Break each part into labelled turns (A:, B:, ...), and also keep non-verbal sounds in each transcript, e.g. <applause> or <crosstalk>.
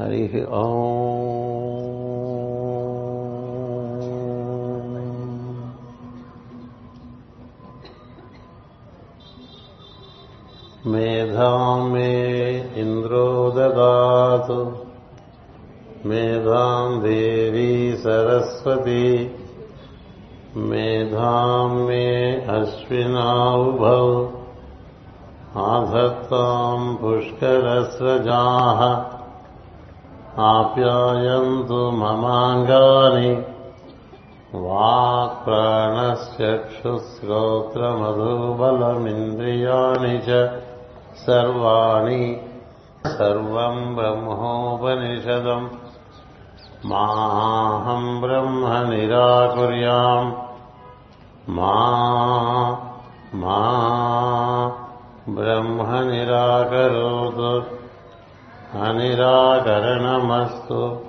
A: హరి మేధాం మే ఇంద్రో దదాతు మేధాం దేవీ సరస్వతి మేధాం మే అశ్వినాభౌ ఆధత్తాం పుష్కరస్రజా आप्यायन्तु ममाङ्गानि। वाक्प्राणश्चक्षुश्रोत्रमधुबलमिन्द्रियाणि च सर्वाणि सर्वम् ब्रह्मोपनिषदम्। माहम् ब्रह्म निराकुर्याम्। मा मा ब्रह्म निराकरोतु। अनिराकरणमस्तु।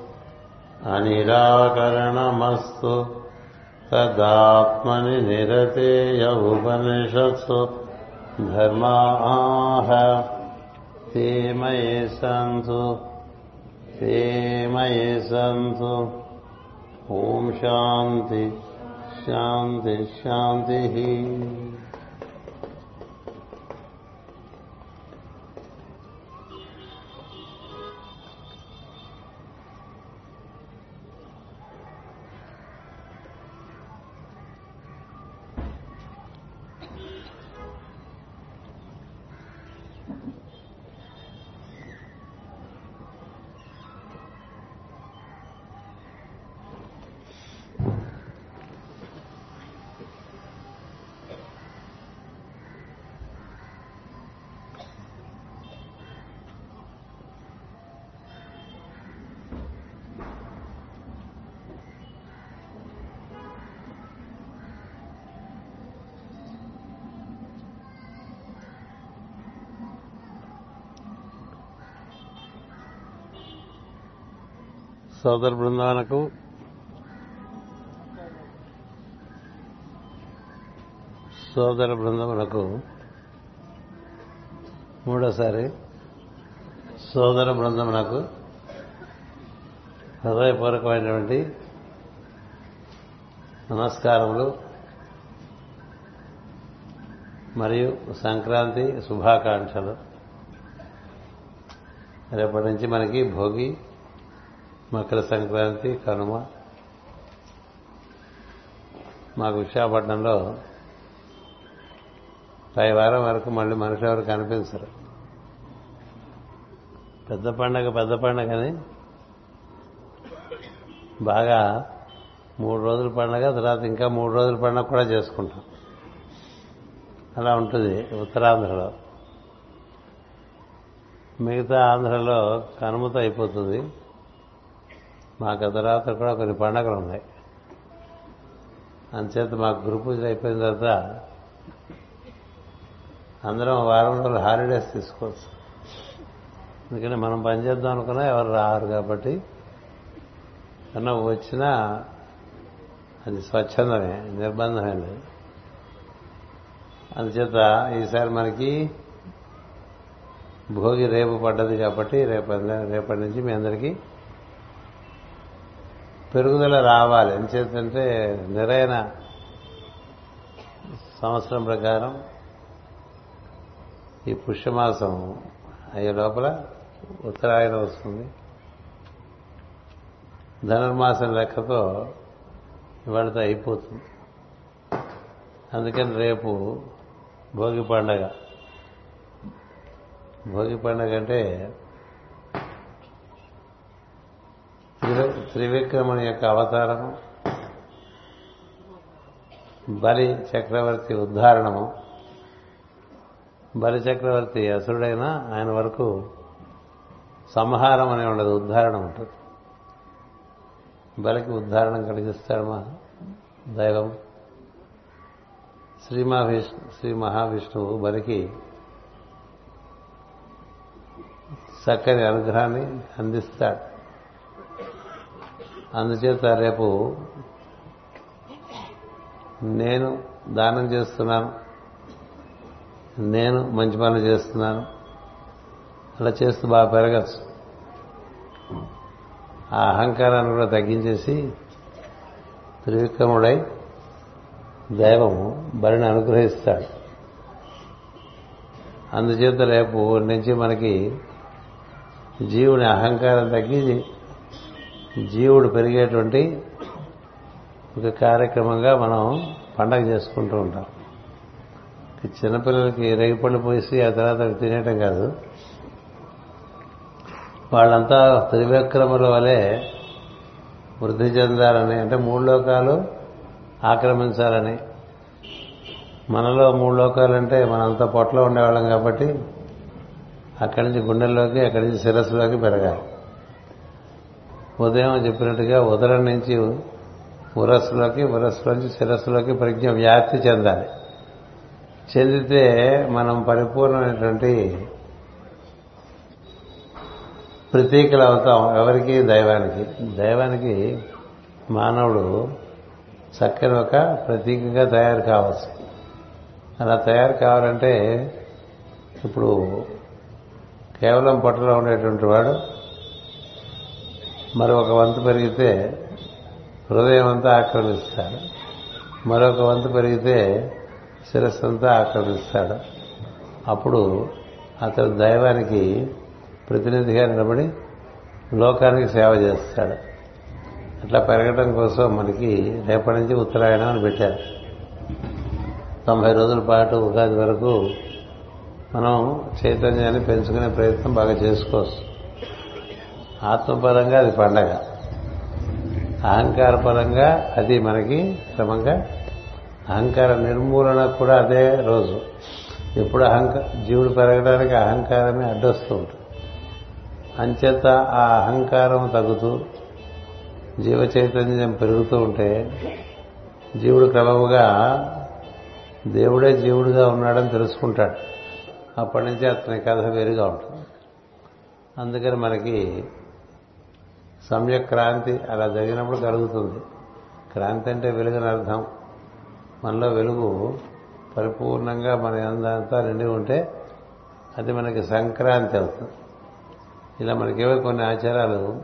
A: अनिराकरणमस्तु। तदात्मनि निरतेय उपनिषत्सु। धर्माः ते मये सन्तु। ते मये सन्तु। ॐ शान्ति शान्तिः సోదర బృందాలకు సోదర బృందములకు మూడోసారి సోదర బృందమునకు హృదయపూర్వకమైనటువంటి నమస్కారములు మరియు సంక్రాంతి శుభాకాంక్షలు. రేపటి నుంచి మనకి భోగి మకర సంక్రాంతి కనుమ. మాకు విశాఖపట్నంలో పై వారం వరకు మళ్ళీ మనుషులు ఎవరు కనిపించరు. పెద్ద పండగ పెద్ద పండగని బాగా మూడు రోజుల పండగ తర్వాత ఇంకా మూడు రోజుల పండగ కూడా చేసుకుంటాం. అలా ఉంటుంది ఉత్తరాంధ్రలో. మిగతా ఆంధ్రలో కనుమతో అయిపోతుంది. మాకు తర్వాత కూడా కొన్ని పండగలు ఉన్నాయి. అందుచేత మాకు గురు పూజలు అయిపోయిన తర్వాత అందరం వారం రోజులు హాలిడేస్ తీసుకోవచ్చు. ఎందుకంటే మనం పనిచేద్దాం అనుకున్నా ఎవరు రారు కాబట్టి కన్నా వచ్చినా అది స్వచ్ఛందమే నిర్బంధమే లేదు అందుచేత ఈసారి మనకి భోగి రేపు పడ్డది కాబట్టి రేపు రేపటి నుంచి మీ అందరికీ పెరుగుదల రావాలి. ఎంచేతంటే నిరైన సంవత్సరం ప్రకారం ఈ పుష్యమాసం అయ్యే లోపల ఉత్తరాయణం వస్తుంది. ధనుర్మాసం లెక్కతో ఇవాళతో అయిపోతుంది. అందుకని రేపు భోగి పండగ. భోగి పండగ అంటే త్రివిక్రముని యొక్క అవతారము బలి చక్రవర్తి ఉద్ధారణము. బలి చక్రవర్తి అసురుడైనా ఆయన వరకు సంహారం అనే ఉండదు ఉద్ధారణ ఉంటుంది. బలికి ఉద్ధారణ కలిగిస్తాడు మా దైవం. శ్రీ మహావిష్ణు శ్రీ మహావిష్ణువు బలికి చక్కని అనుగ్రహాన్ని అందిస్తాడు. అందుచేత రేపు నేను దానం చేస్తున్నాను. నేను మంచి పనులు చేస్తున్నాను. అలా చేస్తూ బాగా పెరగచ్చు. ఆ అహంకారాన్ని కూడా తగ్గించేసి త్రివిక్రముడై దైవము బరిని అనుగ్రహిస్తాడు. అందుచేత రేపు నుంచి మనకి జీవుని అహంకారం తగ్గి జీవుడు పెరిగేటువంటి ఒక కార్యక్రమంగా మనం పండగ చేసుకుంటూ ఉంటాం. చిన్నపిల్లలకి రేగిపళ్ళు పోసి ఆ తర్వాత అవి తినేయటం కాదు. వాళ్ళంతా త్రివిక్రముల వలె వృద్ధి చెందాలని అంటే మూడు లోకాలు ఆక్రమించాలని. మనలో మూడు లోకాలంటే మనంత పొట్టలో ఉండేవాళ్ళం కాబట్టి అక్కడి నుంచి గుండెల్లోకి అక్కడి నుంచి శిరస్సులోకి పెరగాలి. ఉదయం చెప్పినట్టుగా ఉదరం నుంచి ఉరస్సులోకి ఉరస్సులోంచి శిరస్సులోకి ప్రజ్ఞ వ్యాప్తి చెందాలి. చెందితే మనం పరిపూర్ణమైనటువంటి ప్రతీకలు అవుతాం ఎవరికి? దైవానికి. దైవానికి మానవుడు చక్కని ఒక ప్రతీకగా తయారు కావచ్చు. అలా తయారు కావాలంటే ఇప్పుడు కేవలం పొట్టలో ఉండేటువంటి వాడు మరొక వంతు పెరిగితే హృదయం అంతా ఆక్రమిస్తాడు. మరొక వంతు పెరిగితే శిరస్సు అంతా ఆక్రమిస్తాడు. అప్పుడు అతడు దైవానికి ప్రతినిధిగా నిలబడి లోకానికి సేవ చేస్తాడు. అట్లా పెరగడం కోసం మనకి రేపటి నుంచి ఉత్తరాయణం అని పెట్టారు. తొంభై రోజుల పాటు ఉగాది వరకు మనం చైతన్యాన్ని పెంచుకునే ప్రయత్నం బాగా చేసుకోవచ్చు. ఆత్మపరంగా అది పండగ. అహంకారపరంగా అది మనకి క్రమంగా అహంకార నిర్మూలన కూడా అదే రోజు. ఎప్పుడు అహంకార జీవుడు పెరగడానికి అహంకారమే అడ్డొస్తూ ఉంటుంది. అంచేత ఆ అహంకారం తగ్గుతూ జీవ చైతన్యం పెరుగుతూ ఉంటే జీవుడు క్రమముగా దేవుడే జీవుడుగా ఉన్నాడని తెలుసుకుంటాడు. అప్పటి నుంచి అతని కథ వేరుగా ఉంటుంది. అందుకని మనకి సమ్యక్ క్రాంతి అలా జరిగినప్పుడు కలుగుతుంది. క్రాంతి అంటే వెలుగుని అర్థం. మనలో వెలుగు పరిపూర్ణంగా మన అంతా నిండి ఉంటే అది మనకి సంక్రాంతి అవుతుంది. ఇలా మనకేవో కొన్ని ఆచారాలు.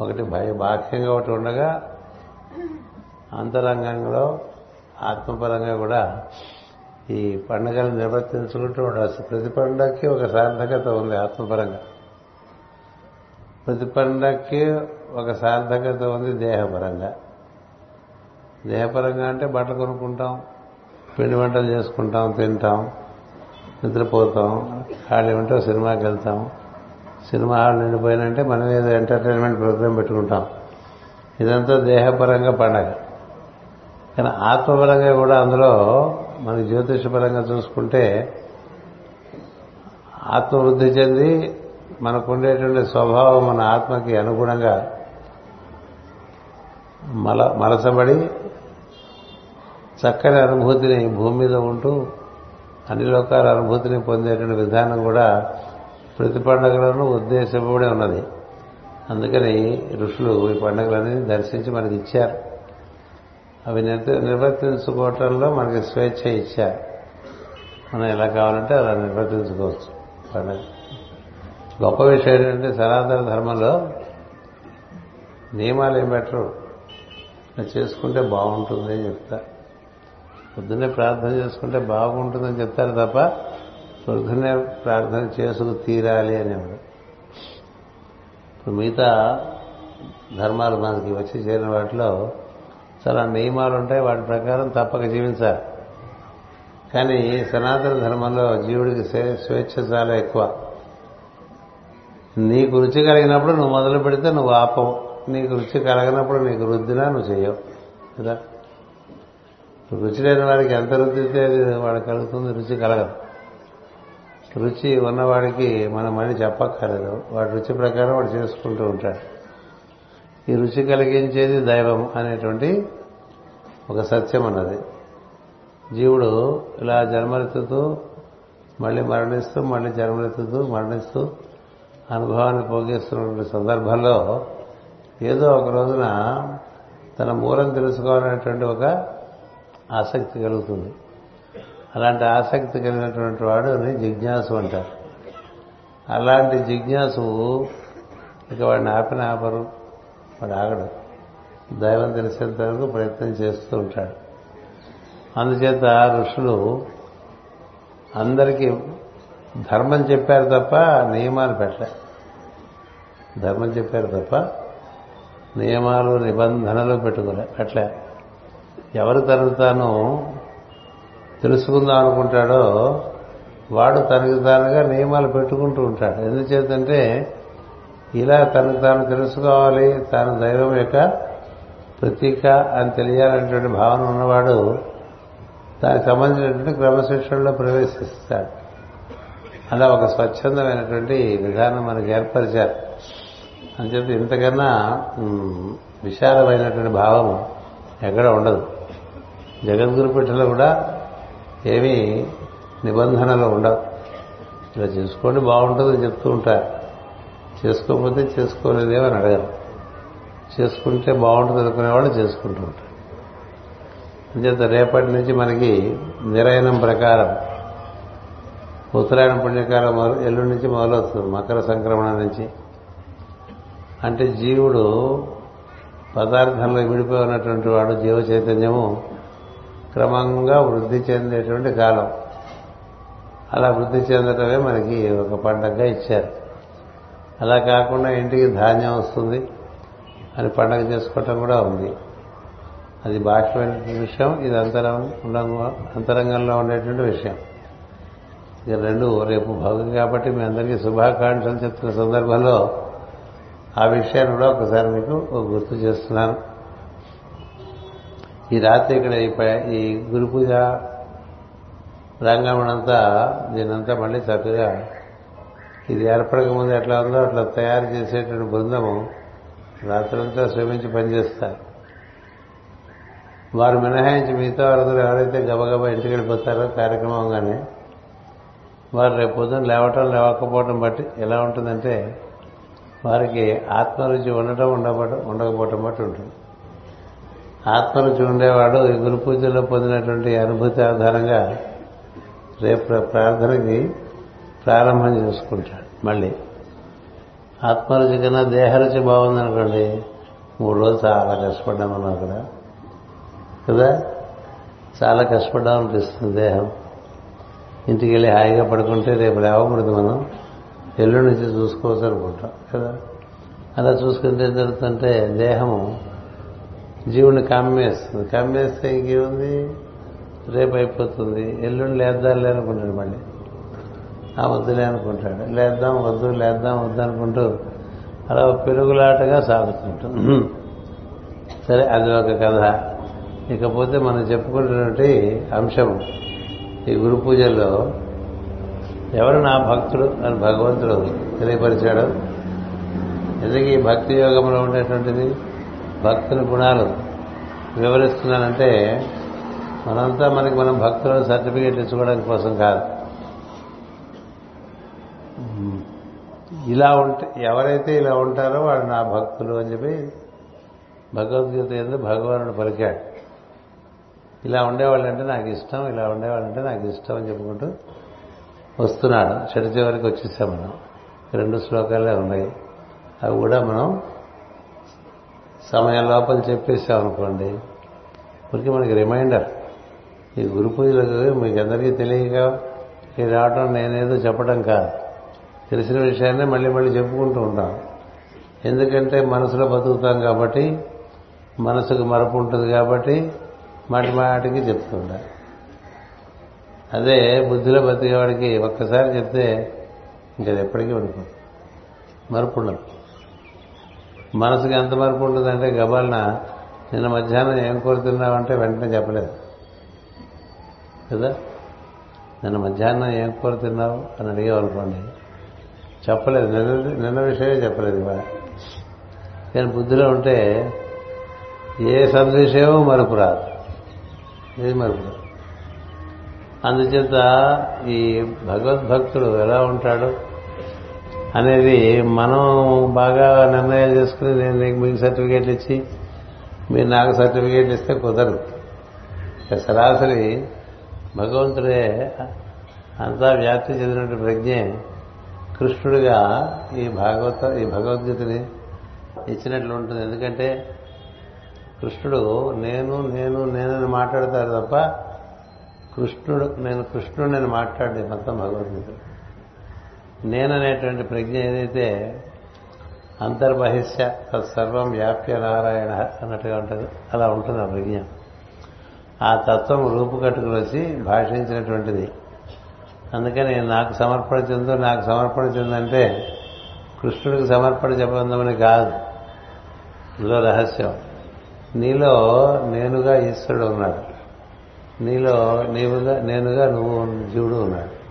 A: ఒకటి భయ బాహ్యంగా ఒకటి ఉండగా అంతరంగంలో ఆత్మపరంగా కూడా ఈ పండుగలు నిర్వర్తించుకుంటూ ఉండవచ్చు ప్రతి పండుగకి ఒక సార్థకత ఉంది ఆత్మపరంగా. ప్రతి పండక్కి ఒక సార్థకత ఉంది దేహపరంగా. దేహపరంగా అంటే బట్టలు కొనుక్కుంటాం పిండి వంటలు చేసుకుంటాం తింటాం నిద్రపోతాం ఖాళీ ఉంటే సినిమాకి వెళ్తాం. సినిమా హాల్ నిండిపోయినంటే మనం ఏదో ఎంటర్టైన్మెంట్ ప్రోగ్రామ్ పెట్టుకుంటాం. ఇదంతా దేహపరంగా పండగ. కానీ ఆత్మపరంగా కూడా అందులో మన జ్యోతిషపరంగా చూసుకుంటే ఆత్మవృద్ధి చెంది మనకుండేటువంటి స్వభావం మన ఆత్మకి అనుగుణంగా మల మలసబడి చక్కని అనుభూతిని భూమి మీద ఉంటూ అన్ని లోకాల అనుభూతిని పొందేటువంటి విధానం కూడా ప్రతి పండుగలను ఉద్దేశపడి ఉన్నది. అందుకని ఋషులు ఈ పండుగలన్నీ దర్శించి మనకి ఇచ్చారు. అవి నిర్వర్తించుకోవటంలో మనకి స్వేచ్ఛ ఇచ్చారు. మనం ఎలా కావాలంటే అలా నిర్వర్తించుకోవచ్చు పండుగ. గొప్ప విషయం ఏంటంటే సనాతన ధర్మంలో నియమాలు ఏం పెట్టరు. చేసుకుంటే బాగుంటుంది అని చెప్తా. పొద్దున్నే ప్రార్థన చేసుకుంటే బాగుంటుందని చెప్తారు తప్ప పొద్దున్నే ప్రార్థన చేసుకు తీరాలి అనేవాడు. ఇప్పుడు మిగతా ధర్మాలు మనకి వచ్చి చేరిన వాటిలో చాలా నియమాలు ఉంటాయి. వాటి ప్రకారం తప్పక జీవించాలి. కానీ సనాతన ధర్మంలో జీవుడికి స్వేచ్ఛ చాలా ఎక్కువ. నీకు రుచి కలిగినప్పుడు నువ్వు మొదలు పెడితే నువ్వు ఆపవు. నీకు రుచి కలగనప్పుడు నీకు రుద్దినా నువ్వు చేయవు. కదా? రుచి లేని వాడికి ఎంత రుద్దితే వాడు కలుగుతుంది రుచి కలగదు. రుచి ఉన్నవాడికి మనం మళ్ళీ చెప్పక్కర్లేదు. వాడి రుచి ప్రకారం వాడు చేసుకుంటూ ఉంటాడు. ఈ రుచి కలిగించేది దైవం అనేటువంటి ఒక సత్యం అన్నది. జీవుడు ఇలా జన్మలెత్తుతూ మళ్ళీ మరణిస్తూ మళ్ళీ జన్మలెత్తుతూ మరణిస్తూ అనుభవాన్ని పోగేస్తున్నటువంటి సందర్భంలో ఏదో ఒక రోజున తన మూలం తెలుసుకోవాలనేటువంటి ఒక ఆసక్తి కలుగుతుంది. అలాంటి ఆసక్తి కలిగినటువంటి వాడు జిజ్ఞాసు అంటారు. అలాంటి జిజ్ఞాసు ఇక వాడిని ఆపిన ఆపరు వాడు ఆగడు. దైవం తెలిసేంత వరకు ప్రయత్నం చేస్తూ ఉంటాడు. అందుచేత ఋషులు అందరికీ ధర్మం చెప్పారు తప్ప నియమాలు పెట్టలే. ధర్మం చెప్పారు తప్ప నియమాలు నిబంధనలు పెట్టుకోలే పెట్టలే. ఎవరు తనకు తాను తెలుసుకుందాం అనుకుంటాడో వాడు తనకు తానుగా నియమాలు పెట్టుకుంటూ ఉంటాడు. ఎందుచేతంటే ఇలా తనకు తాను తెలుసుకోవాలి తాను దైవం యొక్క ప్రతీక అని తెలియాలనేటువంటి భావన ఉన్నవాడు దానికి సంబంధించినటువంటి క్రమశిక్షణలో ప్రవేశిస్తాడు. అలా ఒక స్వచ్ఛందమైనటువంటి విధానం మనకి ఏర్పరిచారు. అని చెప్పి ఇంతకన్నా విశాలమైనటువంటి భావం ఎక్కడ ఉండదు. జగద్గురు పీఠలో కూడా ఏమీ నిబంధనలు ఉండవు. ఇలా చేసుకోండి బాగుంటుందని చెప్తూ ఉంటారు. చేసుకోకపోతే చేసుకోలేదేమని అడగరు. చేసుకుంటే బాగుంటుంది అనుకునేవాళ్ళు చేసుకుంటూ ఉంటారు. అంచేత రేపటి నుంచి మనకి నిరయనం ప్రకారం ఉత్తరాయణ పుణ్యకాలం మొదలు ఎల్లుండి నుంచి మొదలవుతుంది మకర సంక్రమణ నుంచి. అంటే జీవుడు పదార్థంలో విడిపోయి ఉన్నటువంటి వాడు జీవ చైతన్యము క్రమంగా వృద్ధి చెందేటువంటి కాలం. అలా వృద్ధి చెందటమే మనకి ఒక పండగగా ఇచ్చారు. అలా కాకుండా ఇంటికి ధాన్యం వస్తుంది. అని పండగ చేసుకోవటం కూడా ఉంది. అది బాహ్యమైన విషయం ఇది అంతరం అంతరంగంలో ఉండేటువంటి విషయం. ఇక రెండు రేపు భౌతిక కాబట్టి మీ అందరికీ శుభాకాంక్షలు చెప్తున్న సందర్భంలో ఆ విషయాన్ని కూడా ఒకసారి మీకు గుర్తు చేస్తున్నాను. ఈ రాత్రి ఇక్కడ ఈ గురు పూజ ప్రాంగణమంతా దీనంతా మళ్ళీ చక్కగా ఇది ఏర్పడక ముందు ఎట్లా ఉందో అట్లా తయారు చేసేటువంటి బృందము రాత్రంతా శ్రమించి పనిచేస్తారు. వారు మినహాయించి మిగతా వారందరూ ఎవరైతే గబగబా ఇంటికి వెళ్ళిపోతారో కార్యక్రమంగానే వారు రేపు పొద్దున్న లేవటం లేవకపోవటం బట్టి ఎలా ఉంటుందంటే వారికి ఆత్మరుచి ఉండటం ఉండబడ ఉండకపోవటం బట్టి ఉంటుంది. ఆత్మరుచి ఉండేవాడు ఈ గురు పూజలో పొందినటువంటి అనుభూతి ఆధారంగా రేపు ప్రార్థనకి ప్రారంభం చేసుకుంటాడు మళ్ళీ. ఆత్మరుచి కన్నా దేహరుచి బాగుందనుకోండి మూడు రోజులు చాలా కష్టపడ్డాం అక్కడ. కదా? చాలా కష్టపడ్డాం అనిపిస్తుంది దేహం. ఇంటికి వెళ్ళి హాయిగా పడుకుంటే రేపు లేవకూడదు మనం. ఎల్లుండి నుంచి చూసుకోవచ్చు అనుకుంటాం కదా? అలా చూసుకుంటే ఏం జరుగుతుంటే దేహము జీవుని కమ్మేస్తుంది. కమ్మేస్తే ఇంకేముంది? రేపు అయిపోతుంది. ఎల్లుండి లేద్దాం లేనుకుంటాడు మళ్ళీ. ఆ వద్దులే అనుకుంటాడు. లేద్దాం వద్దు లేద్దాం వద్దు అనుకుంటూ అలా పెరుగులాటగా సాగుతుంటుంది సరే అది ఒక కథ. ఇకపోతే మనం చెప్పుకుంటున్నటువంటి అంశం ఈ గురు పూజల్లో ఎవరు నా భక్తుడు అని భగవంతుడు తెలియపరిచాడు? ఎందుకు ఈ భక్తి యోగంలో ఉండేటువంటిది? భక్తుని గుణాలు. వివరిస్తున్నానంటే మనంతా మనకి మనం భక్తులు సర్టిఫికేట్ ఇచ్చుకోవడం కోసం కాదు. ఇలా ఉంటే ఎవరైతే ఇలా ఉంటారో వాడు నా భక్తులు అని చెప్పి భగవద్గీత ఎందుకు భగవానుడు పలికాడు. ఇలా ఉండేవాళ్ళంటే నాకు ఇష్టం ఇలా ఉండేవాళ్ళంటే నాకు ఇష్టం అని చెప్పుకుంటూ వస్తున్నాడు చెడు చివరికి వచ్చేసాం మనం. రెండు శ్లోకాలే ఉన్నాయి. అవి కూడా మనం సమయం లోపల చెప్పేసాం అనుకోండి. ఇప్పటికీ మనకి రిమైండర్. ఈ గురు పూజలకు మీకు అందరికీ తెలియక ఈ రావటం నేనేదో చెప్పడం కాదు. తెలిసిన విషయాన్నే మళ్ళీ మళ్ళీ చెప్పుకుంటూ ఉంటాం. ఎందుకంటే మనసులో బతుకుతాం కాబట్టి మనసుకు మరపు ఉంటుంది కాబట్టి మాటి మాటికి చెప్తుంటారు అదే బుద్ధిలో బతికేవాడికి ఒక్కసారి చెప్తే ఇంకా ఎప్పటికీ ఉండిపోతుంది మరపు ఉండదు మనసుకి ఎంత మరపు ఉంటుందంటే గబాలన నిన్న మధ్యాహ్నం ఏం కోరుతున్నావంటే వెంటనే చెప్పలేదు. కదా? నిన్న మధ్యాహ్నం ఏం కోరుతున్నావు? అని అడిగేవాళ్ళనుకోండి. చెప్పలేదు. నిన్న నిన్న విషయమే చెప్పలేదు ఇవాళ. కానీ బుద్ధిలో ఉంటే ఏ సద్విషయమో మరుపు రాదు. ఏది మరుపు అందుచేత ఈ భగవద్భక్తుడు ఎలా ఉంటాడు అనేది మనం బాగా నిర్ణయాలు చేసుకుని నేను నీకు మీకు సర్టిఫికేట్లు ఇచ్చి మీరు నాకు సర్టిఫికేట్ ఇస్తే కుదరదు. సరాసరి భగవంతుడే అంతా వ్యాప్తి చెందినటువంటి ప్రజ్ఞే కృష్ణుడిగా ఈ భాగవత ఈ భగవద్గీతని ఇచ్చినట్లు ఉంటుంది. ఎందుకంటే కృష్ణుడు నేను నేను నేనని మాట్లాడతారు తప్ప కృష్ణుడు నేను కృష్ణుడు నేను మాట్లాడే మొత్తం భగవద్గీత నేననేటువంటి ప్రజ్ఞ ఏదైతే అంతర్బహిష్య తత్సర్వం వ్యాప్య నారాయణ అన్నట్టుగా ఉంటుంది అలా ఉంటుంది ఆ ప్రజ్ఞ. ఆ తత్వం రూపుకట్టుకుని వచ్చి భాషించినటువంటిది. అందుకని నాకు సమర్పణ చెందు నాకు సమర్పణ చెందంటే కృష్ణుడికి సమర్పణ చెప్పందమని కాదు. ఇందులో రహస్యం. నీలో నేనుగా ఈశ్వరుడు ఉన్నాడు. నీలో నీవుగా నేనుగా నువ్వు జీవుడు ఉన్నాడు.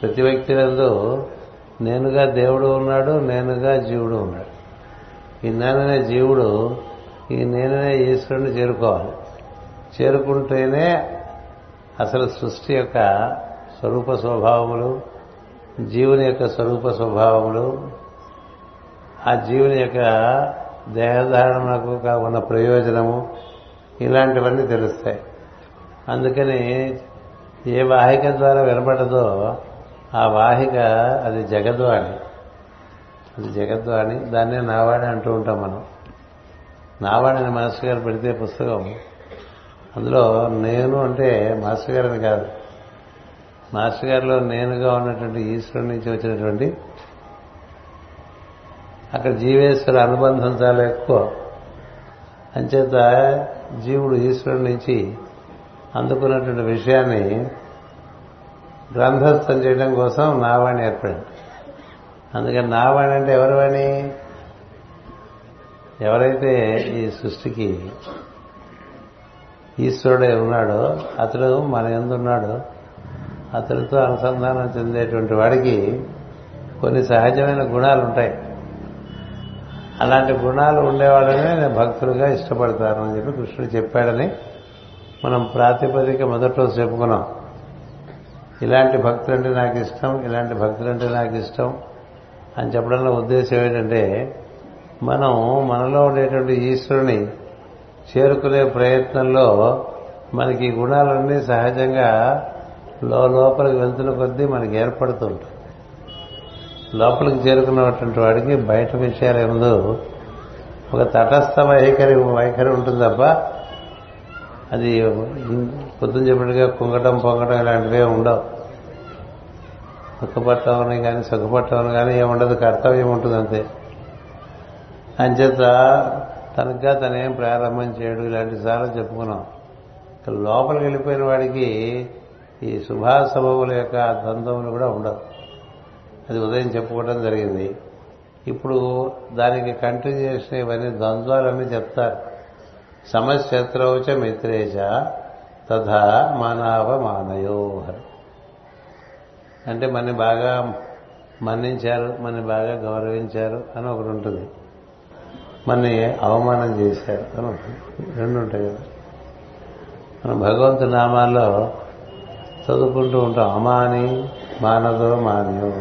A: ప్రతి వ్యక్తి నందు నేనుగా దేవుడు ఉన్నాడు నేనుగా జీవుడు ఉన్నాడు. ఈ నేననే జీవుడు ఈ నేననే ఈశ్వరుని చేరుకోవాలి. చేరుకుంటేనే అసలు సృష్టి యొక్క స్వరూప స్వభావములు జీవుని యొక్క స్వరూప స్వభావములు ఆ జీవుని యొక్క దేహధారణకు ఉన్న ప్రయోజనము ఇలాంటివన్నీ తెలుస్తాయి. అందుకని ఏ వాహిక ద్వారా వినపడదో ఆ వాహిక అది జగద్వాణి అది జగద్వాణి దాన్నే నావాణి అంటూ ఉంటాం మనం. నావాణిని మాస్టర్ గారు పెడితే పుస్తకం. అందులో నేను అంటే మాస్టర్ గారిని కాదు. మాస్టర్ గారిలో నేనుగా ఉన్నటువంటి ఈశ్వరుడి నుంచి వచ్చినటువంటి అక్కడ జీవేశ్వర అనుబంధం చాలా ఎక్కువ. అంచేత జీవుడు ఈశ్వరుడి నుంచి అందుకున్నటువంటి విషయాన్ని గ్రంథస్థం చేయడం కోసం నావాణి ఏర్పడింది. అందుకని నావాణి అంటే ఎవరి వాణి? ఎవరైతే ఈ సృష్టికి ఈశ్వరుడే ఉన్నాడో అతడు మన ఎందున్నాడో అతడితో అనుసంధానం చెందేటువంటి వాడికి కొన్ని సహజమైన గుణాలు ఉంటాయి అలాంటి గుణాలు ఉండేవాళ్ళనే నేను భక్తులుగా ఇష్టపడతాను అని చెప్పి కృష్ణుడు చెప్పాడని మనం ప్రాతిపదిక మొదటి రోజు చెప్పుకున్నాం. ఇలాంటి భక్తులంటే నాకు ఇష్టం ఇలాంటి భక్తులంటే నాకు ఇష్టం అని చెప్పడంలో ఉద్దేశం ఏంటంటే మనం మనలో ఉండేటువంటి ఈశ్వరుని చేరుకునే ప్రయత్నంలో మనకి ఈ గుణాలన్నీ సహజంగా లోపలికి వెళ్తున్న కొద్దీ మనకి ఏర్పడుతుంటాయి లోపలికి చేరుకున్నటువంటి వాడికి బయట విషయాలు ఎందు ఒక తటస్థ వైఖరి వైఖరి ఉంటుంది తప్ప అది పొద్దున చెప్పినట్టుగా కుంగటం పొంగటం ఇలాంటివే ఉండవు. దుఃఖపట్టమని కానీ సుఖపట్టమని కానీ ఏముండదు కర్తవ్యం ఉంటుంది అంతే. అంచేత తనగా తనేం ప్రారంభం చేయడు ఇలాంటి చాలా చెప్పుకున్నాం. లోపలికి వెళ్ళిపోయిన వాడికి ఈ శుభాశుభముల యొక్క ద్వంద్వములు కూడా ఉండవు. అది ఉదయం చెప్పుకోవడం జరిగింది. ఇప్పుడు దానికి కంటిన్యూషన్ ఇవన్నీ ద్వంద్వాలన్నీ చెప్తారు. సమశత్రౌచ మిత్రేచ తథా మానవ మానయోహర్ అంటే మన బాగా మన్నించారు మన బాగా గౌరవించారు అని ఒకటి ఉంటుంది. మన అవమానం చేశారు అని రెండు ఉంటాయి కదా. మనం భగవంతు నామాల్లో చదువుకుంటూ ఉంటాం. అమాని మానదో మాన్యో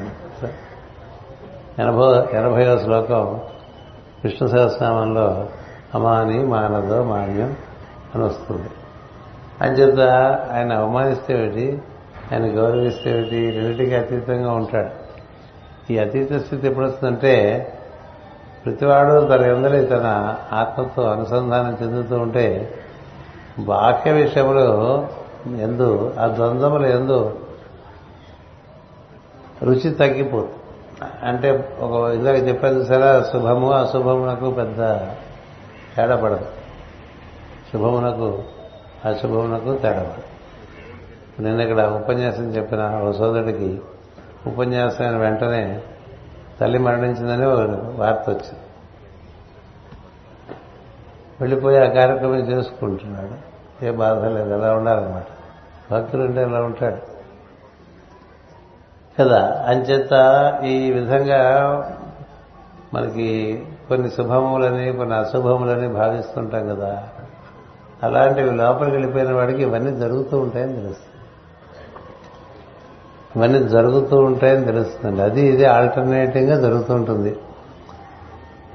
A: ఎనభై ఎనభైవ శ్లోకం విష్ణు సహస్రనామంలో అమాని మానదో మాన్యం అని వస్తుంది. అంచేత ఆయన అవమానిస్తే ఏమిటి? ఆయన గౌరవిస్తే ఏమిటి? రెండింటికి అతీతంగా ఉంటాడు. ఈ అతీత స్థితి ఎప్పుడు వస్తుందంటే ప్రతివాడు తన ఎందరి తన ఆత్మతో అనుసంధానం చెందుతూ ఉంటే బాహ్య విషయంలో ఎందు ఆ ద్వంద్వములు ఎందు రుచి తగ్గిపోతుంది. అంటే ఒక ఇందాక చెప్పాను సరే శుభము అశుభమునకు పెద్ద తేడా పడదు. శుభమునకు అశుభమునకు తేడా పడదు. నేను ఇక్కడ ఉపన్యాసం చెప్పిన ఒక సోదరుడికి ఉపన్యాసం వెంటనే తల్లి మరణించిందని వార్త వచ్చింది. వెళ్ళిపోయి ఆ కార్యక్రమం చేసుకుంటున్నాడు. ఏ బాధ లేదు ఎలా ఉండాలన్నమాట. భక్తులు ఉంటే ఎలా ఉంటాడు? కదా? అంచేత ఈ విధంగా మనకి కొన్ని శుభములని కొన్ని అశుభములని భావిస్తుంటాం కదా? అలాంటివి లోపలికి వెళ్ళిపోయిన వాడికి ఇవన్నీ జరుగుతూ ఉంటాయని తెలుస్తుంది. ఇవన్నీ జరుగుతూ ఉంటాయని తెలుస్తుంది అది ఇది ఆల్టర్నేటివ్గా జరుగుతూ ఉంటుంది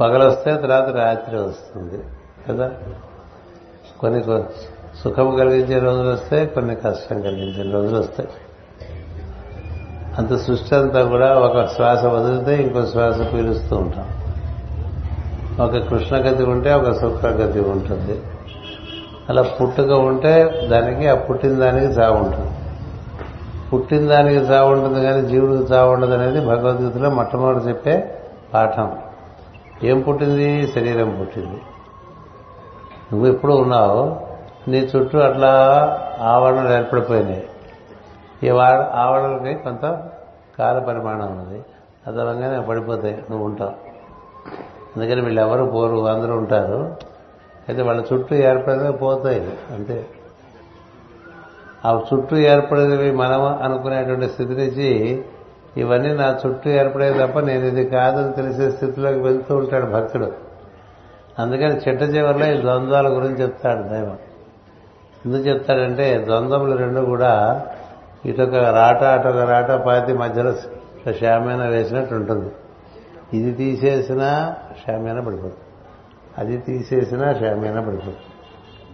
A: పగలొస్తే తర్వాత రాత్రి వస్తుంది కదా? కొన్ని సుఖం కలిగించే రోజులు వస్తాయి కొన్ని కష్టం కలిగించే రోజులు వస్తాయి. అంత సృష్టి అంతా కూడా ఒక శ్వాస వదిలితే ఇంకో శ్వాస పీలుస్తూ ఉంటాం. ఒక కృష్ణగతి ఉంటే ఒక శుక్రగతి ఉంటుంది. అలా పుట్టుక ఉంటే దానికి ఆ పుట్టిన దానికి చావు ఉంటుంది. పుట్టిన దానికి చావు ఉంటుంది కానీ జీవుడికి చావు ఉండదు అనేది భగవద్గీతలో మొట్టమొదటి చెప్పే పాఠం. ఏం పుట్టింది? శరీరం పుట్టింది. నువ్వు ఎప్పుడు ఉన్నావు? నీ చుట్టూ అట్లా ఆవరణలు ఏర్పడిపోయినాయి. ఈ ఆవరణలకి కొంత కాల పరిమాణం ఉన్నది. అదనంగానే పడిపోతాయి. నువ్వు ఉంటావు. అందుకని వీళ్ళు ఎవరు పోరు. అందరూ ఉంటారు. అయితే వాళ్ళ చుట్టూ ఏర్పడితే పోతాయి. అంతే. ఆ చుట్టూ ఏర్పడేవి మనం అనుకునేటువంటి స్థితి నుంచి ఇవన్నీ నా చుట్టూ ఏర్పడే తప్ప నేను ఇది కాదని తెలిసే స్థితిలోకి వెళ్తూ ఉంటాడు భక్తుడు. అందుకని చిట్ట చివరిలో ఈ ద్వంద్వాల గురించి చెప్తాడు దైవం. ఎందుకు చెప్తాడంటే ద్వంద్వములు రెండు కూడా ఇటొక రాట అటొక రాట పాతి మధ్యలో శామ్యాన వేసినట్టు ఉంటుంది. ఇది తీసేసినా శామ్యాన పడిపోతుంది అది తీసేసినా శామ్యాన పడిపోతుంది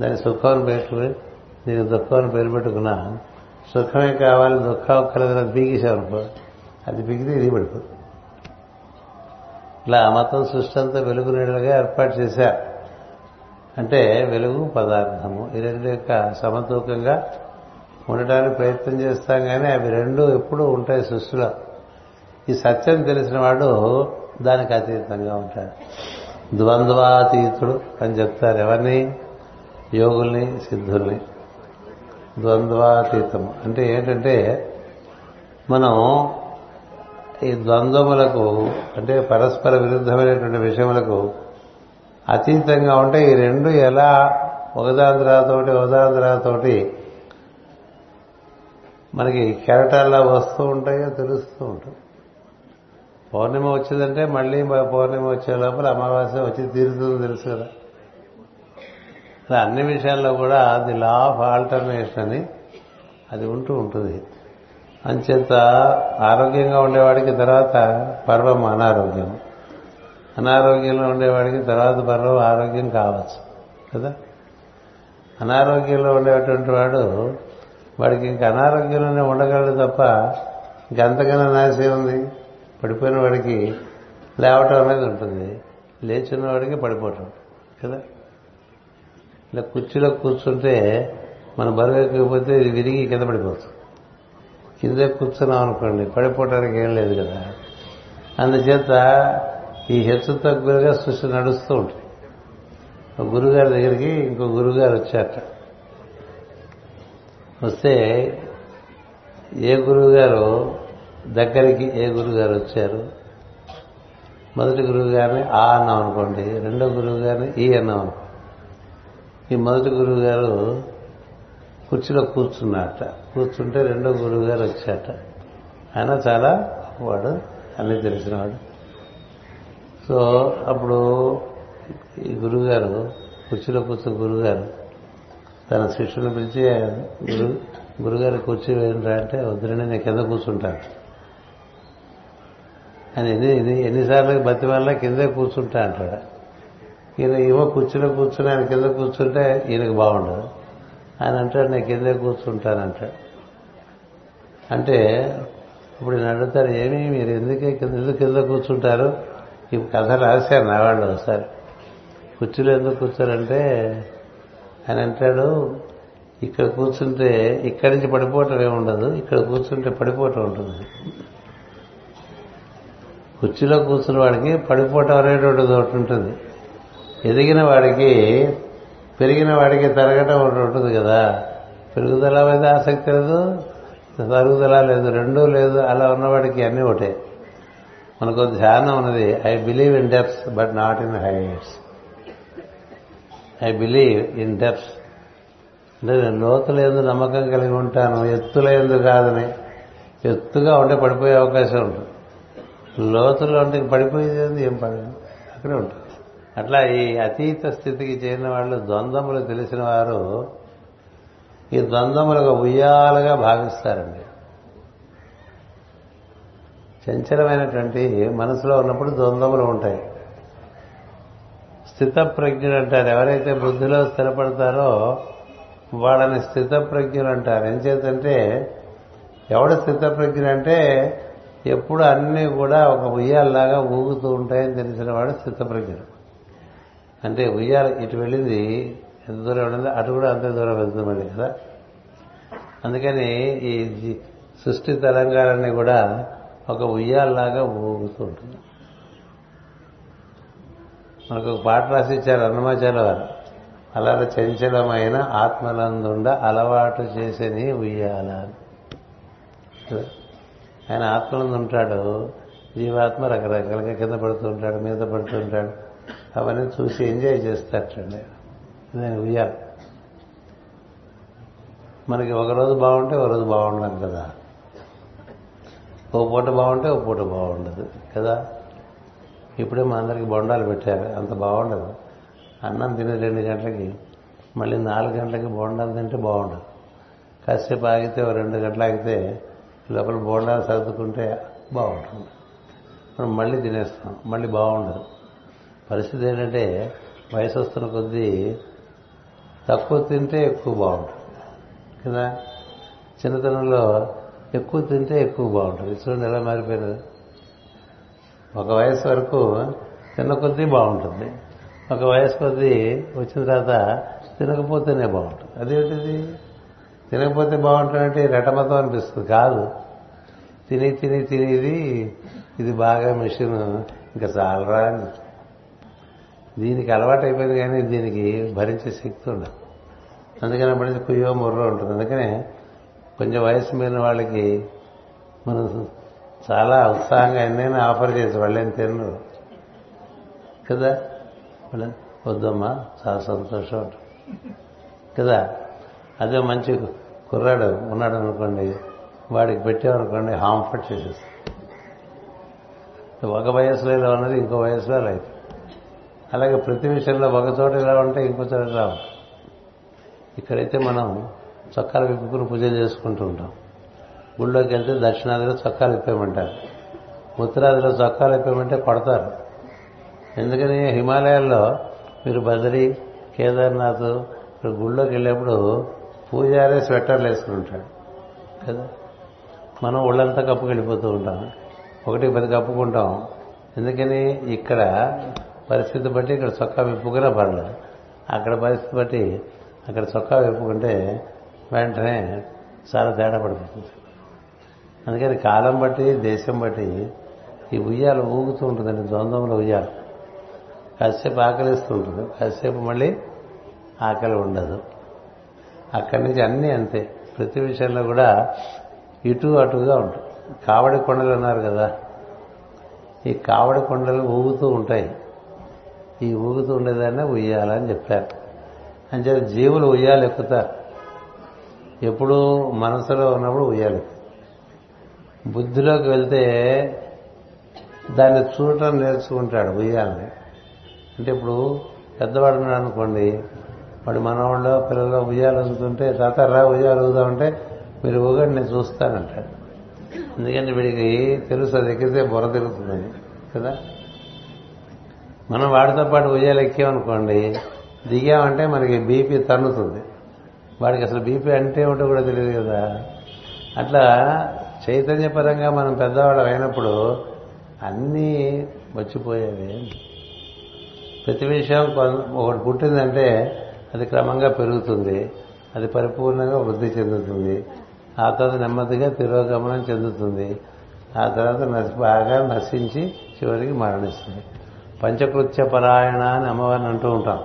A: దాని సుఖం పెట్టుకుని నీకు దుఃఖం పేరు పెట్టుకున్నా సుఖమే కావాలి దుఃఖం కలగదు బీగేసావనుకో అది పీకితే ఇది పడిపోతుంది ఇలా మతం సృష్టి అంతా వెలుగు నీడలుగా ఏర్పాటు చేశారు అంటే వెలుగు పదార్థము. ఈ రెండు యొక్క సమతూకంగా ఉండటానికి ప్రయత్నం చేస్తాం కానీ అవి రెండు ఎప్పుడూ ఉంటాయి సృష్టిలో. ఈ సత్యం తెలిసిన వాడు దానికి అతీతంగా ఉంటాడు. ద్వంద్వాతీతుడు అని చెప్తారు ఎవరిని? యోగుల్ని సిద్ధుల్ని. ద్వంద్వాతీతము. అంటే ఏంటంటే మనం ఈ ద్వంద్వములకు అంటే పరస్పర విరుద్ధమైనటువంటి విషయములకు అతీతంగా ఉంటే ఈ రెండు ఎలా ఒకదాని తర్వాతోటి ఒకదాని మనకి కెరటాల్లో వస్తూ ఉంటాయో తెలుస్తూ ఉంటుంది పౌర్ణిమ వచ్చిందంటే మళ్ళీ పౌర్ణిమ వచ్చే లోపల అమావాస్య వచ్చి తీరుతుంది తెలుసు కదా. అలా అన్ని విషయాల్లో కూడా ది లా ఆఫ్ ఆల్టర్నేషన్ అని అది ఉంటూ ఉంటుంది. అంచేత ఆరోగ్యంగా ఉండేవాడికి తర్వాత పర్వం అనారోగ్యం. అనారోగ్యంలో ఉండేవాడికి తర్వాత పర్వం ఆరోగ్యం కావచ్చు. కదా? అనారోగ్యంలో ఉండేటువంటి వాడు వాడికి ఇంక అనారోగ్యంలోనే ఉండగలడు తప్ప ఇంకంతకన్నా నాశే ఉంది పడిపోయిన వాడికి లేవటం అనేది ఉంటుంది. లేచిన వాడికి పడిపోవటం కదా? ఇలా కుర్చీలో కూర్చుంటే మన బరువు ఎక్కకపోతే ఇది విరిగి కింద పడిపోతుంది. కిందే కూర్చున్నాం అనుకోండి పడిపోవటానికి ఏం లేదు కదా? అందుచేత ఈ హెచ్చు తగ్గులుగా సృష్టి నడుస్తూ ఉంటుంది. ఒక గురుగారి దగ్గరికి ఇంకో గురుగారు వచ్చారట. వస్తే ఏ గురువుగారు దగ్గరికి ఏ గురుగారు వచ్చారు? మొదటి గురువు గారిని ఆ అన్నాం అనుకోండి రెండో గురువు గారిని ఈ అన్నాం అనుకోండి. ఈ మొదటి గురువు గారు కుర్చీలో కూర్చున్నట కూర్చుంటే రెండో గురువు గారు వచ్చాట ఆయన చాలా వాడు అన్నీ తెలిసినవాడు సో అప్పుడు ఈ గురువుగారు కుర్చీలో కూర్చున్న గురువుగారు తన శిష్యుని పిలిచి గురు గురుగారు కుర్చీ వేయండిరా అంటే వద్దురండి నేను కింద కూర్చుంటాను. అని ఎన్ని ఎన్నిసార్లు బతి వల్ల కిందే కూర్చుంటా అంటాడు. ఈయన ఏమో కుర్చీలో కూర్చుని ఆయన కింద కూర్చుంటే ఈయనకు బాగుండదు. ఆయన అంటాడు నేను కిందే కూర్చుంటానంటాడు అంటే ఇప్పుడు నేను అడుగుతారు ఏమి మీరు ఎందుకే కింద ఎందుకు కింద కూర్చుంటారు? ఈ కథ రాశారు నా వాళ్ళు ఒకసారి. కుర్చీలో ఎందుకు కూర్చోరంటే ఆయన అంటాడు ఇక్కడ కూర్చుంటే ఇక్కడి నుంచి పడిపోవటం ఏముండదు ఇక్కడ కూర్చుంటే పడిపోవటం ఉంటుంది. కుర్చీలో కూర్చున్న వాడికి పడిపోవటం అనేటువంటిది ఒకటి ఉంటుంది. ఎదిగిన వాడికి పెరిగిన వాడికి తరగటం ఒకటి ఉంటుంది కదా. పెరుగుదల మీద ఆసక్తి లేదు తరుగుదల లేదు రెండూ లేదు అలా ఉన్నవాడికి అన్నీ ఒకటే. మనకు ధ్యానం ఉన్నది I believe in depths but not in heights I believe in depths అంటే నేను లోతుల ఎందు నమ్మకం కలిగి ఉంటాను ఎత్తుల ఎందు కాదని. ఎత్తుగా ఉంటే పడిపోయే అవకాశం ఉంటుంది. లోతులో ఉంటే పడిపోయేది ఏం పడదు. అక్కడే ఉంటుంది. అట్లా ఈ అతీత స్థితికి చేరిన వాళ్ళు ద్వంద్వములు తెలిసిన వారు ఈ ద్వంద్వములుగా ఉయ్యాలుగా భావిస్తారండి. చంచలమైనటువంటి మనసులో ఉన్నప్పుడు ద్వంద్వములు ఉంటాయి. స్థితప్రజ్ఞుడు అంటారు ఎవరైతే బుద్ధిలో స్థిరపడతారో వాళ్ళని స్థితప్రజ్ఞులు అంటారు ఏం చేతంటే ఎవడు స్థితప్రజ్ఞ అంటే ఎప్పుడు అన్నీ కూడా ఒక ఉయ్యాలలాగా ఊగుతూ ఉంటాయని తెలిసిన వాడు స్థితప్రజ్ఞుడు. అంటే ఉయ్యాల ఇటు వెళ్ళింది ఎంత దూరం వెళ్ళింది? అటు కూడా అంతే దూరం వెళ్తుంది మళ్ళీ కదా? అందుకని ఈ సృష్టి తరంగాలన్నీ కూడా ఒక ఉయ్యాలలాగా ఊగుతూ ఉంటుంది. మనకు ఒక పాట రాసిచ్చారు అన్నమాచార్య వారు. అలా చంచలమైన ఆత్మలందుండ అలవాటు చేసేని ఉయ్యాల ఆయన ఆత్మలందు ఉంటాడు జీవాత్మ రకరకాలుగా కింద పడుతూ ఉంటాడు మీద పడుతూ ఉంటాడు. అవన్నీ చూసి ఎంజాయ్ చేస్తాటండి నేను ఉయ్యాల. మనకి ఒక రోజు బాగుంటే ఒక రోజు బాగుండం కదా. ఓ పూట బాగుంటే ఓ పూట బాగుండదు కదా? ఇప్పుడే మా అందరికి బొండాలు పెట్టారు. అంత బాగుండదు. అన్నం తిని రెండు గంటలకి మళ్ళీ నాలుగు గంటలకి బోండాలు తింటే బాగుండదు. కాసేపు ఆగితే రెండు గంటలు ఆగితే లోపల బోండాలు సర్దుకుంటే బాగుంటుంది. మనం మళ్ళీ తినేస్తాం. మళ్ళీ బాగుండదు. పరిస్థితి ఏంటంటే వయసు వస్తున్న కొద్దీ తక్కువ తింటే ఎక్కువ బాగుంటుంది. కదా? చిన్నతనంలో ఎక్కువ తింటే ఎక్కువ బాగుంటుంది. చూడండి ఎలా మారిపోయినది. ఒక వయసు వరకు తిన్న కొద్దీ బాగుంటుంది. ఒక వయసు కొద్దీ వచ్చిన తర్వాత తినకపోతేనే బాగుంటుంది. అదేంటిది తినకపోతే బాగుంటుందంటే రెటమతం అనిపిస్తుంది. కాదు. తిని తిని తినేది ఇది బాగా మిషన్. ఇంకా చాలరా అని. దీనికి అలవాటు అయిపోయింది కానీ దీనికి భరించే శక్తి ఉండదు. అందుకని అప్పటి కుయ్యో ముర్రో ఉంటుంది. అందుకనే కొంచెం వయసు మీద వాళ్ళకి మనం చాలా ఉత్సాహంగా ఎన్నైనా ఆఫర్ చేసి వాళ్ళేం తినరు. కదా? వద్దమ్మా చాలా సంతోషం కదా? అదే మంచి కుర్రాడు ఉన్నాడు అనుకోండి వాడికి పెట్టామనుకోండి హాంఫర్ట్ చేసేస్తాం. ఒక వయసులో ఇలా ఉన్నది ఇంకో వయసులో అలా అలాగే ప్రతి విషయంలో ఒక చోట ఇలా ఉంటే ఇంకో చోట రావు ఇక్కడైతే మనం చొక్కాలు విప్పుకుని పూజలు చేసుకుంటూ ఉంటాం. గుళ్ళోకి వెళ్తే దక్షిణాదిలో చొక్కాలు ఇప్పేయమంటారు. ఉత్తరాదిలో చొక్కాలు ఇప్పేయమంటే కొడతారు. ఎందుకని హిమాలయాల్లో మీరు బదరి కేదార్నాథ్ ఇప్పుడు గుళ్ళోకి వెళ్ళేప్పుడు పూజారే స్వెట్టర్లు వేసుకుని ఉంటాడు. కదా? మనం ఒళ్ళంతా కప్పుకెళ్ళిపోతూ ఉంటాం. ఒకటి పది కప్పుకుంటాం. ఎందుకని ఇక్కడ పరిస్థితి బట్టి ఇక్కడ చొక్కా విప్పుకునే పర్లేదు. అక్కడ పరిస్థితి బట్టి అక్కడ చొక్కా విప్పుకుంటే వెంటనే చాలా తేడా పడిపోతుంది. అందుకని కాలం బట్టి దేశం బట్టి ఈ ఉయ్యాలు ఊగుతూ ఉంటుందండి ద్వంద్వంలో ఉయ్యాలు. కాసేపు ఆకలిస్తూ ఉంటుంది కాసేపు మళ్ళీ ఆకలి ఉండదు. అక్కడి నుంచి అన్నీ అంతే. ప్రతి విషయంలో కూడా ఇటు అటుగా ఉంటుంది. కావడి కొండలు అన్నారు కదా ఈ కావడి కొండలు ఊగుతూ ఉంటాయి. ఈ ఊగుతూ ఉండేదాన్ని ఉయ్యాలని చెప్పారు. అంటే జీవులు ఉయ్యాలు ఎక్కుతారు మనసులో ఉన్నప్పుడు ఉయ్యాలి బుద్ధిలోకి వెళ్తే దాన్ని చూడటం నేర్చుకుంటాడు ఉయ్యాలని. అంటే ఇప్పుడు పెద్దవాడు ఉన్నాడు అనుకోండి వాడు మనవాళ్ళు పిల్లలు ఉయ్యాలు ఊగుతుంటే తాత రా ఉయ్యాలు ఊగుదామంటే మీరు ఊగండి నేను చూస్తానంటాడు. ఎందుకంటే వీడికి తెలుసు అది ఎక్కితే బుర్ర తిరుగుతుందని కదా? మనం వాడితో పాటు ఉయ్యాలు ఎక్కామనుకోండి దిగామంటే మనకి బీపీ తన్నుతుంది. వాడికి అసలు బీపీ అంటే ఏమిటో కూడా తెలియదు కదా. అట్లా చైతన్యపరంగా మనం పెద్దవాళ్ళం అయినప్పుడు అన్నీ వచ్చిపోయేవి ప్రతి విషయం ఒకటి పుట్టిందంటే అది క్రమంగా పెరుగుతుంది. అది పరిపూర్ణంగా వృద్ధి చెందుతుంది. ఆ తర్వాత నెమ్మదిగా తిరోగమనం చెందుతుంది. ఆ తర్వాత బాగా నశించి చివరికి మరణిస్తుంది. పంచకృత్య పరాయణ అని అమ్మవారిని అంటూ ఉంటాం.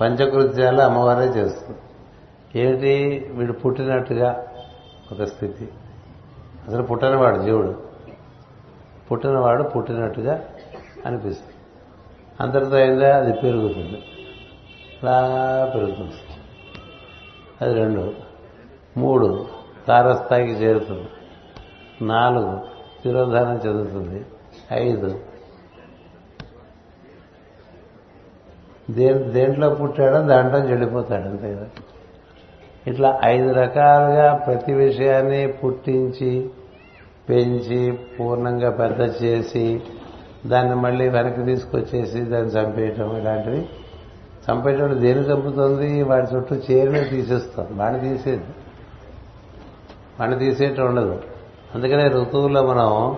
A: పంచకృత్యాలు అమ్మవారే చేస్తుంది. ఏమిటి? వీడు పుట్టినట్టుగా ఒక స్థితి. అసలు పుట్టనివాడు జీవుడు. పుట్టినవాడు పుట్టినట్టుగా అనిపిస్తుంది. అంతటితో అయిందా అది పెరుగుతుంది. అలా పెరుగుతుంది. అది రెండు. మూడు. తారస్థాయికి చేరుతుంది. నాలుగు. తిరోధానం చెందుతుంది. ఐదు. దేంట్లో పుట్టాడో దాంట్లో చెడిపోతాడు అంతే కదా? ఇట్లా ఐదు రకాలుగా ప్రతి విషయాన్ని పుట్టించి పెంచి పూర్ణంగా పెద్ద చేసి దాన్ని మళ్ళీ వెనక్కి తీసుకొచ్చేసి దాన్ని చంపేయటం ఇలాంటివి. చంపేటప్పుడు దేని చంపుతుంది? వాడి చుట్టూ చేరినే తీసేస్తాం. వాడిని తీసేది. వాడిని తీసేయటం ఉండదు. అందుకనే ఋతువుల్లో మనం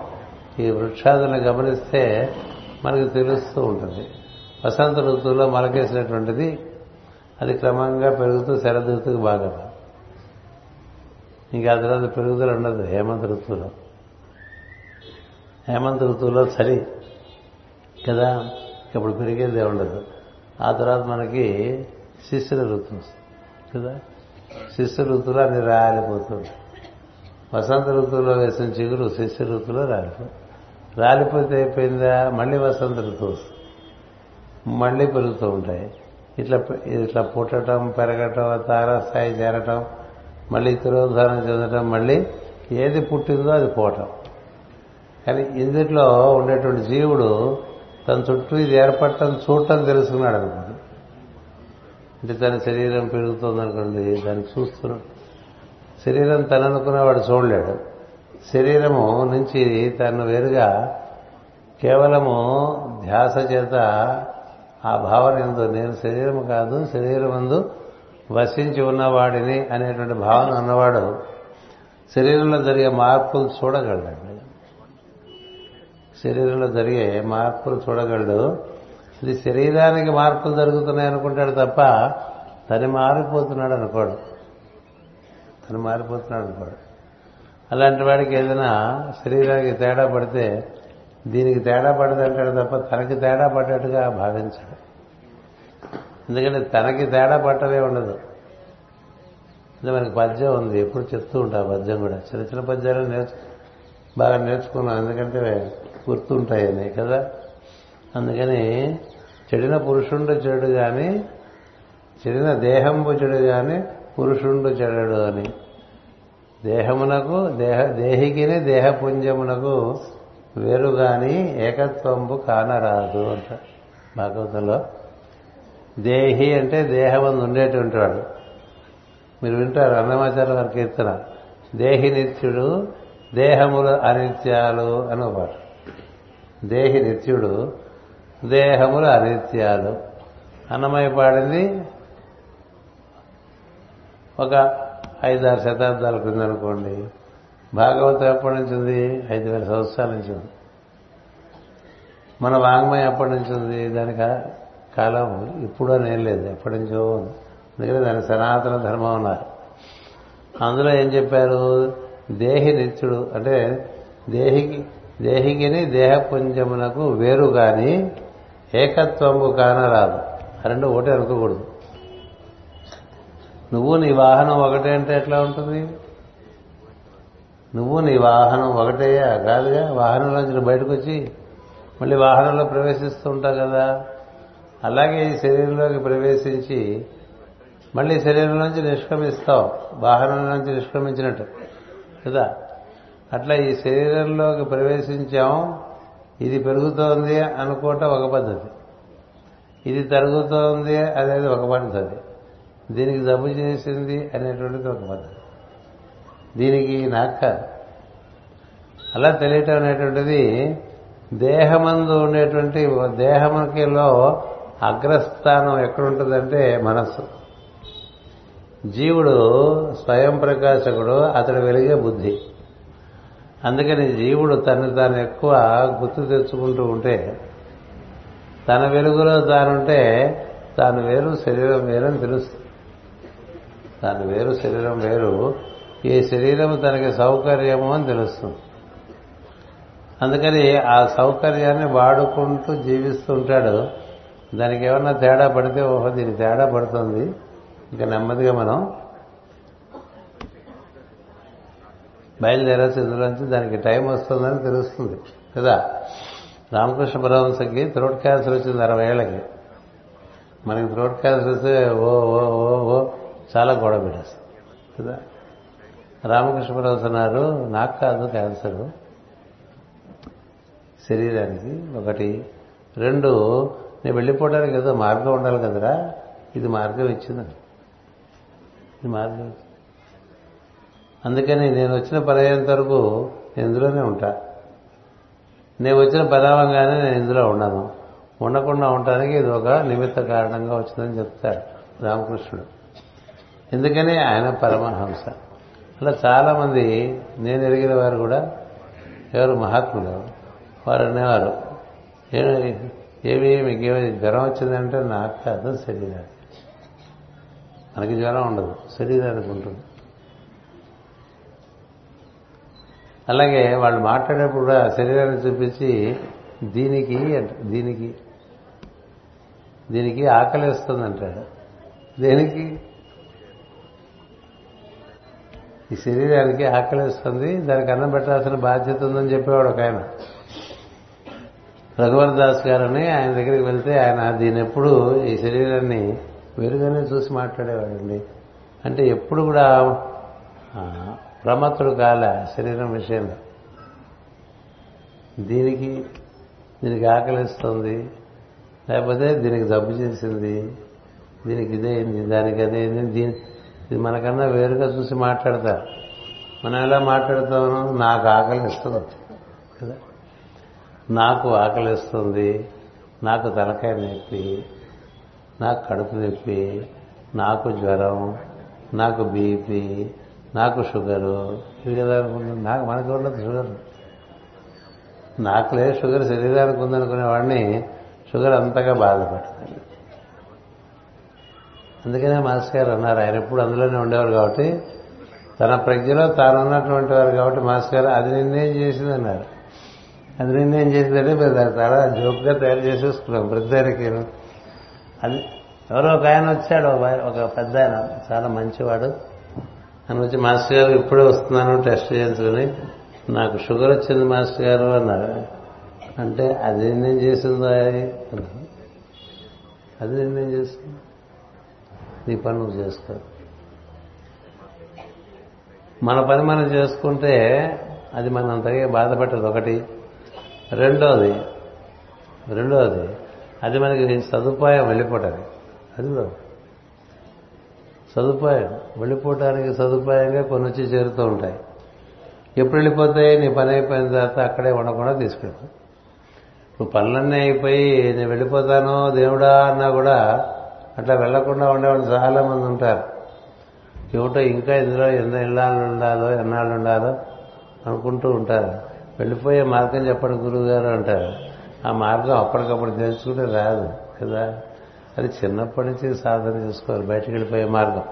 A: ఈ వృక్షాదులను గమనిస్తే మనకు తెలుస్తూ ఉంటుంది. వసంత ఋతువులో మొలకేసినటువంటిది అది క్రమంగా పెరుగుతూ శరద్ ఋతువుకి బాగా ఇంకా ఆ తర్వాత పెరుగుదల ఉండదు హేమంత ఋతువులో. హేమంత ఋతువులో చలి కదా ఇప్పుడు పెరిగేది ఉండదు. ఆ తర్వాత మనకి శిశిర ఋతువు కదా? శిశిర ఋతువులో అన్ని రాలిపోతుంది వసంత ఋతువులో వేసిన చిగురు శిశిర ఋతువులో రాలిపో రాలిపోతే అయిపోయిందా? మళ్ళీ వసంత ఋతువు మళ్ళీ పెరుగుతూ ఉంటాయి. ఇట్లా ఇట్లా పుట్టడం పెరగటం తారాస్థాయి చేరటం మళ్ళీ తిరోధానం చెందటం మళ్ళీ ఏది పుట్టిందో అది పోవటం. కానీ ఇందుట్లో ఉండేటువంటి జీవుడు తన చుట్టూ ఇది ఏర్పడటం చూడటం తెలుసుకున్నాడు అనమాట అంటే తన శరీరం పెరుగుతుందనుకోండి దాన్ని చూస్తున్నాడు. శరీరం తను అనుకున్నవాడు చూడలేడు. శరీరము నుంచి తను వేరుగా కేవలము ధ్యాస చేత ఆ భావన ఎందు నేను శరీరం కాదు శరీరం ఎందు వసించి ఉన్నవాడిని అనేటువంటి భావన ఉన్నవాడు శరీరంలో జరిగే మార్పులు చూడగలడండి. శరీరంలో జరిగే మార్పులు చూడగలడు. ఇది శరీరానికి మార్పులు జరుగుతున్నాయి అనుకుంటాడు తప్ప తను మారిపోతున్నాడు అనుకోడు. తను మారిపోతున్నాడు అనుకోడు. అలాంటి వాడికి ఏదైనా శరీరానికి తేడా పడితే దీనికి తేడా పడదంటాడు తప్ప తనకి తేడా పడ్డట్టుగా భావించాడు. ఎందుకంటే తనకి తేడా పట్టలే ఉండదు. అంటే మనకి పద్యం ఉంది ఎప్పుడు చెప్తూ ఉంటా పద్యం కూడా. చిన్న చిన్న పద్యాలు నేర్చు బాగా నేర్చుకున్నాం. ఎందుకంటే గుర్తుంటాయని కదా. అందుకని చెడిన పురుషుండు చెడు కానీ చెడిన దేహంబు చెడు కానీ పురుషుండు చెడడు అని. దేహమునకు దేహ దేహికిని దేహపుంజమునకు వేరుగాని ఏకత్వంబు కానరాదు అంట భాగవతంలో. దేహి అంటే దేహమందు ఉండేటువంటి వాడు. మీరు వింటారు అన్నమాచార్య వారి కీర్తన. దేహి నిత్యుడు దేహములు అనిత్యాలు అని ఒక పాట. దేహి నిత్యుడు దేహములు అనిత్యాలు. అన్నమయ్య పాడింది ఒక ఐదారు శతాబ్దాల క్రింద అనుకోండి భాగవతం ఎప్పటి నుంచి ఉంది? ఐదు వేల సంవత్సరాల నుంచి ఉంది. మన వాంగ్మయం ఎప్పటి నుంచి ఉంది? దానికి కాలం ఇప్పుడు అని ఏం లేదు. ఎప్పటి నుంచో ఉంది. అందుకని దాని సనాతన ధర్మం ఉన్నారు అందులో ఏం చెప్పారు? దేహి నిత్యుడు. అంటే దేహికి దేహికిని దేహపుంజమునకు వేరు కానీ ఏకత్వము కానరాదు. రెండు ఒకటి అనుకోకూడదు. నువ్వు నీ వాహనం ఒకటే అంటే ఎట్లా ఉంటుంది? నువ్వు నీ వాహనం ఒకటే కాదుగా వాహనంలోంచి బయటకు వచ్చి మళ్ళీ వాహనంలో ప్రవేశిస్తూ ఉంటావు కదా. అలాగే ఈ శరీరంలోకి ప్రవేశించి మళ్ళీ శరీరంలోంచి నిష్క్రమిస్తావు. వాహనం నుంచి నిష్క్రమించినట్టు. కదా? అట్లా ఈ శరీరంలోకి ప్రవేశించాం. ఇది పెరుగుతోంది అనుకోవటం ఒక పద్ధతి. ఇది తరుగుతోంది అనేది ఒక పద్ధతి. దీనికి జబ్బు చేసింది అనేటువంటిది ఒక పద్ధతి. దీనికి నాకు అలా తెలియటం అనేటువంటిది దేహమందు ఉండేటువంటి దేహముకిలో అగ్రస్థానం ఎక్కడుంటుందంటే మనస్సు. జీవుడు స్వయం ప్రకాశకుడు అతడు వెలిగే బుద్ధి. అందుకని జీవుడు తను తాను ఎక్కువ గుర్తు తెచ్చుకుంటూ ఉంటే తన వెలుగులో తానుంటే తాను వేరు శరీరం వేరని తెలుస్తుంది. తాను వేరు శరీరం వేరు ఈ శరీరము తనకి సౌకర్యము అని తెలుస్తుంది. అందుకని ఆ సౌకర్యాన్ని వాడుకుంటూ జీవిస్తుంటాడు. దానికి ఏమన్నా తేడా పడితే ఓహో దీనికి తేడా పడుతుంది. ఇంకా నెమ్మదిగా మనం బయలుదేరచ్చు ఇందులోంచి దానికి టైం వస్తుందని తెలుస్తుంది. కదా? రామకృష్ణ పరమహంసకి థ్రోట్ క్యాన్సర్ వచ్చింది అరవై ఏళ్ళకి. మనకి థ్రోట్ క్యాన్సర్ వస్తే ఓ ఓ ఓ ఓ చాలా గొడవ పెట్టేస్తుంది. కదా? రామకృష్ణ పరమహంస అన్నారు నాకు కాదు క్యాన్సర్ శరీరానికి ఒకటి. రెండు నేను వెళ్ళిపోవడానికి ఏదో మార్గం ఉండాలి కదరా. ఇది మార్గం ఇచ్చిందని ఇది మార్గం అందుకని నేను వచ్చిన పని వరకు నేను ఇందులోనే ఉంటా. నేను వచ్చిన పరావంగానే నేను ఇందులో ఉండను. ఉండకుండా ఉండటానికి ఇది ఒక నిమిత్త కారణంగా వచ్చిందని చెప్తాడు రామకృష్ణుడు. ఎందుకని? ఆయన పరమహంస. అలా చాలా మంది నేను ఎరిగిన వారు కూడా ఎవరు మహాత్ములు? వారు అనేవారు ఏమి మీకేమీ జ్వరం వచ్చిందంటే నాకు కాదు శరీరానికి. మనకి జ్వరం ఉండదు శరీరానికి ఉంటుంది. అలాగే వాళ్ళు మాట్లాడేప్పుడు కూడా శరీరాన్ని చూపించి దీనికి అంట దీనికి దీనికి ఆకలిస్తుంది అంటాడు దేనికి? ఈ శరీరానికి ఆకలిస్తుంది దానికి అన్నం పెట్టాల్సిన బాధ్యత ఉందని చెప్పేవాడు ఒక ఆయన. రఘువర్ దాస్ గారని ఆయన దగ్గరికి వెళ్తే ఆయన దీని ఎప్పుడు ఈ శరీరాన్ని వేరుగానే చూసి మాట్లాడేవాడండి. అంటే ఎప్పుడు కూడా ప్రమత్తుడు కాల శరీరం విషయంలో. దీనికి దీనికి ఆకలిస్తుంది లేకపోతే దీనికి జబ్బు చేసింది దీనికి ఇదేంది దానికి అదేంది దీని ఇది మనకన్నా వేరుగా చూసి మాట్లాడతారు. మనం ఎలా మాట్లాడతాము నాకు ఆకలిస్తుంది. కదా? నాకు ఆకలిస్తుంది. నాకు తలకాయ నొప్పి. నాకు కడుపు నొప్పి. నాకు జ్వరం. నాకు బీపీ. నాకు షుగరు. ఇవి కదా అనుకుంటాం నాకు మనకి ఉండదు షుగర్? నాకులే షుగర్ శరీరానికి ఉందనుకునే వాడిని షుగర్ అంతగా బాధపడుతుంది అందుకనే మాస్టర్ గారు అన్నారు. ఆయన ఎప్పుడు అందులోనే ఉండేవారు కాబట్టి తన ప్రజ్ఞలో తాను ఉన్నటువంటి వారు కాబట్టి మాస్టర్ గారు అది నిర్ణయం చేసింది అన్నారు అది నిర్ణయం చేసిందంటే మీరు దాన్ని చాలా జోక్గా తయారు చేసేసుకున్నాం ప్రతిదానికి అది ఎవరో ఒక ఆయన వచ్చాడు ఒక పెద్ద ఆయన చాలా మంచివాడు. అని వచ్చి మాస్టర్ గారు ఇప్పుడే వస్తున్నాను టెస్ట్ చేయించుకుని నాకు షుగర్ వచ్చింది మాస్టర్ గారు అన్నారు. అంటే అది నిర్ణయం చేసిందో అది అది నిర్ణయం చేసింది? నీ పని నువ్వు చేసుకో. మన పని మనం చేసుకుంటే అది మనం అంతగా బాధపడ్డది ఒకటి. రెండోది. రెండోది. అది మనకి సదుపాయం వెళ్ళిపోవటానికి. అది సదుపాయం. వెళ్ళిపోవటానికి సదుపాయంగా కొన్ని వచ్చి చేరుతూ ఉంటాయి. ఎప్పుడు వెళ్ళిపోతాయి? నీ పని అయిపోయిన తర్వాత అక్కడే ఉండకుండా తీసుకెళ్తావు. నువ్వు పనులన్నీ అయిపోయి నేను వెళ్ళిపోతాను దేవుడా అన్నా కూడా అట్లా వెళ్ళకుండా ఉండేవాళ్ళు చాలా మంది ఉంటారు. ఏమిటో ఇంకా ఇందులో ఎన్ని ఇళ్ళాలు ఉండాలో ఎన్నాళ్ళు ఉండాలో అనుకుంటూ ఉంటారు. వెళ్ళిపోయే మార్గం చెప్పండి గురువు గారు అంటారు. ఆ మార్గం అప్పటికప్పుడు తెలుసుకుంటే రాదు కదా? అది చిన్నప్పటి నుంచి సాధన చేసుకోవాలి బయటకు వెళ్ళిపోయే మార్గం.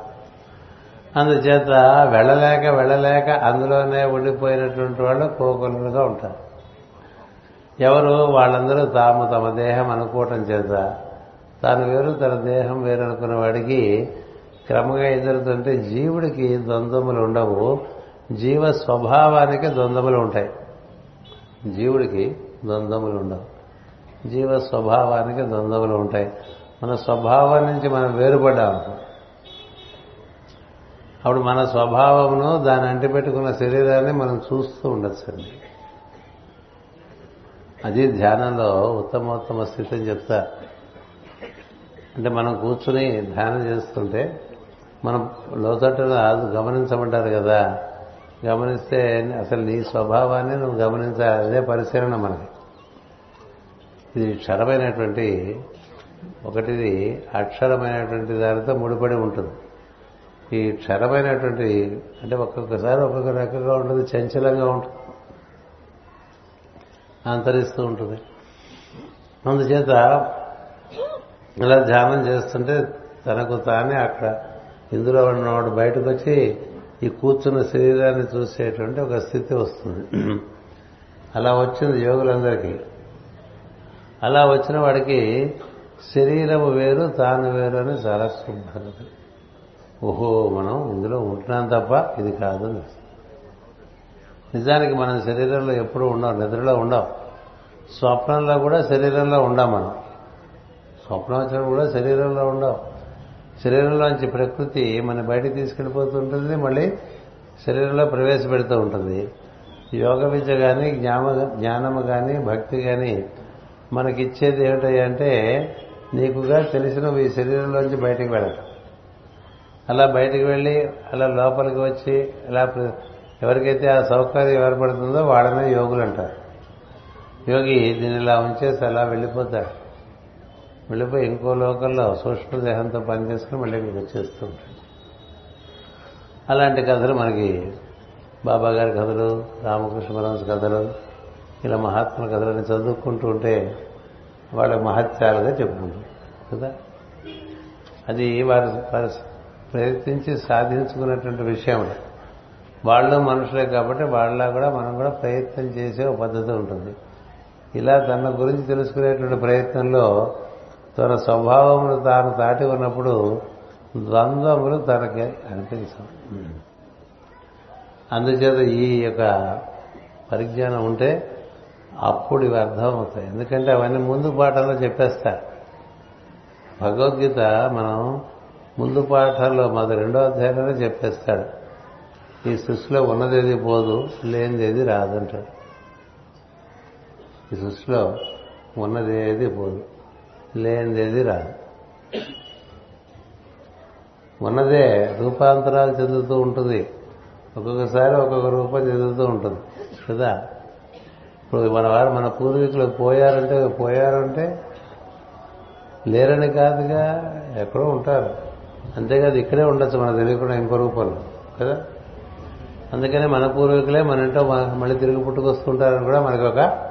A: అందుచేత వెళ్ళలేక వెళ్ళలేక అందులోనే ఉండిపోయినటువంటి వాళ్ళు కోకొలుగా ఉంటారు. ఎవరు? వాళ్ళందరూ తాము తమ దేహం అనుకోవటం చేత తాను వేరు తన దేహం వేరు అనుకున్న వాడికి క్రమంగా ఎదురుతుంటే జీవుడికి ద్వంద్వములు ఉండవు జీవ స్వభావానికి ద్వంద్వములు ఉంటాయి. జీవుడికి ద్వంద్వములు ఉండవు. జీవ స్వభావానికి ద్వంద్వములు ఉంటాయి. మన స్వభావం నుంచి మనం వేరుపడ్డాం. అప్పుడు మన స్వభావమును దాన్ని అంటిపెట్టుకున్న శరీరాన్ని మనం చూస్తూ ఉండొచ్చండి. అది ధ్యానంలో ఉత్తమోత్తమ స్థితి అని చెప్తారు. అంటే మనం కూర్చుని ధ్యానం చేస్తుంటే మనం లోతట్టున గమనించమంటారు కదా. గమనిస్తే అసలు నీ స్వభావాన్ని నువ్వు గమనించాలి అదే పరిశీలన మనకి ఇది క్షరమైనటువంటి ఒకటిది అక్షరమైనటువంటి దానితో ముడిపడి ఉంటుంది. ఈ క్షరమైనటువంటి అంటే ఒక్కొక్కసారి ఒక్కొక్క రకంగా ఉంటుంది చంచలంగా ఉంటుంది. అంతరిస్తూ ఉంటుంది. అందుచేత ఇలా ధ్యానం చేస్తుంటే తనకు తానే అక్కడ ఇందులో ఉన్నవాడు బయటకు వచ్చి ఈ కూర్చున్న శరీరాన్ని చూసేటువంటి ఒక స్థితి వస్తుంది. అలా వచ్చింది యోగులందరికీ. అలా వచ్చిన వాడికి శరీరము వేరు తాను వేరు అని చాలా శుభ్రత ఓహో మనం ఇందులో ఉంటున్నాం తప్ప ఇది కాదు అని. నిజానికి మనం శరీరంలో ఎప్పుడూ ఉండం నిద్రలో ఉండం. స్వప్నంలో కూడా శరీరంలో ఉండం మనం. స్వప్నోచనం కూడా శరీరంలో ఉండవు. శరీరంలోంచి ప్రకృతి మన బయటికి తీసుకెళ్ళిపోతుంటుంది మళ్ళీ శరీరంలో ప్రవేశపెడుతూ ఉంటుంది. యోగ విద్య కానీ జ్ఞాన జ్ఞానము కానీ భక్తి కానీ మనకిచ్చేది ఏమిటంటే నీకుగా తెలిసిన ఈ శరీరంలోంచి బయటకు వెళ్ళటం. అలా బయటికి వెళ్ళి అలా లోపలికి వచ్చి అలా ఎవరికైతే ఆ సౌకర్యం ఏర్పడుతుందో వాళ్ళనే యోగులు అంటారు యోగి దీన్ని ఇలా ఉంచేసి అలా వెళ్ళిపోతాడు. వెళ్ళిపోయి ఇంకో లోకంలో సూక్ష్మదేహంతో పనిచేసుకుని మళ్ళీ ఇక్కడికి వచ్చేస్తూ ఉంటాడు. అలాంటి కథలు మనకి బాబా గారి కథలు రామకృష్ణ పరమస్ కథలు ఇలా మహాత్ముల కథలని చదువుకుంటూ ఉంటే వాళ్ళ మహత్యాలుగా చెప్పుకుంటారు కదా? అది వారు వారు ప్రయత్నించి సాధించుకున్నటువంటి విషయం వాళ్ళు మనుషులే కాబట్టి వాళ్ళ కూడా మనం కూడా ప్రయత్నం చేసే ఒక పద్ధతి ఉంటుంది. ఇలా తన గురించి తెలుసుకునేటువంటి ప్రయత్నంలో తన స్వభావములు తాను దాటి ఉన్నప్పుడు ద్వంద్వములు తనకి అనిపించవు. అందుచేత ఈ యొక్క పరిజ్ఞానం ఉంటే అప్పుడు ఇవి అర్థమవుతాయి. ఎందుకంటే అవన్నీ ముందు పాఠంలో చెప్పేస్తారు భగవద్గీత మనం ముందు పాఠాల్లో మొదటి రెండో అధ్యాయంలోనే చెప్పేస్తాడు. ఈ సృష్టిలో ఉన్నదేది పోదు లేనిదేది రాదంటాడు. ఈ సృష్టిలో ఉన్నదేది పోదు. లేనిదేది రాదు. ఉన్నదే రూపాంతరాలు చెందుతూ ఉంటుంది. ఒక్కొక్కసారి ఒక్కొక్క రూపం చెందుతూ ఉంటుంది. కదా? ఇప్పుడు మన వారు మన పూర్వీకులు పోయారంటే పోయారంటే లేరని కాదుగా ఎక్కడో ఉంటారు. అంతేకాదు ఇక్కడే ఉండొచ్చు మన తెలియకుండా ఇంకో రూపంలో. కదా? అందుకనే మన పూర్వీకులే మన ఇంట్లో మళ్ళీ తిరిగి పుట్టుకొస్తుంటారని కూడా మనకి ఒక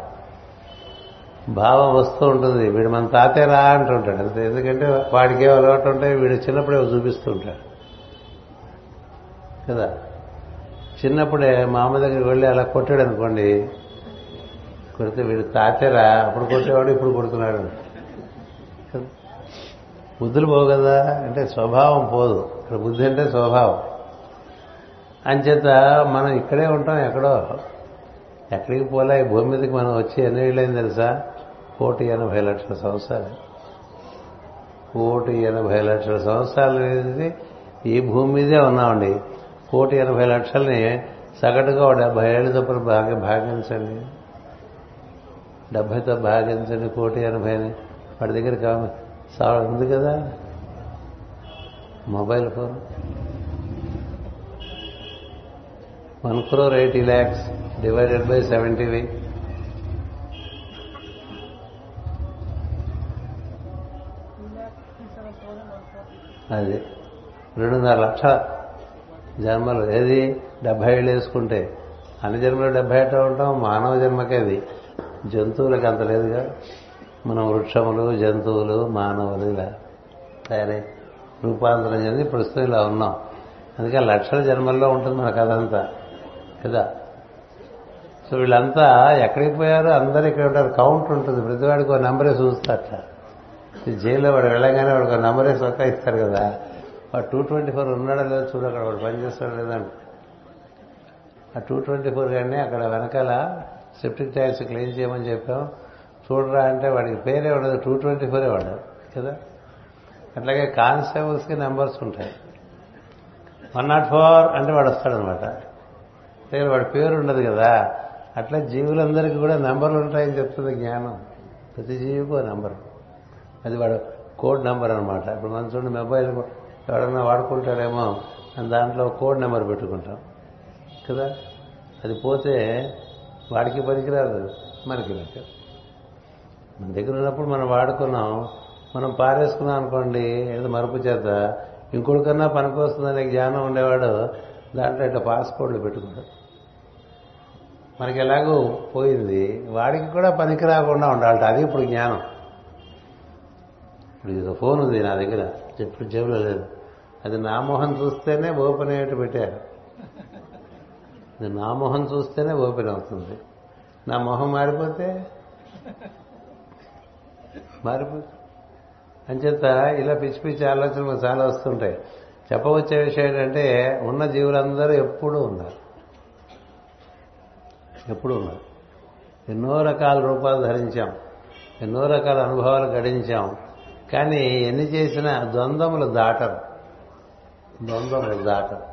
A: భావం వస్తూ ఉంటుంది. వీడు మన తాతే రా అంటుంటాడు. అంతే. ఎందుకంటే వాడికి ఏం అలవాటు ఉంటాయి వీడు చిన్నప్పుడే చూపిస్తూ ఉంటాడు కదా? చిన్నప్పుడే మా అమ్మ దగ్గరికి వెళ్ళి అలా కొట్టాడు అనుకోండి కొడితే వీడు తాతేరా అప్పుడు కొట్టేవాడు ఇప్పుడు కొడుతున్నాడు. బుద్ధులు పోవు కదా? అంటే స్వభావం పోదు. ఇక్కడ బుద్ధి అంటే స్వభావం. అంచేత మనం ఇక్కడే ఉంటాం ఎక్కడో. ఎక్కడికి పోలే ఈ భూమి మీదకి మనం వచ్చి ఎన్ని ఏళ్ళైంది తెలుసా? కోటి ఎనభై లక్షల సంవత్సరాలు. కోటి ఎనభై లక్షల సంవత్సరాలు అనేది ఈ భూమి మీదే ఉన్నామండి. కోటి ఎనభై లక్షల్ని సగటుగా ఒక డెబ్బై ఏళ్ళ బాగా భాగ్య భాగించండి. డెబ్బైతో భాగించండి కోటి ఎనభైని. వాడి దగ్గర కావాలి ఉంది కదా? Mobile phone. One crore eighty lakhs divided by seventy వి. అది రెండున్నర లక్ష. జన్మలు ఏది? డెబ్బై ఏళ్ళు వేసుకుంటే. అన్ని జన్మలు డెబ్బై ఏట ఉంటాం మానవ జన్మకేది జంతువులకు అంత లేదుగా. మనం వృక్షములు జంతువులు మానవులు ఇలా తయారై రూపాంతరం చెంది ప్రస్తుతం ఇలా ఉన్నాం. అందుకే లక్షల జన్మల్లో ఉంటుంది మన కథ అంతా. కదా సో వీళ్ళంతా ఎక్కడికి పోయారు అందరు ఇక్కడ ఉంటారు. కౌంట్ ఉంటుంది. ప్రతివాడికి ఒక నెంబరే చూస్తారట. జైల్లో వాడు వెళ్ళగానే వాడికి ఒక నెంబరే సొక్క ఇస్తారు కదా. వాడు టూ ట్వంటీ ఫోర్ ఉన్నాడో లేదో చూడు అక్కడ వాడు పనిచేస్తాడు లేదండి ఆ టూ ట్వంటీ ఫోర్ కానీ అక్కడ వెనకాల సెప్టిక్ ట్యాంక్స్ క్లీన్ చేయమని చెప్పాం. చూడరా అంటే వాడికి పేరే ఉండదు. టూ ట్వంటీ ఫోరే వాడు. కదా? అట్లాగే కానిస్టేబుల్స్కి నెంబర్స్ ఉంటాయి. వన్ నాట్ ఫోర్ అంటే వాడు వస్తాడనమాట. దగ్గర వాడి పేరు ఉండదు కదా. అట్లా జీవులందరికీ కూడా నెంబర్లు ఉంటాయని చెప్తుంది జ్ఞానం. ప్రతి జీవికి ఒక నెంబర్. అది వాడు కోడ్ నెంబర్ అనమాట ఇప్పుడు మన చూడండి మొబైల్ ఎవడన్నా వాడుకుంటాడేమో దాంట్లో కోడ్ నెంబర్ పెట్టుకుంటాం. కదా? అది పోతే వాడికి పనికిరాదు మనకి లెక్క మన దగ్గర ఉన్నప్పుడు మనం వాడుకున్నాం మనం పారేసుకున్నాం అనుకోండి ఏదో మరుపు చేత ఇంకొకరికన్నా పనికొస్తుందనే జ్ఞానం ఉండేవాడు దాంట్లో ఇట్లా పాస్పోర్ట్లు పెట్టుకుంటాడు. మనకి ఎలాగో పోయింది. వాడికి కూడా పనికి రాకుండా ఉండాలట. అది ఇప్పుడు జ్ఞానం. ఇప్పుడు ఇది ఫోన్ ఉంది నా దగ్గర. ఎప్పుడు జేబులో లేదు. అది నా మొహం చూస్తేనే ఓపెన్ అయ్యేట్టు పెట్టారు. ఇది నా మొహం చూస్తేనే ఓపెన్ అవుతుంది. నా మొహం మారిపోతే? మారిపోతుంది. అంచేత ఇలా పిచ్చి పిచ్చి ఆలోచనలు చాలా వస్తుంటాయి. చెప్పవచ్చే విషయం ఏంటంటే ఉన్న జీవులందరూ ఎప్పుడూ ఉన్నారు. ఎప్పుడు ఉన్నారు ఎన్నో రకాల రూపాలు ధరించాం. ఎన్నో రకాల అనుభవాలు గడించాం. కానీ ఎన్ని చేసినా ద్వంద్వములు దాటరు. ద్వంద్వములు దాటరు.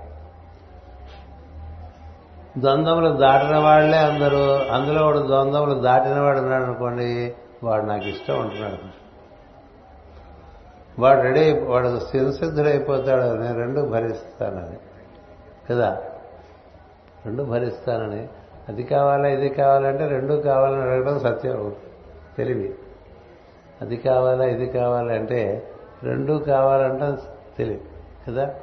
A: ద్వంద్వములు దాటిన వాళ్ళే అందరూ అందులో వాడు ద్వంద్వములు దాటిన వాడు ఉన్నాడు అనుకోండి వాడు నాకు ఇష్టం ఉంటున్నాడు. వాడు రెడీ వాడు స్థిరసిద్ధుడైపోతాడు నేను రెండు భరిస్తానని. కదా? రెండు భరిస్తానని. అది కావాలా ఇది కావాలంటే రెండు కావాలని అడగడం సత్యం. తెలివి. అది కావాలా ఇది కావాలంటే రెండు కావాలంటే తెలివి. కదా?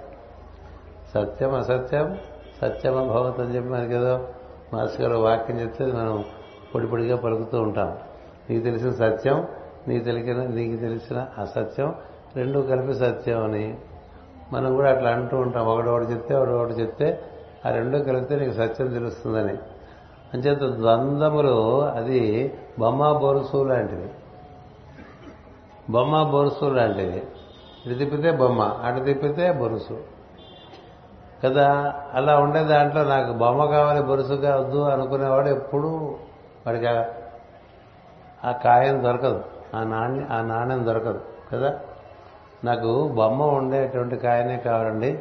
A: సత్యం అసత్యం సత్యం భగవత్ అని చెప్పి మనకి ఏదో మాస్టర్ గారు వాక్యం చెప్తే మనం పొడి పొడిగా పలుకుతూ ఉంటాం. నీకు తెలిసిన సత్యం నీకు తెలిసిన నీకు తెలిసిన అసత్యం రెండు కలిపి సత్యం అని. మనం కూడా అట్లా అంటూ ఉంటాం. ఒకడొకటి చెప్తే ఒకడొకటి చెప్తే ఆ రెండు కలిపితే నీకు సత్యం తెలుస్తుందని. అంచేత ద్వంద్వములు అది బొమ్మ బొరుసు లాంటివి బొమ్మ బొరుసు లాంటివి ఇటు తిప్పితే బొమ్మ అటు తిప్పితే బొరుసు. కదా అలా ఉండే దాంట్లో నాకు బొమ్మ కావాలి బొరుసు కావద్దు అనుకునేవాడు ఎప్పుడు వాడికి ఆ- ఆ కాయం దొరకదు. ఆ నాణ్య ఆ నాణ్యం దొరకదు. కదా? నాకు బొమ్మ ఉండేటువంటి కాయనే కావాలండి.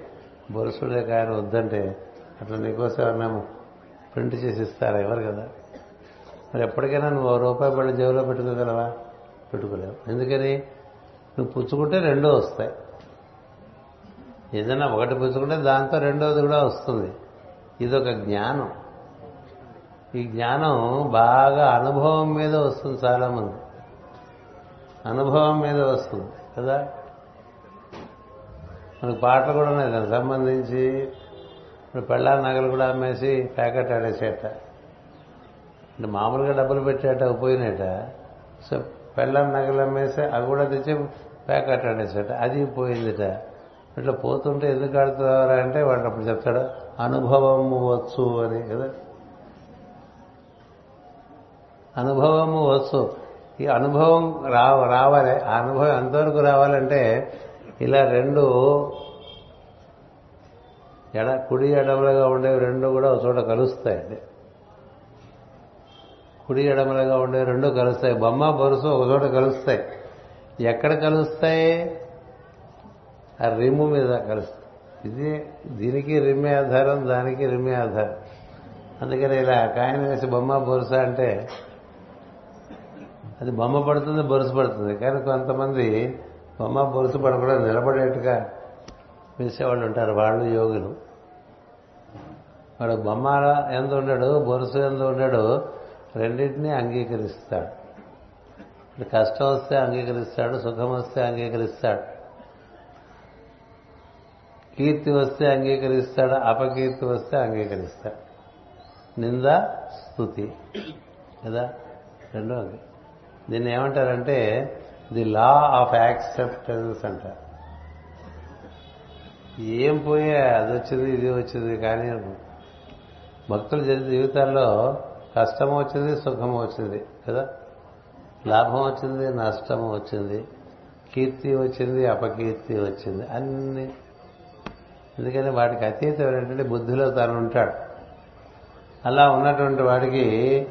A: బొరుసుడే కాయని వద్దంటే అట్లా నీకోసం అన్నాము ప్రింట్ చేసి ఇస్తారా ఎవరు కదా? మరి ఎప్పటికైనా నువ్వు రూపాయి పడి జేబులో పెట్టుకోగలవా? పెట్టుకోలేవు. ఎందుకని? నువ్వు పుచ్చుకుంటే రెండో వస్తాయి. ఏదైనా ఒకటి పుచ్చుకుంటే దాంతో రెండోది కూడా వస్తుంది. ఇదొక జ్ఞానం. ఈ జ్ఞానం బాగా అనుభవం మీద వస్తుంది చాలా మంది అనుభవం మీద వస్తుంది కదా? మనకు పాటలు కూడా ఉన్నాయి దానికి సంబంధించి ఇప్పుడు పెళ్ళాల నగలు కూడా అమ్మేసి ప్యాకెట్ ఆడేసేట. అంటే మామూలుగా డబ్బులు పెట్టేట పోయినట సో పెళ్ళాల నగలు అమ్మేసి అవి కూడా తెచ్చి ప్యాకెట్ ఆడేసేట. అది పోయిందిట. ఇట్లా పోతుంటే ఎందుకు ఆడుతున్నారా అంటే వాడు అప్పుడు చెప్తాడు అనుభవము వచ్చు అని కదా. అనుభవము వచ్చు. ఈ అనుభవం రావాలి. ఆ అనుభవం ఎంతవరకు రావాలంటే ఇలా రెండు ఎడ కుడి ఎడమలుగా ఉండేవి రెండు కూడా ఒక చోట కలుస్తాయండి. కుడి ఎడమలుగా ఉండేవి రెండు కలుస్తాయి. బొమ్మ బొరుసు ఒక చోట కలుస్తాయి. ఎక్కడ కలుస్తాయి? ఆ రిమ్ము మీద కలుస్తాయి. ఇది దీనికి రిమ్మే ఆధారం దానికి రిమ్మే ఆధారం. అందుకని ఇలా కాయన వేసి బొమ్మ బొరుస అంటే అది బొమ్మ పడుతుంది బొరుసు పడుతుంది. కానీ కొంతమంది బొమ్మ బొరుసు పడకుండా నిలబడేట్టుగా పిలిచేవాళ్ళు ఉంటారు వాళ్ళు యోగులు. వాడు బొమ్మ ఎంత ఉండడు బొరుసు ఎంత ఉండడు రెండింటినీ అంగీకరిస్తాడు. కష్టం వస్తే అంగీకరిస్తాడు సుఖం వస్తే అంగీకరిస్తాడు. కీర్తి వస్తే అంగీకరిస్తాడు అపకీర్తి వస్తే అంగీకరిస్తాడు. నింద స్థుతి కదా? రెండో దీన్ని ఏమంటారంటే ది లా ఆఫ్ యాక్సెప్టెన్స్ అంటారు. ఏం పోయే అది వచ్చింది ఇది వచ్చింది కానీ భక్తుల జీవితాల్లో కష్టం వచ్చింది సుఖం వచ్చింది కదా? లాభం వచ్చింది నష్టం వచ్చింది కీర్తి వచ్చింది అపకీర్తి వచ్చింది అన్ని. ఎందుకని వాటికి అతీతం ఏంటంటే బుద్ధిలో తాను ఉంటాడు. అలా ఉన్నటువంటి వాడికి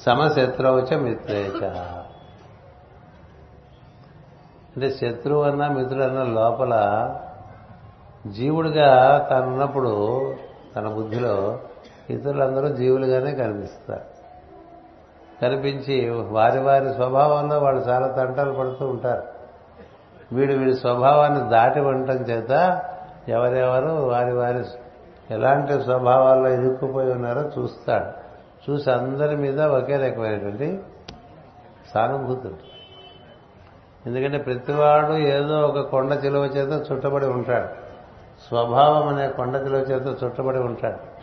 A: సమశత్రువచ మిత్రేచ అంటే శత్రువు అన్నా మిత్రుడన్నా లోపల జీవుడిగా తానున్నప్పుడు తన బుద్ధిలో ఇతరులందరూ జీవులుగానే కనిపిస్తారు. కనిపించి వారి వారి స్వభావంలో వాళ్ళు చాలా తంటాలు పడుతూ ఉంటారు. వీడు వీడి స్వభావాన్ని దాటి ఉండటం చేత ఎవరెవరు వారి వారి ఎలాంటి స్వభావాల్లో ఇరుక్కుపోయి ఉన్నారో చూస్తాడు. చూసి అందరి మీద ఒకే రకమైనటువంటి సానుభూతి ఎందుకంటే ప్రతివాడు ఏదో ఒక కొండ చిలువ చేత చుట్టబడి ఉంటాడు. స్వభావం అనే కొండ చేత చుట్టబడి ఉంటాడు.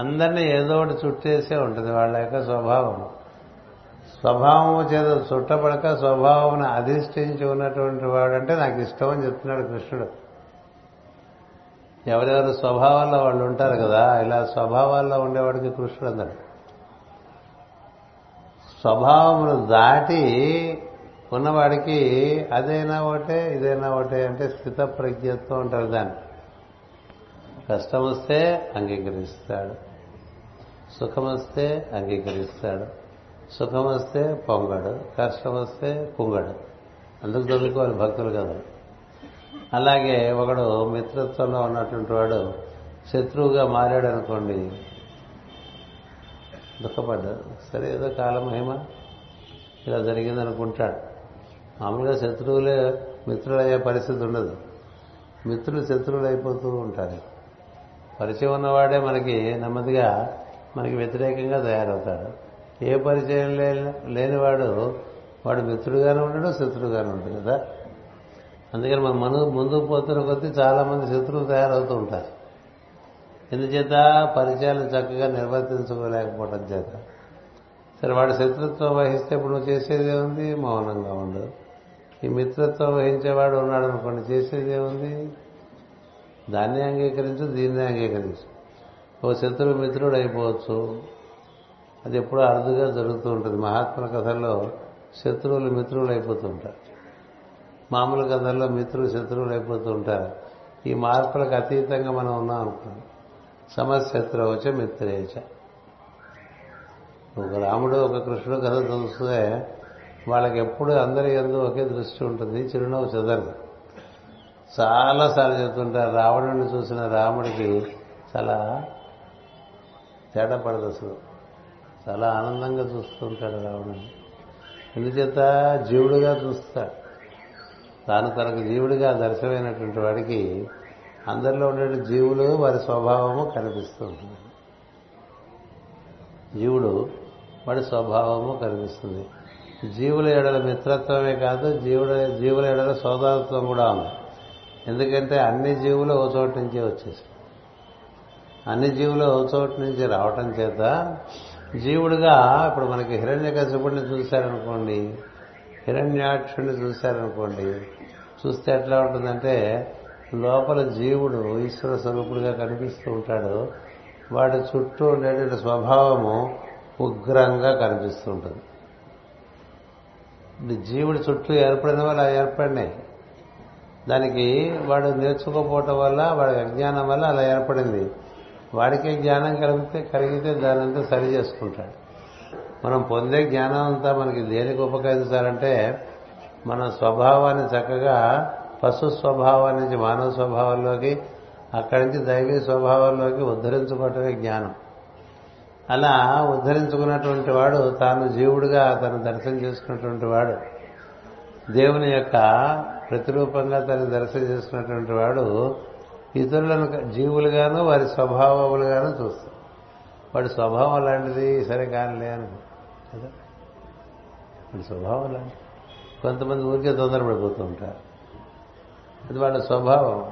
A: అందరినీ ఏదో ఒకటి చుట్టేసే ఉంటుంది వాళ్ళ యొక్క స్వభావం. స్వభావము చేత చుట్టపడక స్వభావమును అధిష్ఠించి ఉన్నటువంటి వాడంటే నాకు ఇష్టం అని చెప్తున్నాడు కృష్ణుడు. ఎవరెవరు స్వభావాల్లో వాళ్ళు ఉంటారు కదా ఇలా స్వభావాల్లో ఉండేవాడికి కృష్ణుడు అన్నాడు స్వభావమును దాటి ఉన్నవాడికి అదైనా ఒకటే ఇదైనా ఒకటే అంటే స్థిత ప్రజ్ఞత్వం అంటారు దాన్ని. కష్టం వస్తే అంగీకరిస్తాడు. సుఖం వస్తే అంగీకరిస్తాడు. సుఖం వస్తే పొంగడు. కష్టం వస్తే కుంగడు. అందుకు చదువుకోవాలి భక్తులు కదా. అలాగే ఒకడు మిత్రత్వంలో ఉన్నటువంటి వాడు శత్రువుగా మారాడు అనుకోండి దుఃఖపడ్డాడు. సరే ఏదో కాలమహిమ ఇలా జరిగిందనుకుంటాడు. మామూలుగా శత్రువులే మిత్రులయ్యే పరిస్థితి ఉండదు. మిత్రులు శత్రువులు అయిపోతూ ఉంటారు. పరిచయం ఉన్నవాడే మనకి నెమ్మదిగా మనకి వ్యతిరేకంగా తయారవుతాడు. ఏ పరిచయం లేని లేనివాడు వాడు మిత్రుడుగానే ఉండడు శత్రువుగానే ఉంటాడు కదా. అందుకని మన మను ముందుకు పోతున్న కొద్దీ చాలామంది శత్రువులు తయారవుతూ ఉంటారు. ఎందుచేత? పరిచయాలు చక్కగా నిర్వర్తించుకోలేకపోవడం చేత. సరే వాడు శత్రుత్వం వహిస్తే ఇప్పుడు నువ్వు చేసేది ఏముంది? మౌనంగా ఉండదు ఈ మిత్రత్వం వహించేవాడు ఉన్నాడు అనుకోండి చేసేది ఏముంది? దాన్ని అంగీకరించు దీన్ని అంగీకరించు. ఓ శత్రువు మిత్రుడు అయిపోవచ్చు. అది ఎప్పుడూ అరుదుగా జరుగుతూ ఉంటుంది. మహాత్ముల కథల్లో శత్రువులు మిత్రులు అయిపోతూ ఉంటారు మామూలు కథల్లో మిత్రులు శత్రువులు అయిపోతూ ఉంటారు ఈ మార్పులకు అతీతంగా మనం ఉన్నాం అనుకున్నాం సమశత్రువచ మిత్రేచ. ఒక రాముడు ఒక కృష్ణుడు కథ చూస్తే వాళ్ళకి ఎప్పుడు అందరి ఎందు ఒకే దృష్టి ఉంటుంది. చిరునవ్వు చెదరదు. చాలాసార్లు చెప్తుంటారు రావణుడిని చూసిన రాముడికి చాలా తేడా పడదు అసలు. చాలా ఆనందంగా చూస్తుంటాడు రావణుని. ఎందుచేత? జీవుడిగా చూస్తాడు. తాను తనకు జీవుడిగా దర్శనమైనటువంటి వాడికి అందరిలో ఉండే జీవులు వారి స్వభావము కనిపిస్తూ ఉంటుంది. జీవుడు వాడి స్వభావము కనిపిస్తుంది. జీవుల ఎడల మిత్రత్వమే కాదు జీవుల జీవుల ఎడల సోదరత్వం కూడా ఉంది. ఎందుకంటే అన్ని జీవులు ఓ చోటు నుంచే వచ్చేసాయి. అన్ని జీవులు ఓ చోటు నుంచి రావటం చేత జీవుడుగా ఇప్పుడు మనకి హిరణ్య కశపుడిని చూశారనుకోండి హిరణ్యాక్షుడిని చూశారనుకోండి చూస్తే ఎట్లా ఉంటుందంటే లోపల జీవుడు ఈశ్వర స్వరూపుడిగా కనిపిస్తూ ఉంటాడు. వాడి చుట్టూ ఉండేటువంటి స్వభావము ఉగ్రంగా కనిపిస్తూ ఉంటుంది. జీవుడి చుట్టూ ఏర్పడిన వల్ల ఏర్పడినాయి దానికి వాడు నేర్చుకోకపోవటం వల్ల వాడి అజ్ఞానం వల్ల అలా ఏర్పడింది. వాడికే జ్ఞానం కలిగితే కలిగితే దానంతా సరి చేసుకుంటాడు. మనం పొందే జ్ఞానం అంతా మనకి దేనికి ఉపకరించాలంటే మన స్వభావాన్ని చక్కగా పశు స్వభావం నుంచి మానవ స్వభావంలోకి అక్కడి నుంచి దైవీ స్వభావంలోకి ఉద్ధరించుకోవటమే జ్ఞానం. అలా ఉద్ధరించుకున్నటువంటి వాడు తాను జీవుడిగా తను దర్శనం చేసుకున్నటువంటి వాడు. దేవుని యొక్క ప్రతిరూపంగా తను దర్శనం చేసుకున్నటువంటి వాడు ఇతరులను జీవులుగాను వారి స్వభావములుగాను చూస్తాడు. వాడి స్వభావం అలాంటిది సరే కానిలే అని కదా? వాడి స్వభావం అలాంటిది. కొంతమంది ఊరికే తొందరపడిపోతూ ఉంటారు. అది వాళ్ళ స్వభావం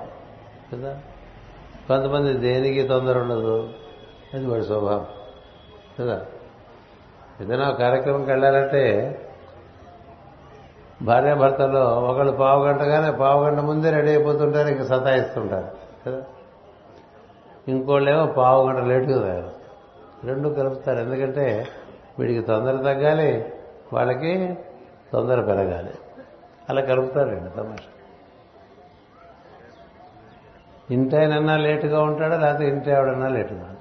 A: కదా? కొంతమంది దేనికి తొందర ఉండదు? అది వాడి స్వభావం. కదా? ఏదైనా కార్యక్రమంకి వెళ్ళాలంటే భార్యాభర్తల్లో ఒకళ్ళు పావు గంటగానే పావు గంట ముందే రెడీ అయిపోతుంటారు ఇంకా సతాయిస్తుంటారు కదా? ఇంకోళ్ళేమో పావు గంట లేటుగా తయారు రెండు కలుపుతారు ఎందుకంటే వీడికి తొందర తగ్గాలి వాళ్ళకి తొందర పెరగాలి. అలా కలుపుతారండి తమాషా. ఇంటైనన్నా లేటుగా ఉంటాడా లేకపోతే ఇంటి ఆవిడన్నా లేటుగా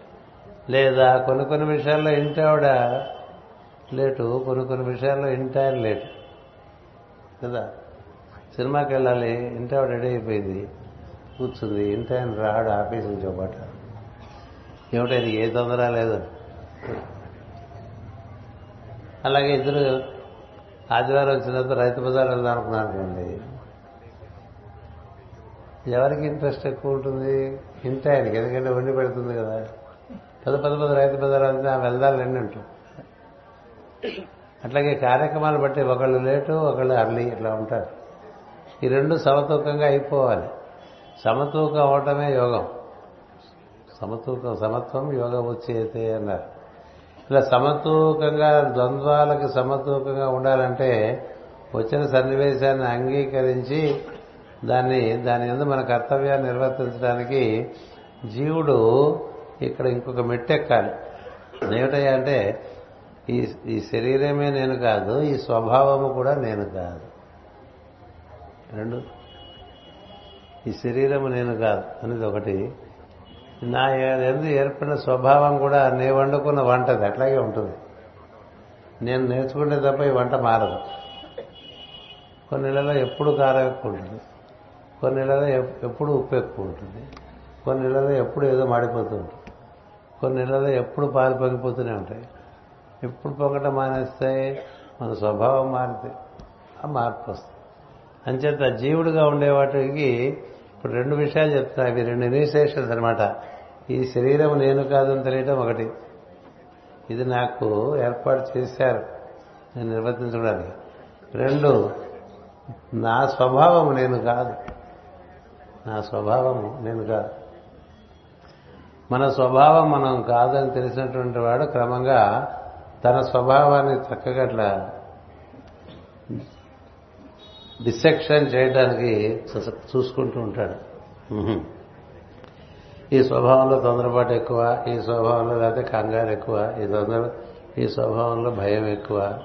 A: లేదా కొన్ని కొన్ని విషయాల్లో ఇంటి ఆవిడ లేటు కొన్ని కొన్ని విషయాల్లో ఇంటాయన లేటు. కదా? సినిమాకి వెళ్ళాలి ఇంటి ఆవిడ రెడీ అయిపోయింది కూర్చుంది ఇంటాయన రాడు ఆఫీస్ నుంచి ఒకట ఏమిటది ఏ తొందర లేదు. అలాగే ఇద్దరు ఆదివారం వచ్చిన తర్వాత రైతు బజార్ వెళ్దాం అనుకున్నానుకోండి ఎవరికి ఇంట్రెస్ట్ ఎక్కువ ఉంటుంది? ఇంటి ఆయనకి ఎందుకంటే వండి పెడుతుంది కదా. పెద్ద పెద్ద పెద్ద రైతు బజార్ వెళ్తే ఆ వెళ్దాలని అంటాం. అట్లాగే కార్యక్రమాలు బట్టి ఒకళ్ళు లేటు ఒకళ్ళు అర్లీ ఇట్లా ఉంటారు. ఈ రెండు సమతూకంగా అయిపోవాలి. సమతూకం అవటమే యోగం. సమతూకం సమత్వం యోగ వచ్చేతే అన్నారు. ఇలా సమతూకంగా ద్వంద్వాలకి సమతూకంగా ఉండాలంటే వచ్చిన సన్నివేశాన్ని అంగీకరించి దాన్ని దాని ఎందు మన కర్తవ్యాన్ని నిర్వర్తించడానికి జీవుడు ఇక్కడ ఇంకొక మెట్టెక్కాలి. ఏమిటయ్యా అంటే ఈ ఈ శరీరమే నేను కాదు ఈ స్వభావము కూడా నేను కాదు. రెండు. ఈ శరీరము నేను కాదు అనేది ఒకటి. నా ఎందు ఏర్పడిన స్వభావం కూడా నేను వండుకున్న వంటది అట్లాగే ఉంటుంది. నేను నేర్చుకుంటే తప్ప ఈ వంట మారదు. కొన్ని నెలలో ఎప్పుడు కారం ఎక్కువ ఉంటుంది. కొన్ని నెలలో ఎప్పుడు ఉప్పు ఎక్కువ ఉంటుంది. కొన్ని నెలలో ఎప్పుడు ఏదో మాడిపోతూ ఉంటుంది. కొన్ని నెలలు ఎప్పుడు పాలు పొంగిపోతూనే ఉంటాయి. ఎప్పుడు పొంగటం మానేస్తే మన స్వభావం మారితే ఆ మార్పు వస్తుంది. అంచేత జీవుడుగా ఉండే వాటికి ఇప్పుడు రెండు విషయాలు చెప్తున్నా. ఇవి రెండు ఇనిషియేషన్స్ అనమాట ఈ శరీరం నేను కాదని తెలియటం ఒకటి. ఇది నాకు ఏర్పాటు చేశారు. నేను నిర్వర్తించడానికి రెండు నా స్వభావం నేను కాదు. నా స్వభావము నేను కాదు. మన స్వభావం మనం కాదని తెలిసినటువంటి వాడు క్రమంగా తన స్వభావాన్ని చక్కగా అట్లా డిసెక్షన్ చేయడానికి చూ- చూసుకుంటూ ఉంటాడు. ఈ స్వభావంలో తొందరపాటు ఎక్కువ ఈ స్వభావంలో లేకపోతే కంగారు ఎక్కువ ఈ తొందర ఈ స్వభావంలో భయం ఎక్కువ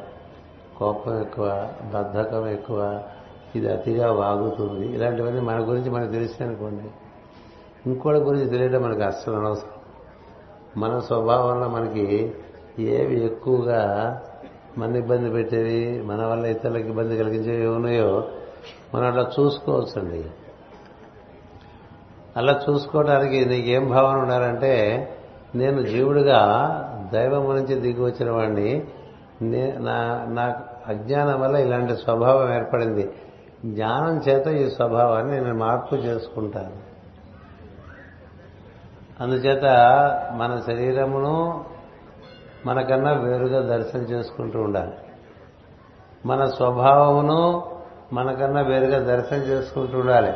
A: కోపం ఎక్కువ బద్ధకం ఎక్కువ ఇది అతిగా వాగుతుంది. ఇలాంటివన్నీ మన గురించి మనకు తెలిసిననుకోండి ఇంకోటి గురించి తెలియడం మనకి అస్సలు అనవసరం. మన స్వభావంలో మనకి ఏవి ఎక్కువగా మన ఇబ్బంది పెట్టేవి మన వల్ల ఇతరులకు ఇబ్బంది కలిగించేవి ఉన్నాయో మనం అట్లా చూసుకోవచ్చండి. అలా చూసుకోవడానికి నీకేం భావన ఉండాలంటే నేను జీవుడిగా దైవం నుంచి దిగి వచ్చిన వాడిని నే- నా నా అజ్ఞానం వల్ల ఇలాంటి స్వభావం ఏర్పడింది. జ్ఞానం చేత ఈ స్వభావాన్ని నేను మార్పు చేసుకుంటాను. అందుచేత మన శరీరమును మనకన్నా వేరుగా దర్శనం చేసుకుంటూ ఉండాలి. మన స్వభావమును మనకన్నా వేరుగా దర్శనం చేసుకుంటూ ఉండాలి.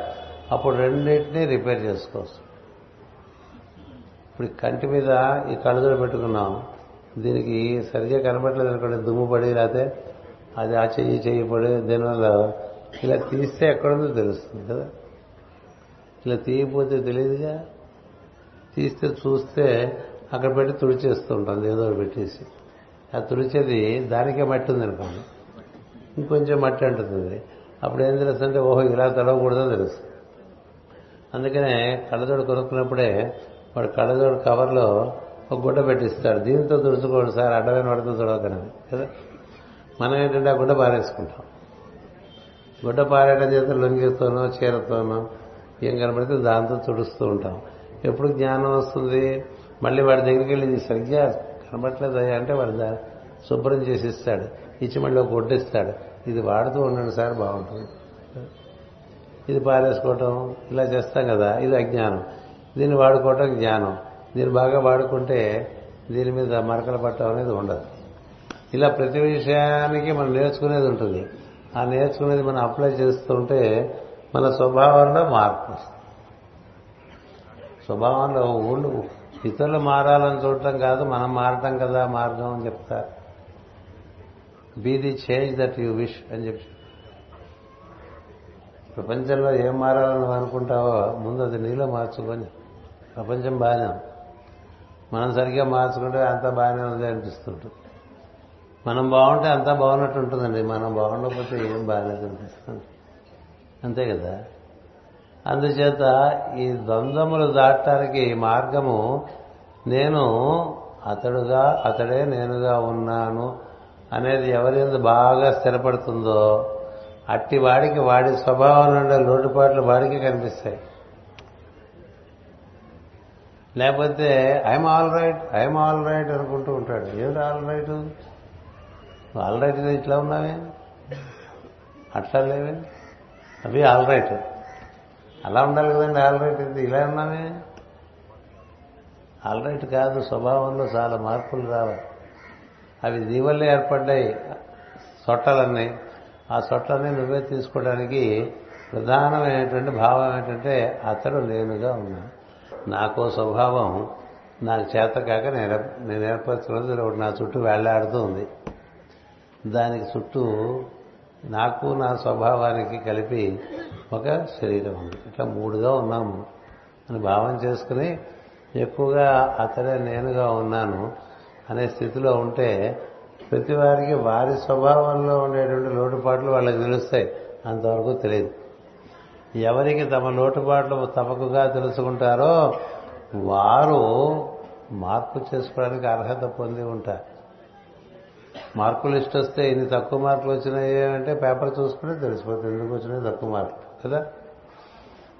A: అప్పుడు రెండింటినీ రిపేర్ చేసుకోవచ్చు. ఇప్పుడు కంటి మీద ఈ కళ్ళజోడు పెట్టుకున్నాం. దీనికి సరిగ్గా కనబడలేదు అనుకోండి దుమ్ము పడి లేకపోతే అది ఆ చెయ్యి చెయ్యి పడి దీనివల్ల ఇలా తీస్తే ఎక్కడుందో తెలుస్తుంది కదా. ఇలా తీయపోతే తెలియదుగా? తీస్తే చూస్తే అక్కడ పెట్టి తుడిచేస్తూ ఉంటుంది ఏదో ఒకటి పెట్టేసి. ఆ తుడిచేది దానికే మట్టి ఉంది అనుకోండి. ఇంకొంచెం మట్టి అంటుంది అప్పుడు ఏం తెలుస్తుంటే ఓహో ఇలా తడవకూడదో తెలుస్తుంది. అందుకనే కళ్ళజోడు కొనుక్కున్నప్పుడే వాడు కళ్ళజోడు కవర్లో ఒక గుడ్డ పెట్టిస్తాడు. దీంతో తుడుచుకోండి సార్ అడ్డమైన వాడితో తుడవకనని కదా? మనం ఏంటంటే ఆ గుడ్డ పారేసుకుంటాం. గుడ్డ పారేయడం చేత లొంగితోనో చీరతోనో ఏం కనబడితే దాంతో తుడుస్తూ ఉంటాం. ఎప్పుడు జ్ఞానం వస్తుంది? మళ్ళీ వాడి దగ్గరికి వెళ్ళి ఇది సరిగ్గా కనబడట్లేదు అయ్యా అంటే వాడు శుభ్రం చేసి ఇస్తాడు ఇచ్చి మళ్ళీ ఒక గుడ్డ ఇది వాడుతూ ఉండండి సార్ బాగుంటుంది. ఇది పారేసుకోవటం ఇలా చేస్తాం కదా ఇది అజ్ఞానం. దీన్ని వాడుకోవటం జ్ఞానం. దీన్ని బాగా వాడుకుంటే దీని మీద మరకలు పట్టడం అనేది ఉండదు. ఇలా ప్రతి విషయానికి మనం నేర్చుకునేది ఉంటుంది. ఆ నేర్చుకునేది మనం అప్లై చేస్తుంటే మన స్వభావంలో మార్పు వస్తుంది. స్వభావంలో ఊళ్ళు ఇతరులు మారాలని చూడటం కాదు మనం మారటం కదా మార్గం అని చెప్తారు be the change that you wish అని చెప్పి. ప్రపంచంలో ఏం మారాలని అనుకుంటావో ముందు అది నీలో మార్చుకొని ప్రపంచం బాగానే మనం సరిగ్గా మార్చుకుంటే అంతా బాగానే ఉంది అనిపిస్తుంటుంది. మనం బాగుంటే అంతా బాగున్నట్టు ఉంటుందండి. మనం బాగుండకపోతే ఏం బాగాలేదు అనిపిస్తుంది. అంతే కదా? అందుచేత ఈ ద్వంద్వములు దాటడానికి ఈ మార్గము నేను అతడుగా అతడే నేనుగా ఉన్నాను అనేది ఎవరి బాగా స్థిరపడుతుందో అట్టి వాడికి వాడి స్వభావం నుండి లోటుపాట్లు వాడికి కనిపిస్తాయి. లేకపోతే I'm all right I'm all right అనుకుంటూ ఉంటాడు. ఏమిటి ఆల్ రైట్? ఆల్ రైట్ ఇట్లా ఉన్నావే? అట్లా లేవే? అవి ఆల్ రైట్. అలా ఉండాలి కదండి ఆల్ రైట్ ఇది ఇలా ఉన్నామే? ఆల్ రైట్ కాదు స్వభావంలో చాలా మార్పులు రావాలి. అవి నీ వల్లే ఏర్పడ్డాయి సొట్టలన్నీ. ఆ సొట్టలన్నీ నువ్వే తీసుకోవడానికి ప్రధానమైనటువంటి భావం ఏంటంటే అతడు నేనుగా ఉన్నా. నాకో స్వభావం నాకు చేత కాక నేను నేను ఏర్పరచుకున్నది ఒకటి నా చుట్టూ వేళ్ళాడుతూ ఉంది. దానికి చుట్టూ నాకు నా స్వభావానికి కలిపి ఒక శరీరం ఉంది. ఇట్లా మూడుగా ఉన్నాము. అని భావం చేసుకుని ఎక్కువగా అతడే నేనుగా ఉన్నాను అనే స్థితిలో ఉంటే ప్రతి వారికి వారి స్వభావంలో ఉండేటువంటి లోటుపాట్లు వాళ్ళకి తెలుస్తాయి. అంతవరకు తెలియదు. ఎవరికి తమ లోటుపాట్లు తమకుగా తెలుసుకుంటారో వారు మార్పు చేసుకోవడానికి అర్హత పొంది ఉంటారు. మార్కులు లిస్ట్ వస్తే ఇన్ని తక్కువ మార్కులు వచ్చినాయి అంటే పేపర్ చూసుకుంటే తెలిసిపోతుంది ఎందుకు వచ్చినాయి తక్కువ మార్కులు కదా?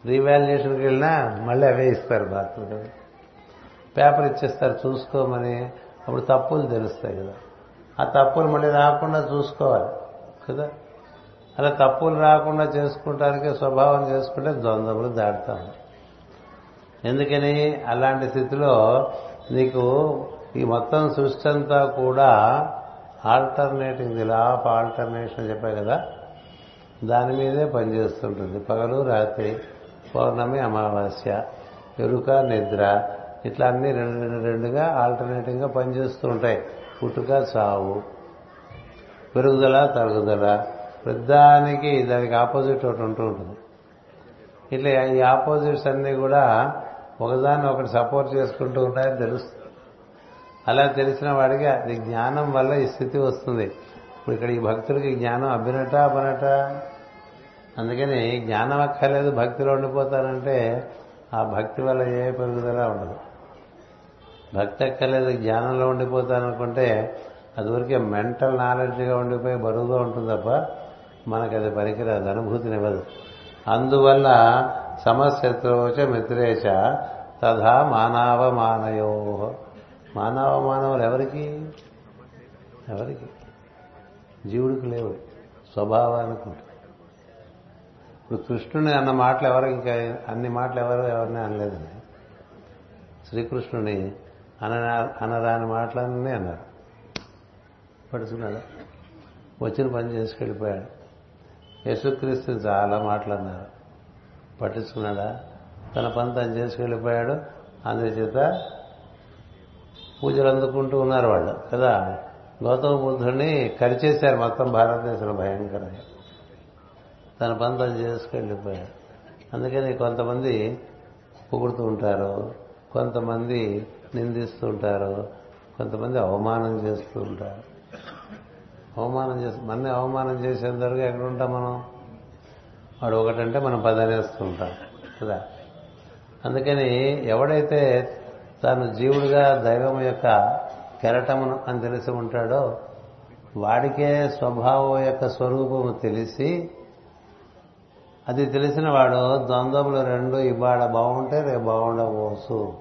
A: రీవాల్యుయేషన్కి వెళ్ళినా మళ్ళీ అవే ఇస్తారు మార్కులు కదా? పేపర్ ఇచ్చేస్తారు చూసుకోమని అప్పుడు తప్పులు తెలుస్తాయి కదా? ఆ తప్పులు మళ్ళీ రాకుండా చూసుకోవాలి కదా? అలా తప్పులు రాకుండా చేసుకుంటానికి స్వభావం చేసుకుంటే ద్వంద్వములు దాటుతాం. ఎందుకని? అలాంటి స్థితిలో నీకు ఈ మొత్తం సృష్టి అంతా కూడా alternating the law of alternation చెప్పా కదా దాని మీదే పనిచేస్తుంటుంది. పగలు రాత్రి పౌర్ణమి అమావాస్య ఎరుక నిద్ర ఇట్లా అన్ని రెండు రెండు రెండుగా ఆల్టర్నేటింగ్గా పనిచేస్తూ ఉంటాయి. పుట్టుక చావు పెరుగుదల తరుగుదల పెద్దానికి దానికి ఆపోజిట్ ఒకటి ఉంటూ ఉంటుంది. ఇట్లా ఈ ఆపోజిట్స్ అన్నీ కూడా ఒకదాన్ని ఒకటి సపోర్ట్ చేసుకుంటూ ఉంటాయని తెలుస్తుంది. అలా తెలిసిన వాడికి అది జ్ఞానం వల్ల ఈ స్థితి వస్తుంది. ఇప్పుడు ఇక్కడ ఈ భక్తుడికి జ్ఞానం అబ్బినట అబ్బనట అందుకని జ్ఞానం అక్కర్లేదు భక్తిలో ఉండిపోతారంటే ఆ భక్తి వల్ల ఏ పెరుగుదల ఉండదు. భక్తి అక్కర్లేదు జ్ఞానంలో ఉండిపోతారనుకుంటే అది ఊరికే మెంటల్ నాలెడ్జ్గా ఉండిపోయి బరువుగా ఉంటుంది తప్ప మనకు అది పనికిరాదు అనుభూతినివ్వదు. అందువల్ల సమశత్రోచ మిత్రేచ తథా మానవ మానయో మానవ మానవులు ఎవరికి? ఎవరికి? జీవుడికి లేవు. స్వభావానికి ఉంటుంది ఇప్పుడు కృష్ణుని అన్న మాటలు ఎవరు ఇంకా అన్ని మాటలు ఎవరు ఎవరిని అనలేదండి. శ్రీకృష్ణుని అన అనరాని మాటలన్నీ అన్నారు. పడుతున్నాడు వచ్చిన పని చేసుకెళ్ళిపోయాడు. యేసుక్రీస్తు చాలా మాటలు అన్నారు. పట్టించుకున్నాడా? తన పని తను చేసుకెళ్ళిపోయాడు. అందుచేత పూజలు అందుకుంటూ ఉన్నారు వాళ్ళు. కదా? గౌతమ బుద్ధుడిని కరిచేశారు మొత్తం భారతదేశంలో భయంకరంగా. తన పనులు చేసుకెళ్ళిపోయారు అందుకని కొంతమంది పొగుడుతూ ఉంటారు కొంతమంది నిందిస్తూ ఉంటారు కొంతమంది అవమానం చేస్తూ ఉంటారు. అవమానం చేసి మన్ని అవమానం చేసేంతవరకు ఎక్కడ ఉంటాం మనం? వాడు ఒకటంటే మనం పదనేస్తుంటాం కదా? అందుకని ఎవడైతే తాను జీవుడిగా దైవం యొక్క కెరటమును అని తెలిసి ఉంటాడో వాడికే స్వభావం యొక్క స్వరూపము తెలిసి అది తెలిసిన వాడు ద్వంద్వములు రెండు ఇవాళ బాగుంటే రేపు బాగుండవచ్చు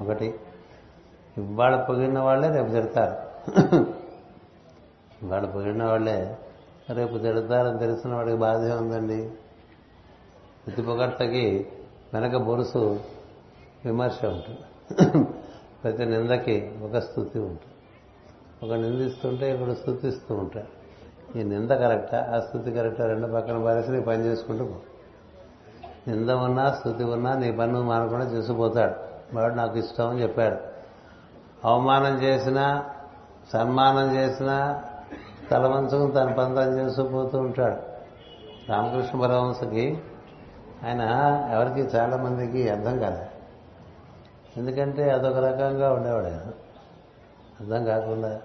A: ఒకటి ఇవాళ పొగిడిన వాళ్ళే రేపు తిడతారు. ఇవాళ పొగిడిన వాళ్ళే రేపు తిడతారని తెలిసిన వాడికి బాధే ఉందండి. ప్రతి పొగడ్తకి వెనక బొరుసు విమర్శ ఉంటుంది. ప్రతి నిందకి ఒక స్థుతి ఉంటుంది. ఒక నిందిస్తుంటే ఇప్పుడు స్థుతిస్తూ ఉంటాడు ఈ నింద కరెక్టా? ఆ స్థుతి కరెక్టా? రెండు పక్కన పారేసి నీ పని చేసుకుంటూ పో. నింద ఉన్నా స్థుతి ఉన్నా నీ పని మానకుండా చేసిపోతాడు. వాడు నాకు ఇష్టం అని చెప్పాడు. అవమానం చేసినా సన్మానం చేసినా తలవంచుకుని తన పని తను చేసుకుపోతూ ఉంటాడు. రామకృష్ణ పరమహంసకి ఆయన ఎవరికి చాలా మందికి అర్థం కాదు ఎందుకంటే అదొక రకంగా ఉండేవాడు. అర్థం కాకుండా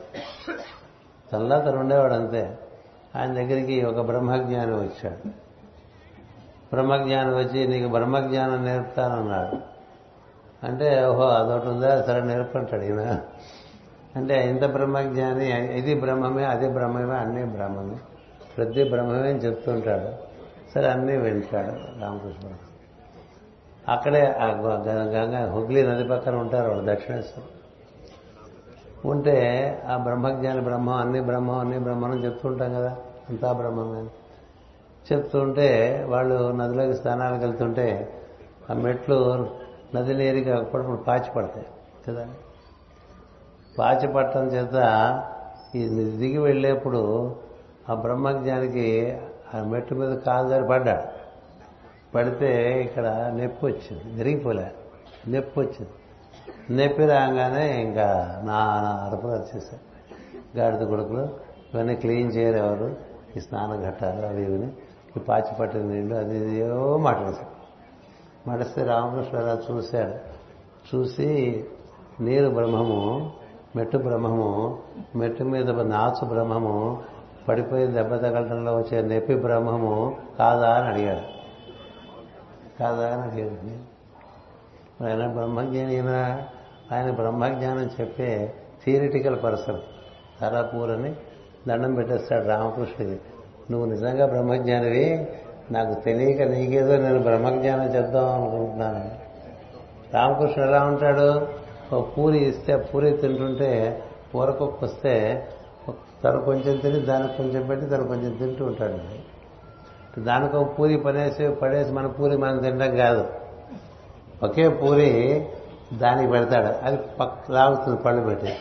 A: తనలో తను ఉండేవాడు అంతే. ఆయన దగ్గరికి ఒక బ్రహ్మజ్ఞానం వచ్చాడు. బ్రహ్మజ్ఞానం వచ్చి నీకు బ్రహ్మజ్ఞానం నేర్పుతానన్నాడు. అంటే ఓహో అదొకటి ఉందా? సరే నేర్పంటాడు ఈయన. అంటే ఇంత బ్రహ్మజ్ఞాని ఇది బ్రహ్మమే అది బ్రహ్మమే అన్నీ బ్రహ్మమే ప్రతి బ్రహ్మమే అని చెప్తుంటాడు. సరే అన్నీ వింటాడు రామకృష్ణ అక్కడే ఆ గంగా హుగ్లీ నది పక్కన ఉంటారు వాళ్ళు దక్షిణేశ్వరం. ఉంటే ఆ బ్రహ్మజ్ఞాని బ్రహ్మం అన్ని బ్రహ్మం అన్ని బ్రహ్మం చెప్తుంటాం కదా అంతా బ్రహ్మమే చెప్తుంటే వాళ్ళు నదిలోకి స్నానాలకు వెళ్తుంటే ఆ మెట్లు నది నీరుగా అప్పుడప్పుడు పాచి పడతాయి కదా. పాచి పట్టడం చేత ఈ దిగి వెళ్ళేప్పుడు ఆ బ్రహ్మజ్ఞానికి ఆ మెట్టు మీద కాలు జారి పడ్డాడు. పడితే ఇక్కడ నొప్పి వచ్చింది విరిగిపోలే నొప్పి వచ్చింది. నొప్పి రాగానే ఇంకా నా అరపులు వచ్చేసాయి గాడిద కొడుకులు ఇవన్నీ క్లీన్ చేయరు ఎవరు ఈ స్నాన ఘట్టాలు అవి ఇవని ఈ పాచి పట్టిన నీళ్ళు అది ఏవో మాట్లాడేశారు మడిస్తే రామకృష్ణరావు చూశాడు. చూసి నీరు బ్రహ్మము మెట్టు బ్రహ్మము మెట్టు మీద నాచు బ్రహ్మము పడిపోయి దెబ్బ తగలటంలో వచ్చే నొప్పి బ్రహ్మము కాదా అని అడిగాడు. కాదా అని ఆయన బ్రహ్మజ్ఞాని ఆయన బ్రహ్మజ్ఞానం చెప్పే థియరిటికల్ పర్సన్ తారాపూర్ అని దండం పెట్టేస్తాడు రామకృష్ణుడికి. నువ్వు నిజంగా బ్రహ్మజ్ఞానివి? నాకు తెలియక నీకేదో నేను బ్రహ్మజ్ఞానం చెప్దాం అనుకుంటున్నాను. రామకృష్ణ ఎలా ఉంటాడు? ఒక పూరి ఇస్తే పూరి తింటుంటే కూరకొక్క వస్తే తను కొంచెం తిని దానికి కొంచెం పెట్టి తను కొంచెం తింటూ ఉంటాడు. దానికో పూరి పనేసి పడేసి మన పూరి మనం తినడం కాదు. ఒకే పూరి దానికి పెడతాడు. అది పక్క లాగుతుంది పళ్ళు పెట్టి.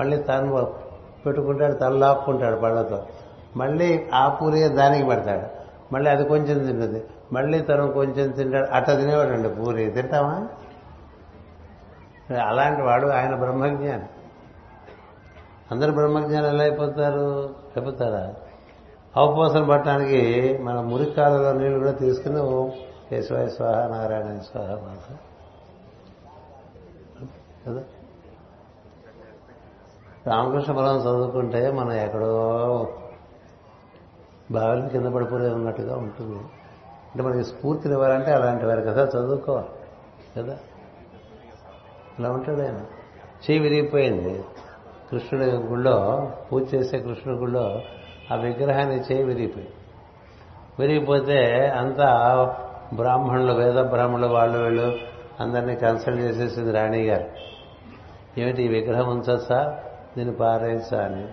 A: మళ్ళీ తను పెట్టుకుంటాడు తను లాక్కుంటాడు పళ్ళతో. మళ్ళీ ఆ పూరి దానికి పెడతాడు. మళ్ళీ అది కొంచెం తింటుంది. మళ్ళీ తను కొంచెం తింటాడు. అట్ట తినేవాడండి పూరి. తింటామా అలాంటి వాడు ఆయన బ్రహ్మజ్ఞాని. అందరు బ్రహ్మజ్ఞానం ఎలా అయిపోతారు? అయిపోతారా? అవపోసన పట్టడానికి మన మురికాలలో నీళ్ళు కూడా తీసుకుని ఓ కేశవాయ స్వాహ నారాయణ స్వాహ మాట కదా? రామకృష్ణ పరం చదువుకుంటే మనం ఎక్కడో బావిల కింద పడిపోలే ఉన్నట్టుగా ఉంటుంది. అంటే మనకి స్ఫూర్తిని ఇవ్వాలంటే అలాంటి వారి కదా చదువుకోవాలి. కదా? అలా ఉంటాడు ఆయన. చేయి విరిగిపోయింది. కృష్ణుడి గుళ్ళో పూజ చేసే కృష్ణుడి గుళ్ళో ఆ విగ్రహాన్ని చేయి విరిగిపోయింది. విరిగిపోతే అంతా బ్రాహ్మణులు వేద బ్రాహ్మణులు వాళ్ళు వీళ్ళు అందరినీ కన్సల్ట్ చేసేసింది రాణి గారు. ఏమిటి ఈ విగ్రహం ఉంచచ్చా దీన్ని పారేయచ్చా అని.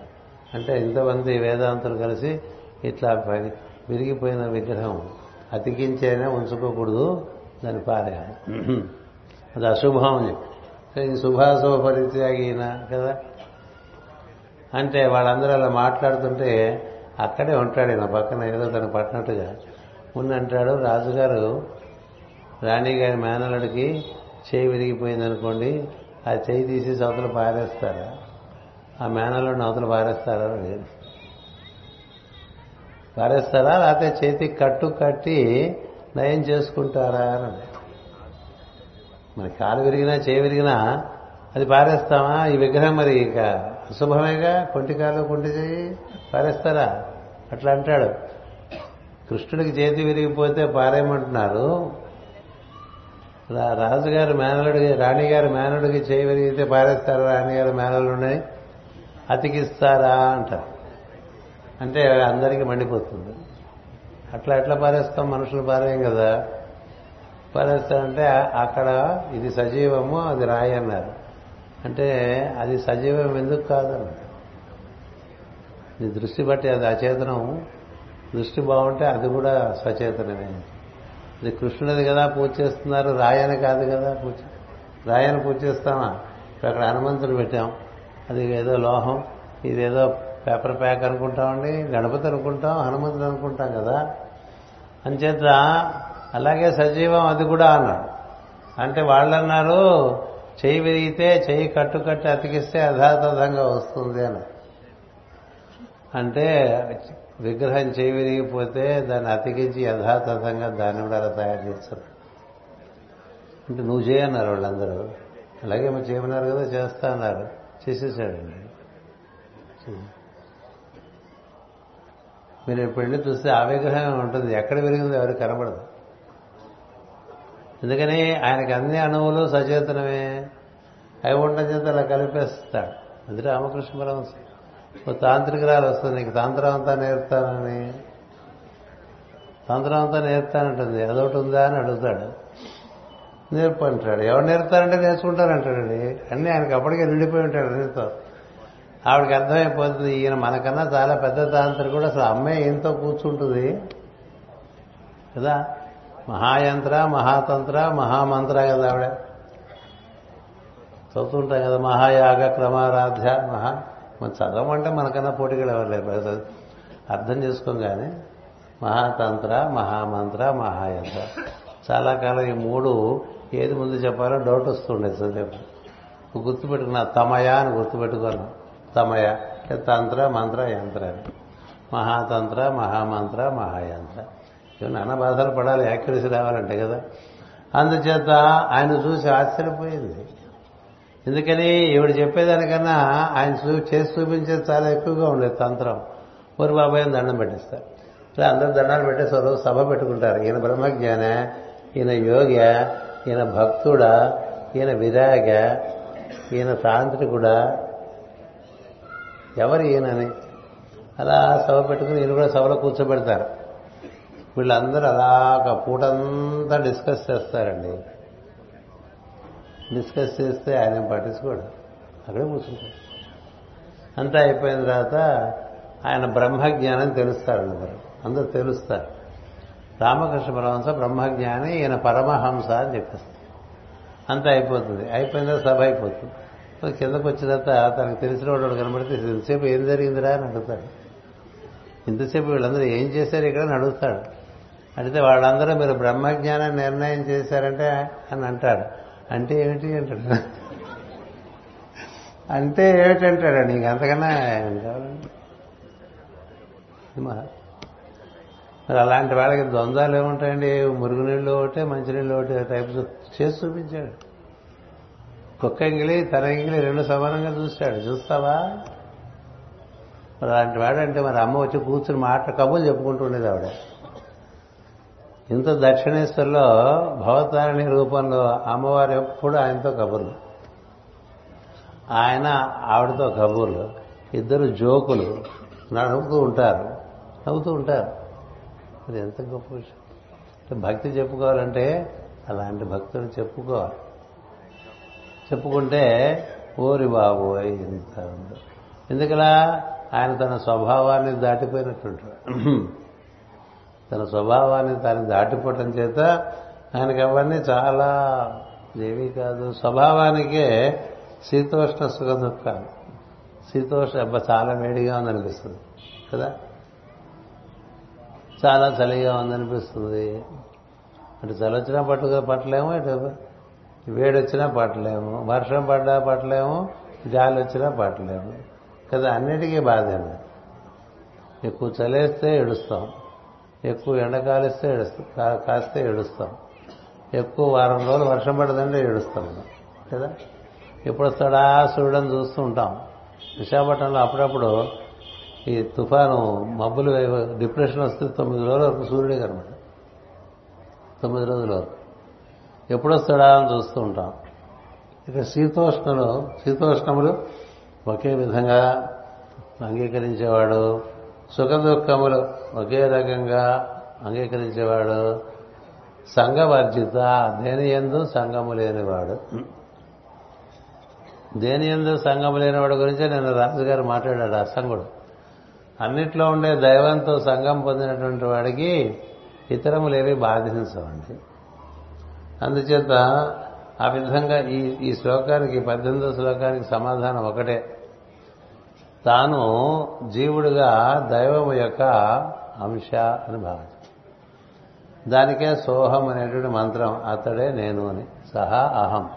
A: అంటే ఇంతమంది వేదాంతులు కలిసి ఇట్లా విరిగిపోయిన విగ్రహం అతికించైనా ఉంచుకోకూడదు దాన్ని పారేయాలి. అది అశుభం అని చెప్పి. శుభాశుభ పరిత్యాగిన కదా? అంటే వాళ్ళందరూ అలా మాట్లాడుతుంటే అక్కడే ఉంటాడు నా పక్కన ఏదో తను పట్టినట్టుగా. ఉందంటాడు రాజుగారు రాణిగారి మేనలుడికి చేయి విరిగిపోయింది అనుకోండి ఆ చేయి తీసి అవతల పారేస్తారా? ఆ మేనలుడిని అవతల పారేస్తారా? పారేస్తారా? లేకపోతే చేతికి కట్టు కట్టి నయం చేసుకుంటారా అని మరి కాలు విరిగినా చేయి విరిగినా అది పారేస్తామా? ఈ విగ్రహం మరి ఇక అశుభమేగా కొంటి కాలు కొంటి చేయి పారేస్తారా? అట్లా అంటాడు. కృష్ణుడికి చేతి విరిగిపోతే పారేయమంటున్నారు. రాజుగారి మేనలుడికి రాణిగారి మేనలుడికి చేయి విరిగితే పారేస్తారా? రాణిగారి మేనలుడిని అతికిస్తారా అంటారు. అంటే అందరికీ మండిపోతుంది. అట్లా ఎట్లా పారేస్తాం? మనుషులు పారేయం కదా. పారేస్తారంటే అక్కడ ఇది సజీవము అది రాయి అన్నారు. అంటే అది సజీవం ఎందుకు కాదన్నారు నీ దృష్టి బట్టి అది అచేతనం. దృష్టి బాగుంటే అది కూడా సచేతనమే. ఇది కృష్ణుడిది కదా పూజ చేస్తున్నారు రాయని కాదు కదా పూజ. రాయని పూజ చేస్తామా? ఇప్పుడు అక్కడ హనుమంతుడు పెట్టాం. అది ఏదో లోహం ఇదేదో పేపర్ ప్యాక్ అనుకుంటామండి గణపతి అనుకుంటాం హనుమంతుడు అనుకుంటాం కదా. అంచేత అలాగే సజీవం అది కూడా అన్నాడు. అంటే వాళ్ళన్నారు చెయ్యి విరిగితే చెయ్యి కట్టుకట్టి అతికిస్తే యథాతథంగా వస్తుంది అని. అంటే విగ్రహం చేయి విరిగిపోతే దాన్ని అతికించి యథాతథంగా దాన్ని కూడా అలా తయారు చేస్తారు. అంటే నువ్వు చేయన్నారు వాళ్ళందరూ. అలాగే మరి చేయమన్నారు కదా చేస్తా అన్నారు. చేసేసాడండి. మీరు ఇప్పుడు చూస్తే ఆ విగ్రహం ఉంటుంది. ఎక్కడ విరిగిందో ఎవరికి కనబడదు. ఎందుకని ఆయనకి అన్ని అణువులు సచేతనమే. అవి ఉండడం చేత అలా కలిపేస్తాడు. అది రామకృష్ణ పరమహంస. ఓ తాంత్రికరాలు వస్తుంది. నీకు తంత్రం అంతా నేర్పుతానని తంత్రం అంతా నేర్తానంటుంది. అదొకటి ఉందా అని అడుగుతాడు. నేర్పు అంటాడు ఎవరు నేర్తారంటే నేర్చుకుంటారంటాడండి అన్నీ ఆయనకి అప్పటికే నిండిపోయి ఉంటాడు అన్నితో ఆవిడకి అర్థమైపోతుంది. ఈయన మనకన్నా చాలా పెద్ద తాంత్రికుడు అసలు అమ్మాయి ఈయనతో కూర్చుంటుంది. కదా? మహాయంత్ర మహాతంత్ర మహామంత్ర కదా ఆవిడ. చదువుతుంటాం కదా మహాయాగ క్రమారాధ్య మహా. మనం చదవమంటే మనకన్నా పోటీగా ఎవరు అర్థం చేసుకోం కానీ మహాతంత్ర మహామంత్ర మహాయంత్ర. చాలా కాలం ఈ మూడు ఏది ముందు చెప్పాలో డౌట్ వస్తుండే చదివేపు గుర్తుపెట్టుకున్నా తమయ అని గుర్తుపెట్టుకున్నాం తమయ తంత్ర మంత్ర యంత్ర మహాతంత్ర మహామంత్ర మహాయంత్ర. ఇవి నాన్న బాధలు పడాలి యాక్యురసీ రావాలంటే కదా. అందుచేత ఆయన చూసి ఆశ్చర్యపోయింది. ఎందుకని ఈవిడ చెప్పేదానికన్నా ఆయన చూ చేసి చూపించేది చాలా ఎక్కువగా ఉండేది తంత్రం. ఊరు బాబాయ్ దండం పెట్టిస్తారు. ఇలా అందరూ దండాలు పెట్టేసి రోజు సభ పెట్టుకుంటారు. ఈయన బ్రహ్మజ్ఞాన ఈయన యోగ ఈయన భక్తుడా ఈయన విరాగ ఈయన తాంత్రికుడా ఎవరు ఈయనని? అలా సభ పెట్టుకుని ఈయన కూడా సభలో కూర్చోబెడతారు. వీళ్ళందరూ అలా ఒక పూటంతా డిస్కస్ చేస్తారండి. డిస్కస్ చేస్తే ఆయన పట్టించుకోడు. అక్కడే కూర్చుంటాడు. అంతా అయిపోయిన తర్వాత ఆయన బ్రహ్మజ్ఞానం తెలుస్తారు అందరూ. అందరూ తెలుస్తారు. రామకృష్ణ పరమహంస బ్రహ్మజ్ఞాని ఈయన పరమహంస అని చెప్పేస్తారు. అంతా అయిపోతుంది. అయిపోయిన తర్వాత సభ అయిపోతుంది. కిందకు వచ్చిన తర్వాత తనకు తెలిసిన వాడు కనబడితే ఇంతసేపు ఏం జరిగిందిరా? అని అడుగుతాడు. ఇంతసేపు వీళ్ళందరూ ఏం చేశారు ఇక్కడ అని అడుగుతాడు. అడిగితే వాళ్ళందరూ మీరు బ్రహ్మజ్ఞానం నిర్ణయం చేశారంటే? అని అంటాడు. అంటే ఏమిటి అంటాడు అంటే ఏమిటంటాడు నీకు అంతకన్నా కావాలండి మరి అలాంటి వాళ్ళకి ద్వంద్వాలు ఏముంటాయండి? మురుగునీళ్ళు ఒకటే మంచినీళ్ళు ఒకటే టైప్స్ చేసి చూపించాడు. కుక్క ఎంగిలి తన ఎంగిలి రెండు సమానంగా చూస్తాడు చూస్తావా? మరి అలాంటి వాడంటే మరి అమ్మ వచ్చి కూర్చుని మాట కబుర్లు చెప్పుకుంటూ ఉండేది ఆవిడ. ఇంత దక్షిణేశ్వర్లో భవతారిణి రూపంలో అమ్మవారు ఎప్పుడు ఆయనతో కబుర్లు. ఆయన ఆవిడతో కబుర్లు. ఇద్దరు జోకులు. నడుపుతూ ఉంటారు. నవ్వుతూ ఉంటారు. అది ఎంత గొప్ప విషయం. భక్తి చెప్పుకోవాలంటే అలాంటి భక్తులు చెప్పుకోవాలి. చెప్పుకుంటే ఓరి బాబు ఇంత ఎందుకలా? ఆయన తన స్వభావాన్ని దాటిపోయినట్టుంటాడు. తన స్వభావాన్ని తాను దాటిపోవటం చేత ఆయనకి అవన్నీ చాలా దేవి కాదు. స్వభావానికే శీతోష్ణ సుఖ దుఃఖాలు. శీతోష్ణ అబ్బా చాలా వేడిగా ఉందనిపిస్తుంది కదా? చాలా చలిగా ఉందనిపిస్తుంది. అటు చలి వచ్చినా పట్టుగా పట్టలేము ఇటు వేడి వచ్చినా పట్టలేము వర్షం పడ్డా పట్టలేము గాలి వచ్చినా పట్టలేము కదా? అన్నిటికీ బాధ ఎక్కువ చలేస్తే ఏడుస్తాం. ఎక్కువ ఎండ కాలిస్తే ఏడుస్తాం కాస్తే ఏడుస్తాం. ఎక్కువ వారం రోజులు వర్షం పడదంటే ఏడుస్తాం. కదా? ఎప్పుడు వస్తాడా సూర్యుడని చూస్తూ ఉంటాం. విశాఖపట్నంలో అప్పుడప్పుడు ఈ తుఫాను మబ్బులు డిప్రెషన్ వస్తే తొమ్మిది రోజుల వరకు సూర్యుడే కనమాట తొమ్మిది రోజుల వరకు. ఎప్పుడు వస్తాడా అని చూస్తూ ఉంటాం. ఇక శీతోష్ణలు శీతోష్ణములు ఒకే విధంగా అంగీకరించేవాడు సుఖ దుఃఖములు ఒకే రకంగా అంగీకరించేవాడు సంఘవర్జిత దేని ఎందు సంఘము లేనివాడు. దేని ఎందు సంఘము లేనివాడు గురించి నేను రాజుగారు మాట్లాడాడు అసంగుడు అన్నిట్లో ఉండే దైవంతో సంఘం పొందినటువంటి వాడికి ఇతరములేవి బాధించవండి. అందుచేత ఆ విధంగా ఈ ఈ శ్లోకానికి పద్దెనిమిదో శ్లోకానికి సమాధానం ఒకటే. తాను జీవుడిగా దైవం యొక్క అంశ అని భావించాడు దానికే సోహం అనేటువంటి మంత్రం అతడే నేను అని. సహా అహం.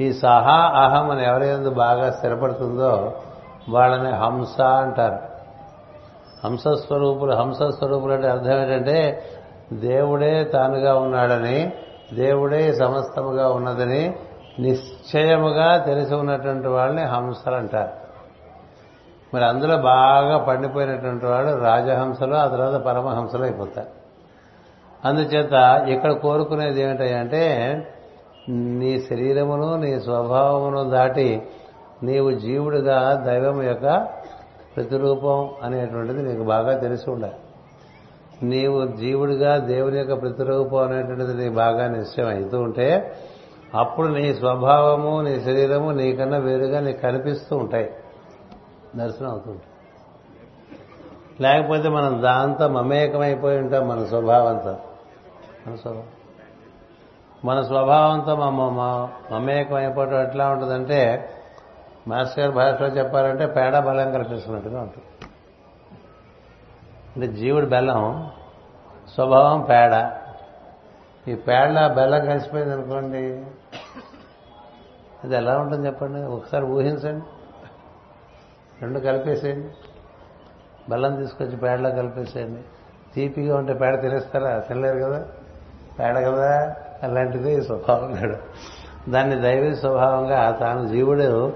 A: ఈ సహా అహం అని ఎవరైందు బాగా స్థిరపడుతుందో వాళ్ళని హంస అంటారు. హంసస్వరూపులు హంసస్వరూపులు అంటే అర్థం ఏంటంటే దేవుడే తానుగా ఉన్నాడని దేవుడే సమస్తముగా ఉన్నదని నిశ్చయముగా తెలిసి ఉన్నటువంటి వాళ్ళని హంసలు అంటారు. మరి అందులో బాగా పండిపోయినటువంటి వాడు రాజహంసలు ఆ తర్వాత పరమహంసలు అయిపోతారు. అందుచేత ఇక్కడ కోరుకునేది ఏమిటంటే నీ శరీరమును నీ స్వభావమును దాటి నీవు జీవుడిగా దైవం యొక్క ప్రతిరూపం అనేటువంటిది నీకు బాగా తెలిసి ఉండాలి. నీవు జీవుడిగా దేవుని యొక్క ప్రతిరూపం అనేటువంటిది నీకు బాగా నిశ్చయం అవుతూ ఉంటే అప్పుడు నీ స్వభావము నీ శరీరము నీకన్నా వేరుగా నీకు కనిపిస్తూ ఉంటాయి. దర్శనం అవుతుంది లేకపోతే మనం దాంతో మమేకమైపోయి ఉంటాం మన స్వభావంతో. మన స్వభావం మన స్వభావంతో మమేకం అయిపోవటం ఎట్లా ఉంటుందంటే మాస్టర్ భాషలో చెప్పాలంటే పేడ బలం కల్పిస్తున్నట్టుగా ఉంటుంది. అంటే జీవుడి బెల్లం స్వభావం పేడ. ఈ పేడ బెల్లం కలిసిపోయింది అనుకోండి అది ఎలా ఉంటుంది చెప్పండి? ఒకసారి ఊహించండి. రెండు కలిపేసేయండి. బెల్లం తీసుకొచ్చి పేడలో కలిపేసేయండి. తీపిగా ఉంటే పేడ తినేస్తారా? తినలేరు కదా? పేడ కదా? అలాంటిది స్వభావం కాదు దాన్ని దైవీ స్వభావంగా తాను జీవుడు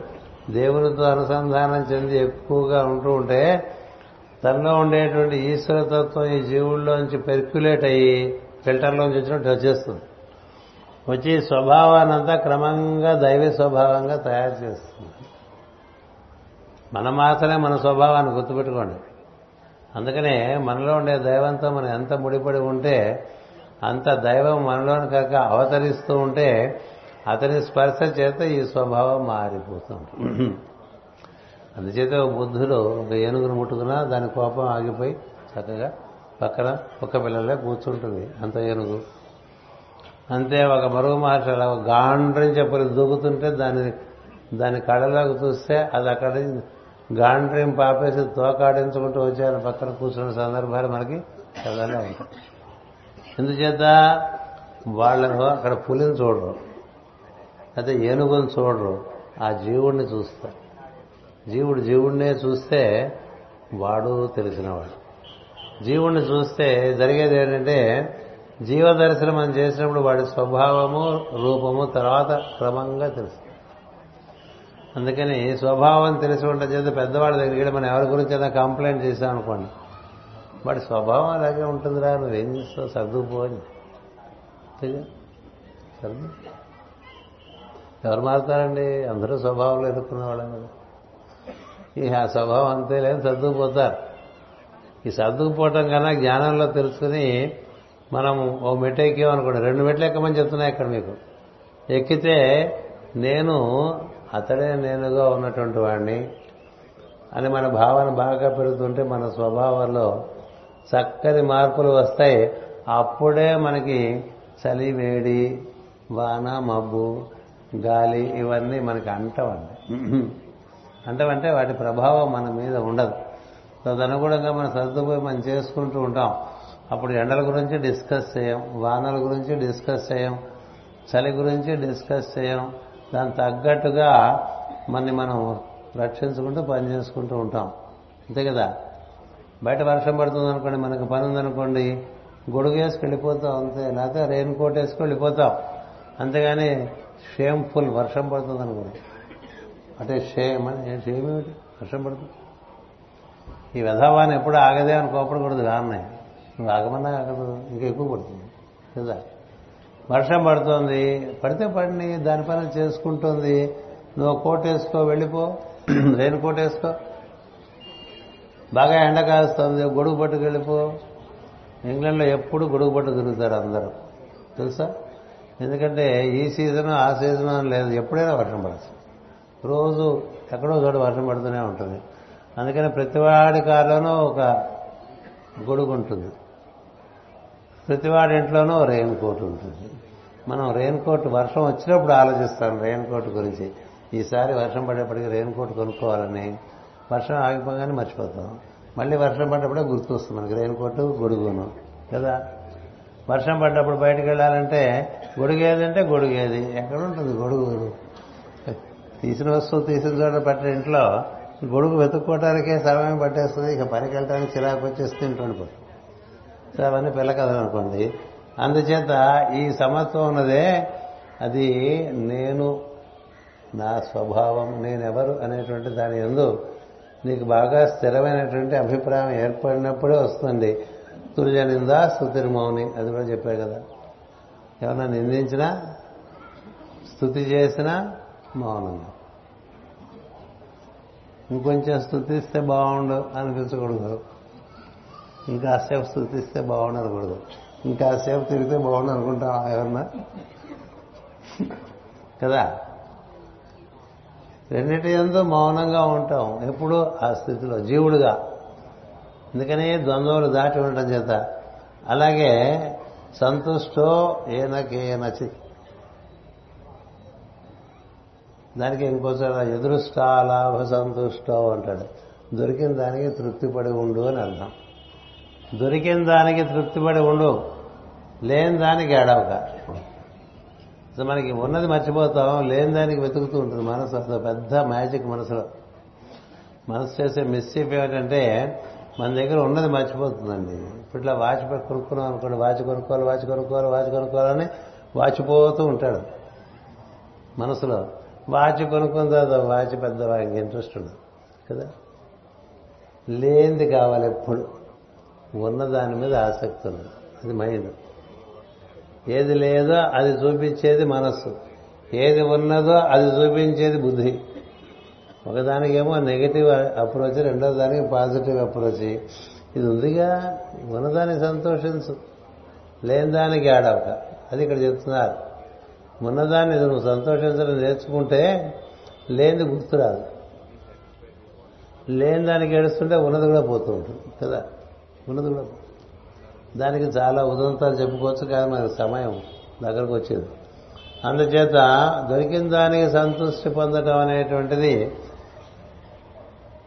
A: దేవునితో అనుసంధానం చెంది ఎక్కువగా ఉంటూ ఉంటే తనలో ఉండేటువంటి ఈశ్వరతత్వం ఈ జీవుల్లోంచి పెర్క్యులేట్ అయ్యి ఫిల్టర్లోంచి వచ్చినట్టు వచ్చేస్తుంది. వచ్చి స్వభావానంతా క్రమంగా దైవీ స్వభావంగా తయారు చేస్తుంది. మనం మాత్రమే మన స్వభావాన్ని గుర్తుపెట్టుకోండి. అందుకనే మనలో ఉండే దైవంతో మనం ఎంత ముడిపడి ఉంటే అంత దైవం మనలోని కాక అవతరిస్తూ ఉంటే అతని స్పర్శ చేత ఈ స్వభావం మారిపోతుంది అందుచేత అందుచేత బుద్ధుడు ఒక ఏనుగును ముట్టుకున్నా దాని కోపం ఆగిపోయి చక్కగా పక్కన ఒక్క పిల్లలే కూర్చుంటుంది. అంత ఏనుగు. అంతే ఒక మరుగు మహర్షి అలా గాండ్రం చెప్పలు దూకుతుంటే దాని దాని కళ్ళలోకి చూస్తే అది అక్కడ గాండ్రీం పాపేసి తోకాడించుకుంటూ వచ్చారు పక్కన కూర్చున్న సందర్భాలు మనకి చదవనే ఉంటాయి. ఎందుచేత వాళ్ళను అక్కడ పులిని చూడరు. అయితే ఏనుగుని చూడరు. ఆ జీవుణ్ణి చూస్తారు. జీవుడు జీవుడినే చూస్తే వాడు తెలిసినవాడు. జీవుణ్ణి చూస్తే జరిగేది ఏంటంటే జీవ దర్శనం మనం చేసినప్పుడు వాడి స్వభావము రూపము తర్వాత క్రమంగా తెలుసు అందుకని స్వభావం తెలిసి ఉండడం చేత పెద్దవాళ్ళ దగ్గరికి మనం ఎవరి గురించి అయినా కంప్లైంట్ చేసాం అనుకోండి వాడి స్వభావం అలాగే ఉంటుందిరా నువ్వేం చేస్తావు? సర్దుకుపోని సర్దు. ఎవరు మారుతారండి? అందరూ స్వభావంలో ఎదుర్కొనే వాళ్ళం కదా. ఈ ఆ స్వభావం అంతే లేదు సర్దుకుపోతారు ఈ సర్దుకుపోవటం కన్నా జ్ఞానంలో తెలుసుకుని మనం ఓ మెట్టు ఎక్కామనుకోండి. రెండు మెట్లు ఎక్కమని చెప్తున్నాయి ఇక్కడ మీకు. ఎక్కితే నేను అతడే నేనుగా ఉన్నటువంటి వాడిని అని మన భావన బాగా పెరుగుతుంటే మన స్వభావంలో చక్కని మార్పులు వస్తాయి. అప్పుడే మనకి చలి వేడి వాన మబ్బు గాలి ఇవన్నీ మనకి అంటవండి. అంటవంటే వాటి ప్రభావం మన మీద ఉండదు. తదనుగుణంగా మనం సర్దుపోయి మనం చేసుకుంటూ ఉంటాం. అప్పుడు ఎండల గురించి డిస్కస్ చేయం వానల గురించి డిస్కస్ చేయం చలి గురించి డిస్కస్ చేయం దానికి తగ్గట్టుగా మనని మనం రక్షించుకుంటూ పని చేసుకుంటూ ఉంటాం. అంతే కదా? బయట వర్షం పడుతుంది అనుకోండి మనకు పని ఉందనుకోండి గొడుగు వేసుకు వెళ్ళిపోతాం అంతే. లేకపోతే రెయిన్ కోట్ వేసుకు వెళ్ళిపోతాం. అంతేగాని షేమ్ఫుల్ వర్షం పడుతుంది అనుకోండి. అంటే షేమ్ అని షేమ్ ఏమిటి? వర్షం పడుతుంది. ఈ వ్యధవాన్ని ఎప్పుడు ఆగదే అని కోపడకూడదు రాన్నాయి నువ్వు ఆగమన్నా ఆగదు ఇంకా ఎక్కువ పడుతుంది. కదా? వర్షం పడుతోంది. పడితే పడిని దాని పని చేసుకుంటుంది. నువ్వు కోట్ వేసుకో వెళ్ళిపో. <clears throat> రెయిన్ కోట్ వేసుకో. బాగా ఎండ కాస్తుంది గొడుగు పట్టుకు వెళ్ళిపో. ఇంగ్లాండ్లో ఎప్పుడు గొడుగు పట్టు తిరుగుతారు అందరూ. తెలుసా? ఎందుకంటే ఈ సీజన్ ఆ సీజన్ అని లేదు. ఎప్పుడైనా వర్షం పడుతుంది రోజు ఎక్కడో చోట వర్షం పడుతూనే ఉంటుంది. అందుకని ప్రతివాడి కారులోనూ ఒక గొడుగు ఉంటుంది. ప్రతివాడి ఇంట్లోనూ రెయిన్ కోట్ ఉంటుంది. మనం రెయిన్ కోట్ వర్షం వచ్చినప్పుడు ఆలోచిస్తాం రెయిన్ కోట్ గురించి. ఈసారి వర్షం పడేప్పటికి రెయిన్ కోట్ కొనుక్కోవాలని. వర్షం ఆగిపోగానే మర్చిపోతాం. మళ్ళీ వర్షం పడ్డప్పుడే గుర్తు వస్తుంది మనకి రెయిన్ కోట్ గొడుగును. కదా? వర్షం పడ్డప్పుడు బయటకు వెళ్ళాలంటే గొడుగేదంటే గొడుగేది. ఎక్కడ ఉంటుంది గొడుగు? తీసిన వస్తువు తీసిన చోట పట్టిన ఇంట్లో గొడుగు వెతుక్కోవడానికే సమయం పట్టేస్తుంది. ఇక పనికి వెళ్ళడానికి చిరాకు వచ్చేసి తింటుండి అవన్నీ పిల్ల కథలు అనుకోండి. అందుచేత ఈ సమత్వం ఉన్నదే అది నేను నా స్వభావం నేనెవరు అనేటువంటి దాని ఎందు నీకు బాగా స్థిరమైనటువంటి అభిప్రాయం ఏర్పడినప్పుడే వస్తుంది. తుర్జ నిందా స్థుతిర్మౌని అది కూడా చెప్పారు కదా. ఏమన్నా నిందించినా స్థుతి చేసినా మౌనంగా ఇంకొంచెం స్థుతిస్తే బాగుండు అనిపించకూడదు. ఇంకాసేపు స్థుతిస్తే బాగుండు అనకూడదు. ఇంకాసేపు తిరిగితే బాగుండు అనుకుంటాం ఎవరన్నా? కదా? రెండింటి ఎంతో మౌనంగా ఉంటాం. ఎప్పుడు ఆ స్థితిలో జీవుడుగా. ఎందుకనే ద్వంద్వలు దాటి ఉండటం చేత. అలాగే సంతుష్టో ఏనకేనచి దానికి ఇంకోసారి ఎదురుష్టాలాభ సంతుష్టో అంటాడు. దొరికిన దానికి తృప్తిపడి ఉండు అని అర్థం. దొరికిన దానికి తృప్తిపడి ఉండు. లేని దానికి ఏడవక. సో మనకి ఉన్నది మర్చిపోతాం లేని దానికి వెతుకుతూ ఉంటుంది మనసు. అసలు పెద్ద మ్యాజిక్ మనసులో. మనసు చేసే మిస్చీఫ్ ఏమిటంటే మన దగ్గర ఉన్నది మర్చిపోతుందండి. ఇప్పట్లో వాచ్ కొనుక్కున్నాం అనుకోండి వాచ్ కొనుక్కోవాలి వాచ్ కొనుక్కోవాలి వాచ్ కొనుక్కోవాలని వాచిపోతూ ఉంటాడు మనసులో. వాచ్ కొనుక్కున్న తర్వాత వాచ్ పెద్ద వాడికి ఇంట్రెస్ట్ ఉండదు కదా? లేనిది కావాలి ఎప్పుడు. ఉన్న దాని మీద ఆసక్తి ఉంది అది మైండ్. ఏది లేదో అది చూపించేది మనస్సు. ఏది ఉన్నదో అది చూపించేది బుద్ధి. ఒకదానికేమో నెగిటివ్ అప్రోచ్ రెండో దానికి పాజిటివ్ అప్రోచ్ ఇది ఉందిగా ఉన్నదానికి సంతోషించు. లేని దానికి ఆడవక అది ఇక్కడ చెప్తున్నారు. ఉన్నదాన్ని నువ్వు సంతోషించడం నేర్చుకుంటే లేనిది గుర్తురాదు. లేని దానికి ఏడుస్తుంటే ఉన్నది కూడా పోతూ ఉంటుంది కదా? ఉన్నది కూడా దానికి చాలా ఉదంతాలు చెప్పుకోవచ్చు కానీ మనకు సమయం దగ్గరకు వచ్చేది. అందుచేత దొరికిన దానికి సంతృష్టి పొందటం అనేటువంటిది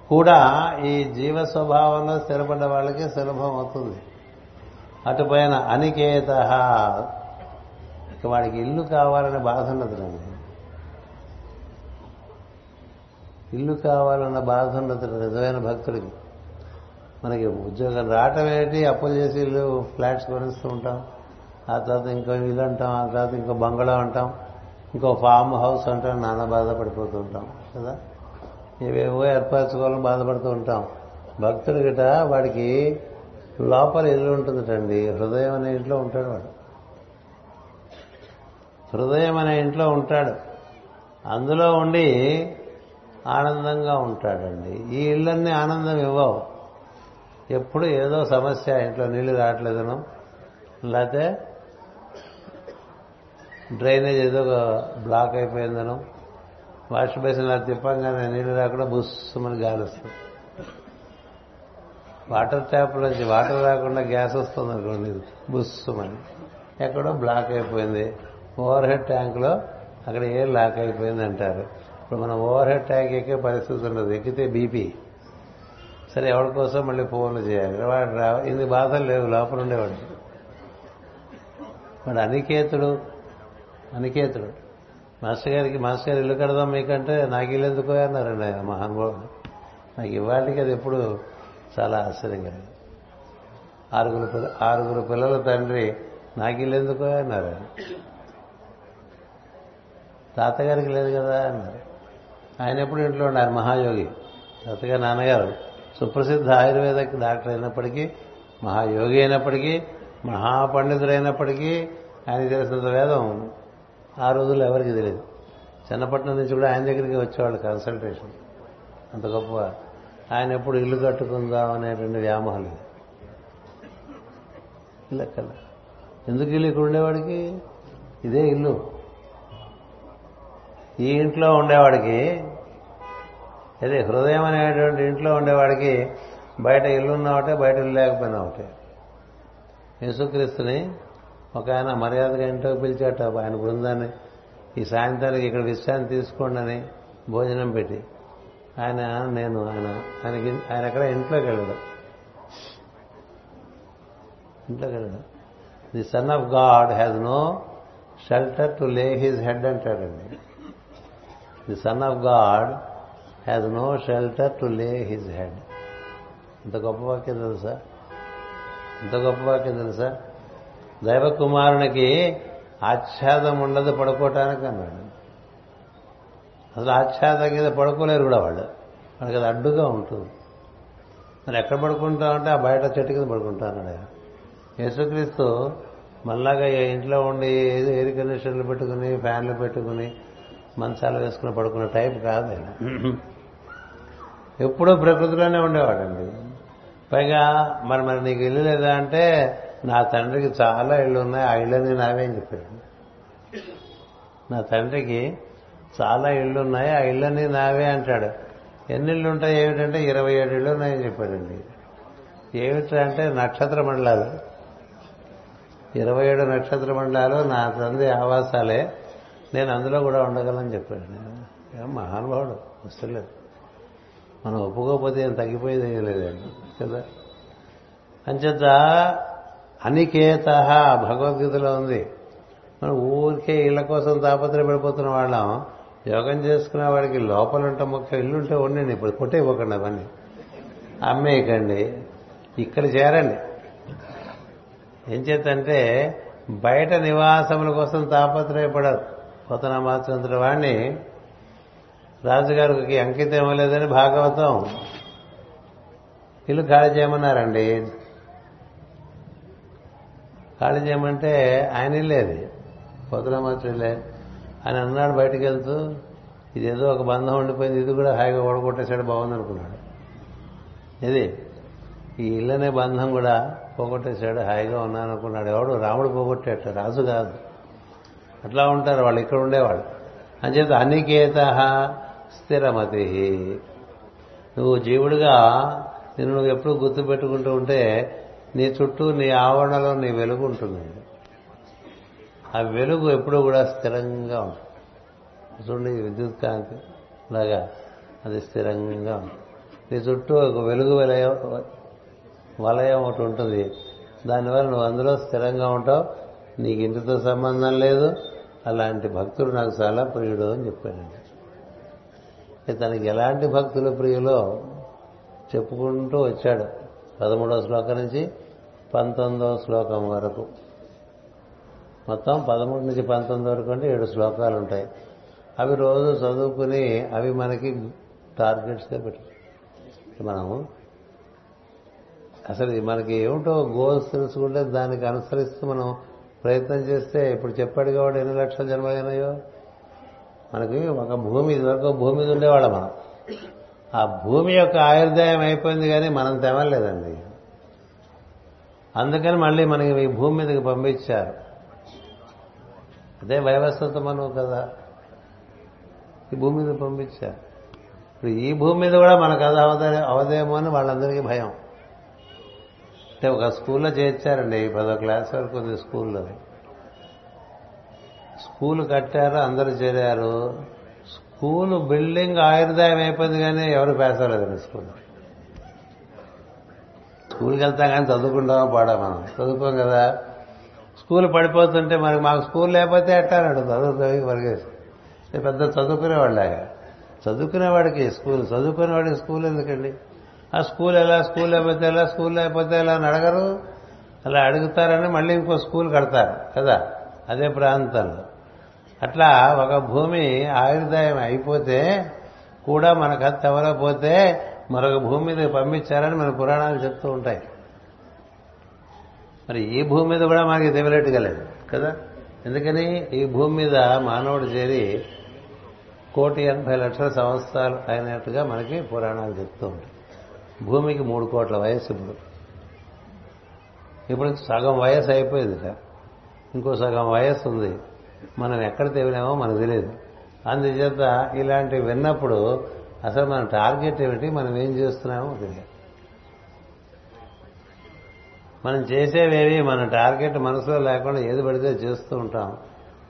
A: కూడా ఈ జీవ స్వభావంలో స్థిరపడ్డ వాళ్ళకి సులభం అవుతుంది. అటుపైన అనికేత ఇక వాడికి ఇల్లు కావాలనే బాధ ఉన్నది ఇల్లు కావాలన్న బాధ ఉండదు నిజమైన భక్తుడికి. మనకి ఉద్యోగం రావటం ఏంటి? అప్పులు చేసి ఇల్లు ఫ్లాట్స్ కొనిస్తూ ఉంటాం. ఆ తర్వాత ఇంకో ఇల్లు అంటాం ఆ తర్వాత ఇంకో బంగళా అంటాం ఇంకో ఫామ్ హౌస్ అంటాం నాన్న బాధపడిపోతూ ఉంటాం కదా? ఇవేవో ఏర్పరచుకోవాలని బాధపడుతూ ఉంటాం. భక్తుడు గిట వాడికి లోపల ఇల్లు ఉంటుందటండి. హృదయం అనే ఇంట్లో ఉంటాడు వాడు. హృదయం అనే ఇంట్లో ఉంటాడు. అందులో ఉండి ఆనందంగా ఉంటాడండి. ఈ ఇళ్ళన్నీ ఆనందం ఇవ్వవు. ఎప్పుడు ఏదో సమస్య ఇంట్లో నీళ్ళు రావట్లేదనో లేకపోతే డ్రైనేజ్ ఏదో ఒక బ్లాక్ అయిపోయిందనో వాష్ బేసిన్ అలా తిప్పంగానే నీళ్ళు రాకుండా బుస్సుమని గాలి వస్తుంది. వాటర్ ట్యాప్ నుంచి వాటర్ రాకుండా గ్యాస్ వస్తుంది అనుకోండి బుస్సుమని ఎక్కడో బ్లాక్ అయిపోయింది. ఓవర్ హెడ్ ట్యాంక్లో అక్కడ ఏ లాక్ అయిపోయింది అంటారు. ఇప్పుడు మనం ఓవర్ హెడ్ ట్యాంక్ ఎక్కే పరిస్థితి ఉండదు. ఎక్కితే బీపీ. సరే ఎవరి కోసం మళ్ళీ ఫోన్లు చేయాలి? వాడు రా ఇన్ని బాధలు లేవు లోపల ఉండేవాడు. వాడు అనికేతుడు అనికేతుడు. మాస్టర్ గారికి మాస్టర్ గారు ఇల్లు కడదాం మీకంటే నాకు ఇల్లు ఎందుకో అన్నారండి ఆయన మహానుభావుడు. నాకు ఇవాళకి అది ఎప్పుడు చాలా ఆశ్చర్యంగా ఆరుగురు పిల్ల ఆరుగురు పిల్లల తండ్రి నాకు ఇల్లు ఎందుకో అన్నారు తాతగారికి లేదు కదా అన్నారు. ఆయన ఎప్పుడు ఇంట్లో ఉన్నారు మహాయోగి. తాతగారు నాన్నగారు. సుప్రసిద్ధ ఆయుర్వేద డాక్టర్ అయినప్పటికీ మహాయోగి అయినప్పటికీ మహాపండితుడైనప్పటికీ ఆయన తెలిసినంత వేదం ఆ రోజుల్లో ఎవరికి తెలియదు. చిన్నపట్నం నుంచి కూడా ఆయన దగ్గరికి వచ్చేవాళ్ళు కన్సల్టేషన్. అంత గొప్ప ఆయన ఎప్పుడు ఇల్లు కట్టుకుందాం అనేటువంటి వ్యామోహం లేదు ఇల్లు ఎందుకు ఇల్లు ఇక్కడ ఉండేవాడికి? ఇదే ఇల్లు. ఈ ఇంట్లో ఉండేవాడికి అదే హృదయం అనేటువంటి ఇంట్లో ఉండేవాడికి బయట ఇల్లు ఒకటే బయట ఇల్లు లేకపోయినా ఒకటే. యేసుక్రీస్తుని ఒక ఆయన మర్యాదగా ఇంట్లో పిలిచాట ఆయన బృందాన్ని ఈ సాయంత్రానికి ఇక్కడ విశ్రాంతి తీసుకోండి అని భోజనం పెట్టి ఆయన నేను ఆయన ఆయనకి ఆయన ఎక్కడ? ఇంట్లోకి వెళ్ళడు. ఇంట్లోకి వెళ్ళడు. The son of God has no shelter to lay his head అంటాడండి. The son of God has no shelter to lay his head ఇంత గొప్ప వాక్యం తెలుసా? ఇంత గొప్ప వాక్యం తెలుసా? దైవ కుమారునికి ఆచ్ఛాదం ఉండదు పడుకోవటానికి అన్నాడు. అసలు ఆచ్ఛాదం కింద పడుకోలేరు కూడా వాళ్ళు. వాళ్ళకి అది అడ్డుగా ఉంటుంది. మరి ఎక్కడ పడుకుంటామంటే ఆ బయట చెట్టు కింద పడుకుంటాను యేసుక్రీస్తు మళ్ళాగా ఇంట్లో ఉండి ఏదో ఎయిర్ కండిషన్లు పెట్టుకుని ఫ్యాన్లు పెట్టుకుని మంచాలు వేసుకుని పడుకున్న టైప్ కాదు ఆయన. ఎప్పుడూ ప్రకృతిలోనే ఉండేవాడండి. పైగా మరి మరి నీకు ఇల్లు లేదా అంటే నా తండ్రికి చాలా ఇళ్ళు ఉన్నాయి ఆ ఇళ్ళని నావే అని చెప్పాడు. నా తండ్రికి చాలా ఇళ్ళు ఉన్నాయి ఆ ఇళ్ళని నావే అంటాడు. ఎన్ని ఇళ్ళు ఉంటాయి ఏమిటంటే ఇరవై ఏడు ఇళ్ళు ఉన్నాయని చెప్పాడండి. ఏమిటంటే నక్షత్ర మండలాలు. ఇరవై ఏడు నక్షత్ర మండలాలు నా తండ్రి ఆవాసాలే నేను అందులో కూడా ఉండగలని చెప్పాడు. నేను మహానుభావుడు వస్తులేదు మనం ఒప్పుకోకపోతే ఏం తగ్గిపోయేది ఏం లేదండి. కదా? అంచేత అనికేత భగవద్గీతలో ఉంది. మనం ఊరికే ఇళ్ళ కోసం తాపత్రయపడిపోతున్న వాళ్ళం. యోగం చేసుకునే వాడికి లోపల ఉంటే ముఖ్య ఇల్లు ఉంటే ఉండండి. ఇప్పుడు కొట్టేయపోకండి అవన్నీ. అమ్మేయకండి. ఇక్కడ చేరండి. ఏం చేతంటే బయట నివాసముల కోసం తాపత్రయపడదు కొత్త మాత్రం వాడిని రాజుగారికి అంకితం ఇవ్వలేదని భాగవతం. ఇల్లు ఖాళీ చేయమన్నారండి. ఖాళీ చేయమంటే ఆయన ఇల్లేది పోతన మాత్రం ఇల్లే ఆయన అన్నాడు బయటకు వెళ్తూ ఇదేదో ఒక బంధం ఉండిపోయింది ఇది కూడా హాయిగా ఓడగొట్టేసాడు బాగుంది అనుకున్నాడు ఇది ఈ ఇల్లనే బంధం కూడా పోగొట్టేశాడు హాయిగా ఉన్నాను అనుకున్నాడు ఎవడు? రాముడు పోగొట్టేట రాజు కాదు. అట్లా ఉంటారు వాళ్ళు ఇక్కడ ఉండేవాళ్ళు. అంచేత అనికేత స్థిరమతి. నువ్వు జీవుడిగా నిన్ను నువ్వు ఎప్పుడు గుర్తు పెట్టుకుంటూ ఉంటే నీ చుట్టూ నీ ఆవరణలో నీ వెలుగు ఉంటుంది. ఆ వెలుగు ఎప్పుడూ కూడా స్థిరంగా ఉంటుంది. చూడండి విద్యుత్ కాంతి. లాగా అది స్థిరంగా ఉంటుంది. నీ చుట్టూ ఒక వెలుగు వలయం వలయం ఒకటి ఉంటుంది. దానివల్ల నువ్వు అందులో స్థిరంగా ఉంటావు. నీకు ఇంటితో సంబంధం లేదు. అలాంటి భక్తుడు నాకు చాలా ప్రియుడు అని చెప్పాడండి. తనకి ఎలాంటి భక్తులు ప్రియులో చెప్పుకుంటూ వచ్చాడు. పదమూడవ శ్లోకం నుంచి పంతొమ్మిదవ శ్లోకం వరకు. మొత్తం పదమూడు నుంచి పంతొమ్మిది వరకు అంటే ఏడు శ్లోకాలు ఉంటాయి. అవి రోజు చదువుకుని అవి మనకి టార్గెట్స్గా పెట్టు. మనం అసలు మనకి ఏమిటో గోల్స్ తెలుసుకుంటే దానికి అనుసరిస్తూ మనం ప్రయత్నం చేస్తే ఇప్పుడు చెప్పాడు కాబట్టి ఎన్ని లక్షల జన్మలైనాయో? మనకి ఒక భూమి ఇదివరకు భూమి మీద ఉండేవాళ్ళం మనం. ఆ భూమి యొక్క ఆయుర్దాయం అయిపోయింది కానీ మనం తెమలేదండి అందుకని మళ్ళీ మనకి ఈ భూమి మీదకి పంపించారు. అదే వైవస్వత మనం కదా. ఈ భూమి మీద పంపించారు. ఇప్పుడు ఈ భూమి మీద కూడా మన కథ అవదే అవదేమో అని వాళ్ళందరికీ భయం. అంటే ఒక స్కూల్లో చేర్చారండి పదో క్లాస్ వరకు ఉంది స్కూల్లో. స్కూల్ కట్టారు అందరూ చేరారు. స్కూల్ బిల్డింగ్ ఆయుర్దాయం అయిపోయింది కానీ ఎవరు పేసలేదండి స్కూల్. స్కూల్కి వెళ్తాం కానీ చదువుకుంటామో పాడా మనం? చదువుకోం కదా. స్కూల్ పడిపోతుంటే మరి మాకు స్కూల్ లేకపోతే ఎట్టాడు చదువుతాయి పరిగేసి పెద్ద చదువుకునేవాళ్ళగా చదువుకునేవాడికి స్కూల్ చదువుకునేవాడికి స్కూల్ ఎందుకండి? ఆ స్కూల్ ఎలా? స్కూల్ లేకపోతే ఎలా? స్కూల్ లేకపోతే ఎలా అని అడగరు. అలా అడుగుతారని మళ్ళీ ఇంకో స్కూల్ కడతారు కదా. అదే ప్రాంతంలో అట్లా ఒక భూమి ఆయుర్దాయం అయిపోతే కూడా మనకు అది మరొక భూమి మీద పంపించారని మన పురాణాలు చెప్తూ ఉంటాయి. మరి ఈ భూమి మీద కూడా మనకి తెవలేట్టుగలేదు కదా? ఎందుకని? ఈ భూమి మీద మానవుడు చేరి కోటి ఎనభై లక్షల సంవత్సరాలు అయినట్టుగా మనకి పురాణాలు చెప్తూ ఉంటాయి. భూమికి మూడు కోట్ల వయస్సు ఇప్పుడు. ఇప్పుడు సగం వయస్సు అయిపోయింది కదా ఇంకో సగం వయస్సు ఉంది. మనం ఎక్కడ తెవినామో మనకు తెలియదు. అందుచేత ఇలాంటివి విన్నప్పుడు అసలు మన టార్గెట్ ఏమిటి? మనం ఏం చేస్తున్నామో తెలియదు. మనం చేసేవేవి మన టార్గెట్ మనసులో లేకుండా ఏది పడితే చేస్తూ ఉంటాం.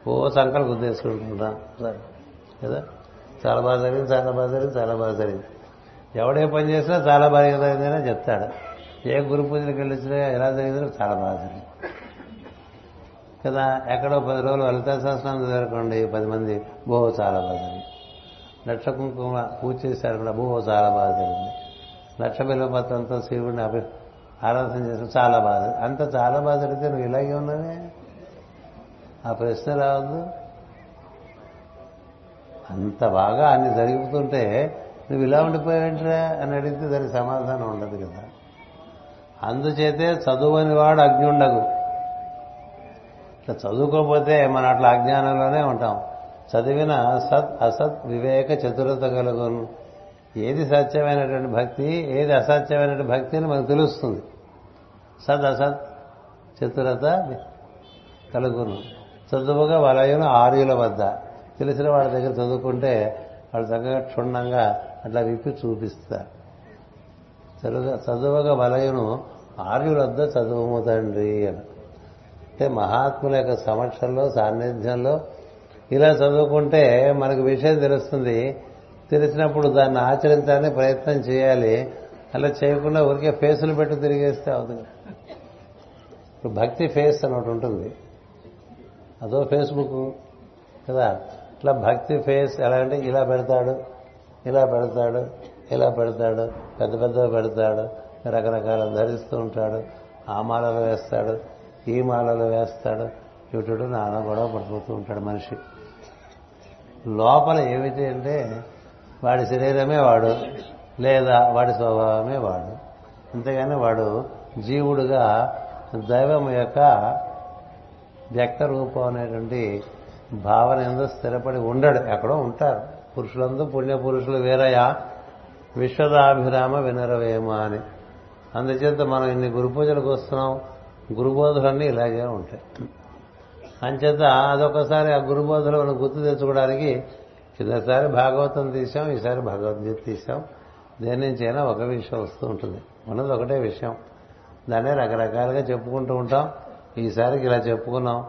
A: ఓ సంకల్ప గుద్దేసుకుంటుంటాం సరే. కదా? చాలా బాగా జరిగింది చాలా బాగా జరిగింది చాలా బాగా జరిగింది. ఎవడే పని చేసినా చాలా బాగా జరిగిందని చెప్తాడు. ఏ గురు పూజలకు వెళ్ళొచ్చినా ఎలా జరిగిందో చాలా బాగా జరిగింది. కదా ఎక్కడో పది రోజులు లలితా సహస్రం జరగండి పది మంది బో చాలా బాగా జరిగింది లక్ష కుంకుమ పూజ చేశారు కూడా బో చాలా బాగా జరిగింది. లక్ష బిల్వపత్రంతో శివుడిని అభి ఆరాధన చేసి చాలా బాధ. అంత చాలా బాగా జరిగితే నువ్వు ఇలాగే ఉన్నావే? ఆ ప్రశ్న రావద్దు. అంత బాగా అన్ని జరుగుతుంటే నువ్వు ఇలా ఉండిపోయావంటరా అని అడిగితే దానికి సమాధానం ఉండదు కదా. అందుచేతే చదువని వాడు అజ్ఞుండగు ఇట్లా చదువుకోకపోతే మనం అట్లా అజ్ఞానంలోనే ఉంటాం. చదివిన సత్ అసత్ వివేక చతురత కలుగును. ఏది సత్యమైనటువంటి భక్తి ఏది అసత్యమైనటువంటి భక్తి అని మనకు తెలుస్తుంది. సద్ అసత్ చతురత కలుగును. చదువుగా వలయును ఆర్యుల వద్ద. తెలిసిన వాళ్ళ దగ్గర చదువుకుంటే వాళ్ళు చక్కగా క్షుణ్ణంగా అట్లా విప్పి చూపిస్తారు. చదువుగా చదువుగా వలయును ఆర్యుల వద్ద చదువు తండ్రి అని. అంటే మహాత్ముల యొక్క సమక్షంలో సాన్నిధ్యంలో ఇలా చదువుకుంటే మనకు విషయం తెలుస్తుంది. తెలిసినప్పుడు దాన్ని ఆచరించాలని ప్రయత్నం చేయాలి. అలా చేయకుండా ఊరికే ఫేసులు పెట్టి తిరిగేస్తే అవుతుంది. ఇప్పుడు భక్తి ఫేస్ అని ఒకటి ఉంటుంది. అదో ఫేస్బుక్ కదా. ఇట్లా భక్తి ఫేస్ ఎలా అంటే ఇలా పెడతాడు ఇలా పెడతాడు ఇలా పెడతాడు పెద్ద పెద్ద పెడతాడు రకరకాల ధరిస్తూ ఉంటాడు ఆమాలలు వేస్తాడు ఈ మాలలో వేస్తాడు. ఇటుడు నాన్న గొడవ పడిపోతూ ఉంటాడు మనిషి. లోపల ఏమిటి అంటే వాడి శరీరమే వాడు లేదా వాడి స్వభావమే వాడు. అంతేగాని వాడు జీవుడుగా దైవం యొక్క వ్యక్త రూపం అనేటువంటి భావన ఎందు స్థిరపడి ఉండడు. ఎక్కడో ఉంటారు. పురుషులందు పుణ్య పురుషులు వేరయా? విశ్వదాభిరామ వినరవేమ అని. అందుచేత మనం ఇన్ని గురు పూజలకు వస్తున్నాం. గురుబోధులన్నీ ఇలాగే ఉంటాయి. అంచేత అదొకసారి ఆ గురుబోధులు మనం గుర్తు తెచ్చుకోవడానికి కిందసారి భాగవతం తీసాం ఈసారి భగవద్గీత తీసాం దేని నుంచైనా ఒక విషయం వస్తూ ఉంటుంది. ఉన్నది ఒకటే విషయం. దాన్నే రకరకాలుగా చెప్పుకుంటూ ఉంటాం. ఈసారికి ఇలా చెప్పుకున్నాం.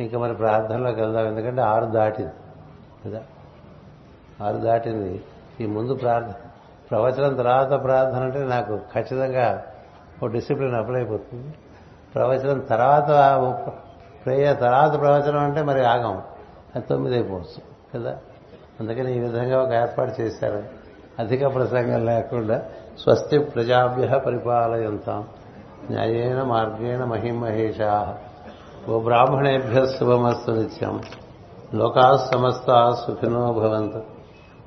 A: ఇంకా మరి ప్రార్థనలోకి వెళ్దాం. ఎందుకంటే ఆరు దాటింది. కదా? ఆరు దాటింది. ఈ ముందు ప్రార్థన ప్రవచనం తర్వాత ప్రార్థన అంటే నాకు ఖచ్చితంగా ఓ డిసిప్లిన్ అప్లై అయిపోతుంది. ప్రవచనం తర్వాత ప్రేయర్ తర్వాత ప్రవచనం అంటే మరి ఆగం. అది తొమ్మిది అయిపోవచ్చు కదా? అందుకని ఈ విధంగా ఒక ఏర్పాటు చేశారు. అధిక ప్రసంగం లేకుండా స్వస్తి ప్రజాభ్య పరిపాలయంతాం. న్యాయేన మార్గేణ మహిమహేషా. ఓ బ్రాహ్మణేభ్య శుభమస్తు నిత్యం. లోకా సమస్త సుఖినో భవంతు.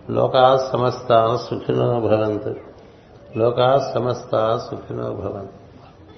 A: లోకా సమస్త సుఖినో భవంతు. లోకా సమస్త సుఖినో భవంతు.